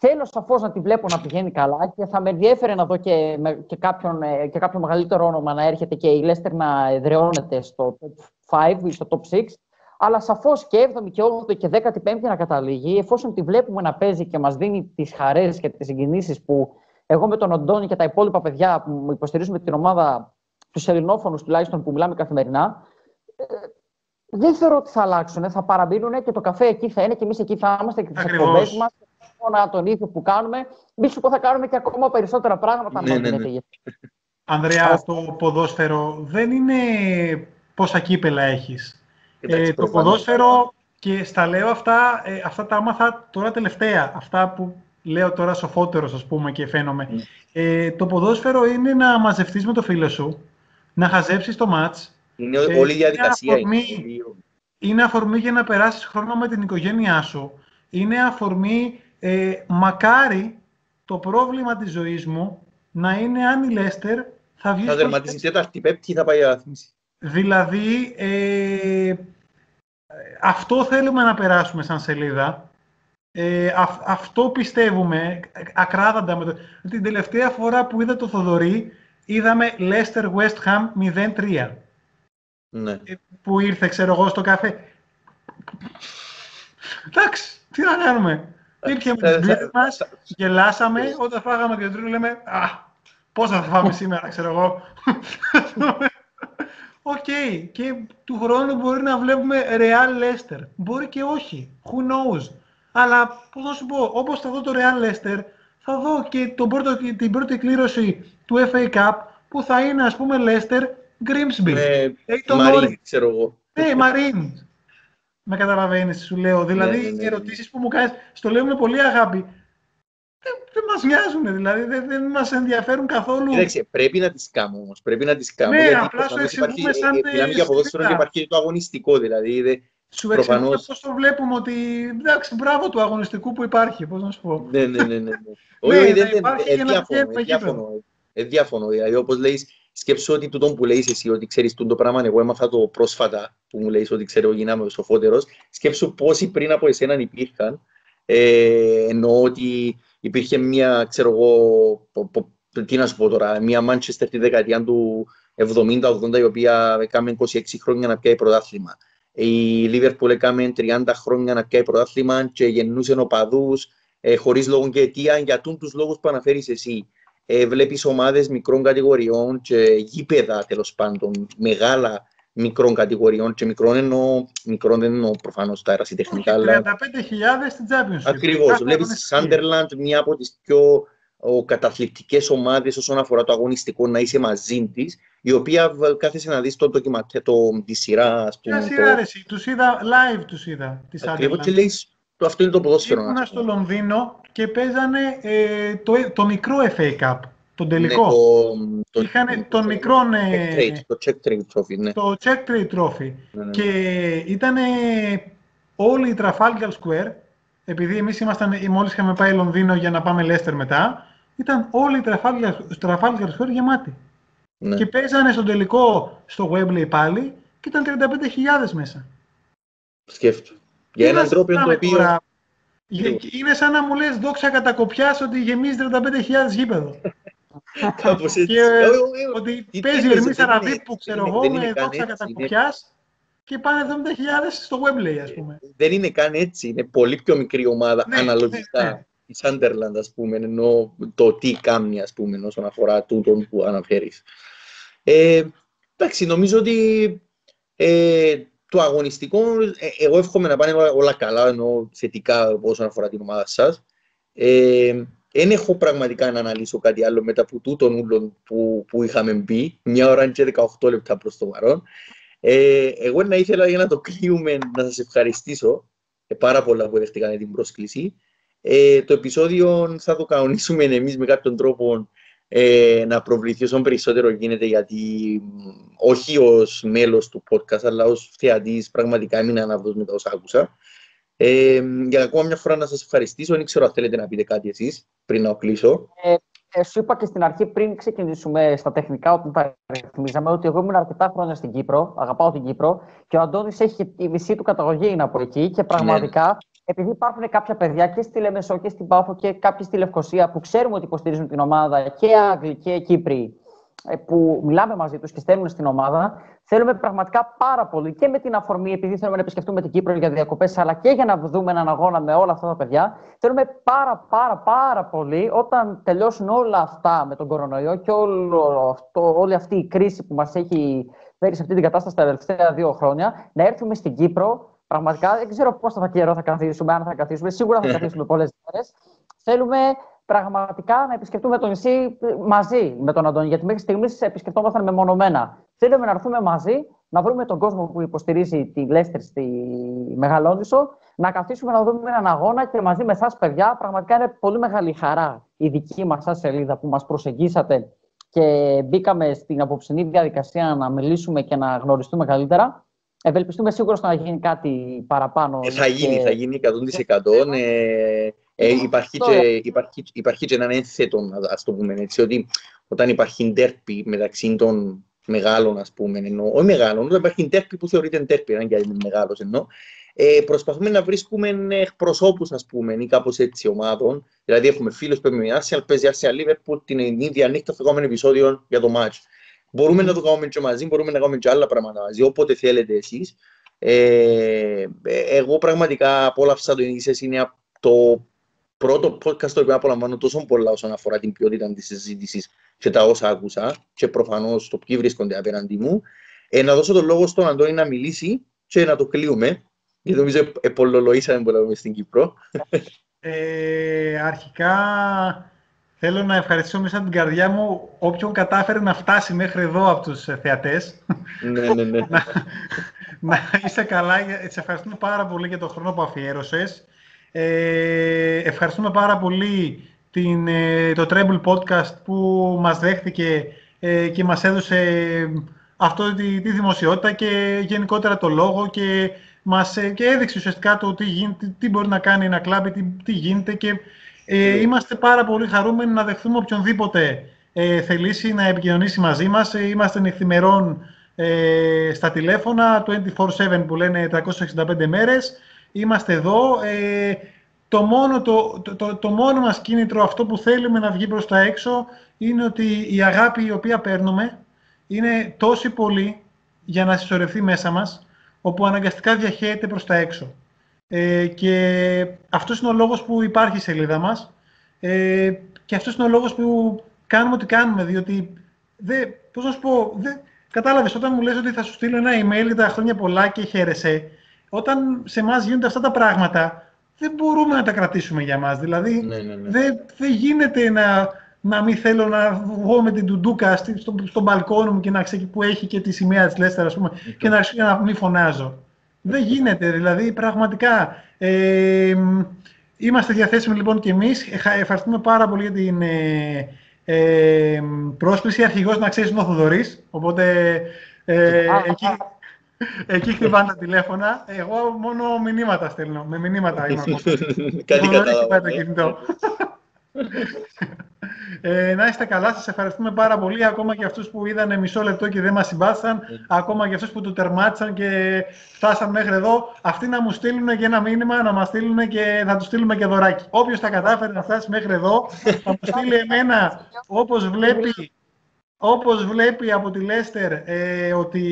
θέλω σαφώς να τη βλέπω να πηγαίνει καλά και θα με ενδιαφέρει να δω και, και, κάποιον, ε, και κάποιο μεγαλύτερο όνομα να έρχεται και η Λέστερ να εδραιώνεται στο top 5 ή στο top 6. Αλλά σαφώς και 7η και 8η και 15η να καταλήγει, εφόσον τη βλέπουμε να παίζει και μας δίνει τις χαρές και τις συγκινήσεις που εγώ με τον Οντώνη και τα υπόλοιπα παιδιά που υποστηρίζουμε την ομάδα, τους ελληνόφωνους τουλάχιστον που μιλάμε καθημερινά, ε, δεν θεωρώ ότι θα αλλάξουν. Θα παραμείνουν και το καφέ εκεί θα είναι και εμείς εκεί θα είμαστε και τις εκπομπές μας. τον ίδιο που κάνουμε. Μη σου πω θα κάνουμε και ακόμα περισσότερα πράγματα. Ναι, ναι, ναι. *laughs* Ανδρέα, το ποδόσφαιρο δεν είναι πόσα κύπελα έχεις. Ε, το ποδόσφαιρο και στα λέω αυτά, ε, αυτά τα άμαθα τώρα τελευταία. Αυτά που λέω τώρα σοφότερος ας πούμε και φαίνομαι. Mm. Ε, το ποδόσφαιρο είναι να μαζευτείς με το φίλο σου, να χαζέψεις το μάτς. Είναι ε, όλη η διαδικασία. Είναι αφορμή, είναι αφορμή για να περάσεις χρόνο με την οικογένειά σου. Είναι αφορμή, ε, μακάρι το πρόβλημα της ζωής μου να είναι αν η Λέστερ θα βγει... Θα δερματίσει τέταρτη, πέπτη θα πάει η Δηλαδή, ε, αυτό θέλουμε να περάσουμε σαν σελίδα. Ε, αυτό πιστεύουμε ακράδαντα. Με το... Την τελευταία φορά που είδα το Θοδωρή, είδαμε Leicester West Ham 0-3. Ναι. Ε, που ήρθε, ξέρω εγώ, στο καφέ. Εντάξει, τι να κάνουμε. Ήρθε με τις μπλίτες μας, γελάσαμε, όταν φάγαμε δύο τρίτο λέμε «Α, πόσα θα φάμε σήμερα, ξέρω εγώ». OK, okay. και του χρόνου μπορεί να βλέπουμε Real Leicester. Μπορεί και όχι. Who knows. Αλλά πώς θα σου πω, όπως θα δω το Real Leicester, θα δω και τον πρώτο, την πρώτη κλήρωση του FA Cup που θα είναι ας πούμε Leicester Grimsby. Ε, Μαρίν, ξέρω εγώ. Ναι, Μαρίν. Με καταλαβαίνεις, σου λέω. Δηλαδή, ναι, ναι, ναι. οι ερωτήσεις που μου κάνεις, στο λέω με πολύ αγάπη δεν, δεν μας νοιάζουν, δηλαδή δεν, δεν μας ενδιαφέρουν καθόλου. Κοίταξε, πρέπει να τις κάνουμε όμως, πρέπει να τις κάνουμε. Ναι, γιατί απλά σου εξηγούμε σαν... Ε, μιλάμε για ποδόσφαιρο και υπάρχει το αγωνιστικό, δηλαδή. Δε, σου προφανώς... εξηγούμε πώς το βλέπουμε ότι, εντάξει, μπράβο του αγωνιστικού που υπάρχει, πώς να σου πω. ναι, ναι, ναι, ναι. Όχι, δεν διαφωνώ, διαφωνώ, δηλαδή όπως λέει, σκέψω ότι τούτο που λέεις εσύ, ότι ξέρεις το πράγμα, εγώ έμαθα το πρόσφατα που μου λέει ότι ξέρω γίναμε ο σοφότερος, σκέψω πόσοι πριν από εσένα υπήρχαν, ε, εννοώ ότι υπήρχε μια, ξέρω εγώ, τι να σου πω τώρα, μια Manchester τη δεκαετία του 70-80 η οποία έκαμε 26 χρόνια να πιάει πρωτάθλημα. Η Liverpool έκαμε 30 χρόνια να πιάει πρωτάθλημα και γεννούσε οπαδούς ε, χωρίς λόγο και αιτία για τους λόγους που αναφέρεις εσύ. Ε, βλέπεις ομάδες μικρών κατηγοριών και γήπεδα τέλος πάντων, μεγάλα μικρών κατηγοριών και μικρών εννοώ, μικρών δεν εννοώ προφανώς τα ερασιτεχνικά. 35.000 στην Champions Ακριβώς. Βλέπεις Sunderland, μία από τις πιο ο, καταθλιπτικές ομάδες όσον αφορά το αγωνιστικό να είσαι μαζί της, η οποία κάθεσε να δεις το ντοκιματέ, το, τη σειρά. Ας πούμε, σειρά, το... τους είδα, live τους είδα. Ακριβώς και λέει, το, αυτό είναι το ποδόσφαιρο. Ήμουν στο Λονδίνο και παίζανε ε, το, το μικρό FA Cup τον τελικό. Ναι, το, Είχαν τον μικρό... Το check trade trophy, ναι. Το check trade trophy. Ναι, ναι. Και ήταν όλοι οι Trafalgar Square, επειδή εμείς ήμασταν, μόλις είχαμε πάει Λονδίνο για να πάμε Leicester μετά, ήταν όλοι οι Trafalgar, Trafalgar Square γεμάτοι. Ναι. Και παίζανε στον τελικό στο Wembley πάλι και ήταν 35.000 μέσα. Σκέφτομαι. Για έναν τρόπο το οποίο... Τώρα, είναι σαν να μου λες δόξα κατά κοπιάς ότι γεμίζεις 35.000 γήπεδο. *laughs* Κάπως έτσι. Ότι παίζει ο Ερμής Αραβή που ξέρω εγώ με δόξα κατά κουπιάς και πάνε 70.000 στο Wembley, ας πούμε. Δεν είναι καν έτσι. Είναι πολύ πιο μικρή ομάδα ναι, αναλογικά. Ναι, ναι. Η Σάντερλαντ, ας πούμε, ενώ το τι κάνει, ας πούμε, όσον αφορά τούτον που αναφέρεις. Ε, εντάξει, νομίζω ότι ε, το αγωνιστικό, ε, εγώ εύχομαι να πάνε όλα καλά, ενώ θετικά όσον αφορά την ομάδα σας. Ε, δεν έχω πραγματικά να αναλύσω κάτι άλλο μετά από τούτον ούλον που, που είχαμε μπει, μια ώρα και 18 λεπτά προς το παρόν. Ε, εγώ να ήθελα για να το κλείουμε να σας ευχαριστήσω ε, πάρα πολλά που δεχτήκατε την πρόσκληση. Ε, το επεισόδιο θα το κανονίσουμε εμείς με κάποιον τρόπο ε, να προβληθεί όσο περισσότερο γίνεται γιατί όχι ως μέλος του podcast αλλά ως θεατής πραγματικά έμεινα να με τα όσα άκουσα. Ε, για ακόμα μια φορά να σας ευχαριστήσω. Δεν ξέρω αν θέλετε να πείτε κάτι εσείς πριν να κλείσω. Ε, ε, σου είπα και στην αρχή πριν ξεκινήσουμε στα τεχνικά, όταν τα ρυθμίζαμε, ότι εγώ ήμουν αρκετά χρόνια στην Κύπρο, αγαπάω την Κύπρο και ο Αντώνης έχει η μισή του καταγωγή είναι από εκεί και πραγματικά ναι. Επειδή υπάρχουν κάποια παιδιά και στη Λεμεσό και στην Πάφο και κάποιοι στη Λευκοσία που ξέρουμε ότι υποστηρίζουν την ομάδα και Άγγλοι και Κύπροι ε, που μιλάμε μαζί τους και στέλνουν στην ομάδα, θέλουμε πραγματικά πάρα πολύ και με την αφορμή, επειδή θέλουμε να επισκεφτούμε την Κύπρο για διακοπές, αλλά και για να δούμε έναν αγώνα με όλα αυτά τα παιδιά. Θέλουμε πάρα, πάρα, πάρα πολύ όταν τελειώσουν όλα αυτά με τον κορονοϊό και όλο αυτό, όλη αυτή η κρίση που μας έχει φέρει σε αυτή την κατάσταση τα τελευταία δύο χρόνια, να έρθουμε στην Κύπρο. Πραγματικά δεν ξέρω πόσο θα καιρό θα καθίσουμε, αν θα καθίσουμε. Σίγουρα θα καθίσουμε πολλές μέρες. Θέλουμε πραγματικά να επισκεφτούμε το νησί μαζί με τον Αντώνη. Γιατί μέχρι στιγμής επισκεφτόμασταν μεμονωμένα. Θέλουμε να έρθουμε μαζί, να βρούμε τον κόσμο που υποστηρίζει τη Λέστερ στη Μεγαλόνισο, να καθίσουμε να δούμε έναν αγώνα και μαζί με εσάς, παιδιά, πραγματικά είναι πολύ μεγάλη χαρά η δική μας σελίδα που μας προσεγγίσατε και μπήκαμε στην απόψινή διαδικασία να μιλήσουμε και να γνωριστούμε καλύτερα. Ευελπιστούμε σίγουρα να γίνει κάτι παραπάνω. Ε, θα γίνει, θα γίνει 100%. Ε, ε, υπάρχει, και, υπάρχει, υπάρχει και έναν ένθετο, ας το πούμε έτσι, ότι όταν υπάρχει ντέρπι μεταξύ των μεγάλων, ας πούμε, ενώ, όχι μεγάλων, όταν υπάρχει ντέρπι που θεωρείται ντέρπι, αν και είναι μεγάλος εννοώ, ε, προσπαθούμε να βρίσκουμε εκπροσώπους, ας πούμε, ή κάπως έτσι ομάδων. Δηλαδή, έχουμε φίλους που με Arsenal, παίζει Arsenal Liverpool την ίδια νύχτα θα κάνουμε επεισόδιο για το match. Μπορούμε να το κάνουμε και μαζί, μπορούμε να κάνουμε και άλλα πράγματα μαζί, όποτε θέλετε εσείς. Ε, εγώ πραγματικά απόλαυσα το είναι το πρώτο podcast το οποίο απολαμβάνω τόσο πολλά όσον αφορά την ποιότητα της συζήτησης και τα όσα άκουσα και προφανώς το ποιοι βρίσκονται απέναντί μου. Ε, να δώσω τον λόγο στον Αντώνη να μιλήσει και να το κλείουμε. Γιατί νομίζω επολολογήσαμε πολλά στην Κύπρο. Ε, αρχικά θέλω να ευχαριστήσω μέσα την καρδιά μου όποιον κατάφερε να φτάσει μέχρι εδώ από τους θεατές. ναι, ναι, ναι. να, να είσαι καλά. Σε ευχαριστούμε πάρα πολύ για τον χρόνο που αφιέρωσες. Ε, ευχαριστούμε πάρα πολύ την, ε, το Treble Podcast που μας δέχτηκε ε, και μας έδωσε αυτό τη, τη δημοσιότητα και γενικότερα το λόγο και μας ε, και έδειξε ουσιαστικά το τι, γίνεται, τι μπορεί να κάνει ένα κλαμπ, τι, τι γίνεται και ε, είμαστε πάρα πολύ χαρούμενοι να δεχθούμε οποιονδήποτε ε, θελήσει να επικοινωνήσει μαζί μας. Είμαστε νυχθημερών ε, στα τηλέφωνα, 24-7 που λένε 365 μέρες είμαστε εδώ. Ε, το, μόνο, το, το, το, μόνο μας κίνητρο, αυτό που θέλουμε να βγει προς τα έξω, είναι ότι η αγάπη η οποία παίρνουμε είναι τόση πολύ για να συσσωρευτεί μέσα μας, όπου αναγκαστικά διαχέεται προς τα έξω. Ε, και αυτός είναι ο λόγος που υπάρχει η σελίδα μας ε, και αυτός είναι ο λόγος που κάνουμε ό,τι κάνουμε, διότι, δε, πώς να σου πω, δε, κατάλαβες, όταν μου λες ότι θα σου στείλω ένα email για τα χρόνια πολλά και χαίρεσαι, όταν σε εμά γίνονται αυτά τα πράγματα, δεν μπορούμε να τα κρατήσουμε για μας. Δηλαδή, ναι, ναι, ναι. δεν, δεν γίνεται να, να μην θέλω να βγω με την τουντούκα στο, στο μπαλκόνι μου και να ξέρω που έχει και τη σημαία της Λέστερ, ας πούμε, και να αρχίσω να μην φωνάζω. Δεν γίνεται, δηλαδή, πραγματικά. Ε, είμαστε διαθέσιμοι λοιπόν και εμείς. Ευχαριστούμε πάρα πολύ για την ε, ε, πρόσκληση. Αρχηγός, να ξέρεις, είναι ο Θοδωρής, οπότε ε, εκεί... Εκεί χτυπάνε τα τηλέφωνα. Εγώ μόνο μηνύματα στέλνω. Με μηνύματα είμαι. *laughs* Κάτι κατάλαβα. Ε, να είστε καλά, σας ευχαριστούμε πάρα πολύ. Ακόμα και αυτούς που είδανε μισό λεπτό και δεν μας συμπάθησαν. Mm. Ακόμα και αυτούς που το τερμάτισαν και φτάσαν μέχρι εδώ. Αυτοί να μου στείλουν και ένα μήνυμα, να μας στείλουν και θα τους στείλουμε και δωράκι. Όποιος τα κατάφερε να φτάσει μέχρι εδώ, θα μου στείλει εμένα, όπως βλέπει, όπως βλέπει από τη Λέστερ, ε, ότι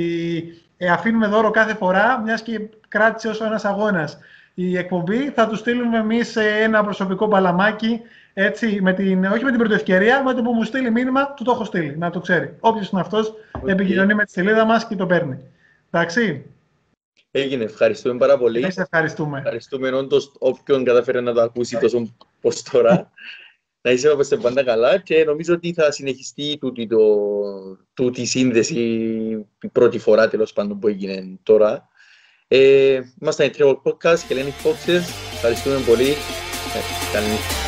ε, αφήνουμε δώρο κάθε φορά, μιας και κράτησε όσο ένας αγώνας η εκπομπή. Θα τους στείλουμε εμείς ένα προσωπικό παλαμάκι, έτσι, με την, όχι με την πρώτη ευκαιρία, με το που μου στείλει μήνυμα, του το έχω στείλει, να το ξέρει. Όποιος είναι αυτός, okay. επικοινωνεί με τη σελίδα μας και το παίρνει. Εντάξει. Έγινε, ευχαριστούμε πάρα πολύ. Εμείς ευχαριστούμε. Ευχαριστούμε όντως όποιον καταφέρει να το ακούσει τόσο πώ τώρα. *laughs* να είσαι όπως πάντα καλά και νομίζω ότι θα συνεχιστεί τούτη, το, τούτη σύνδεση η πρώτη φορά τέλος πάντων που έγινε τώρα. Ε, είμαστε η Trevor Podcast και λένε Foxes. Ευχαριστούμε πολύ. Ε, καλή νύχτα.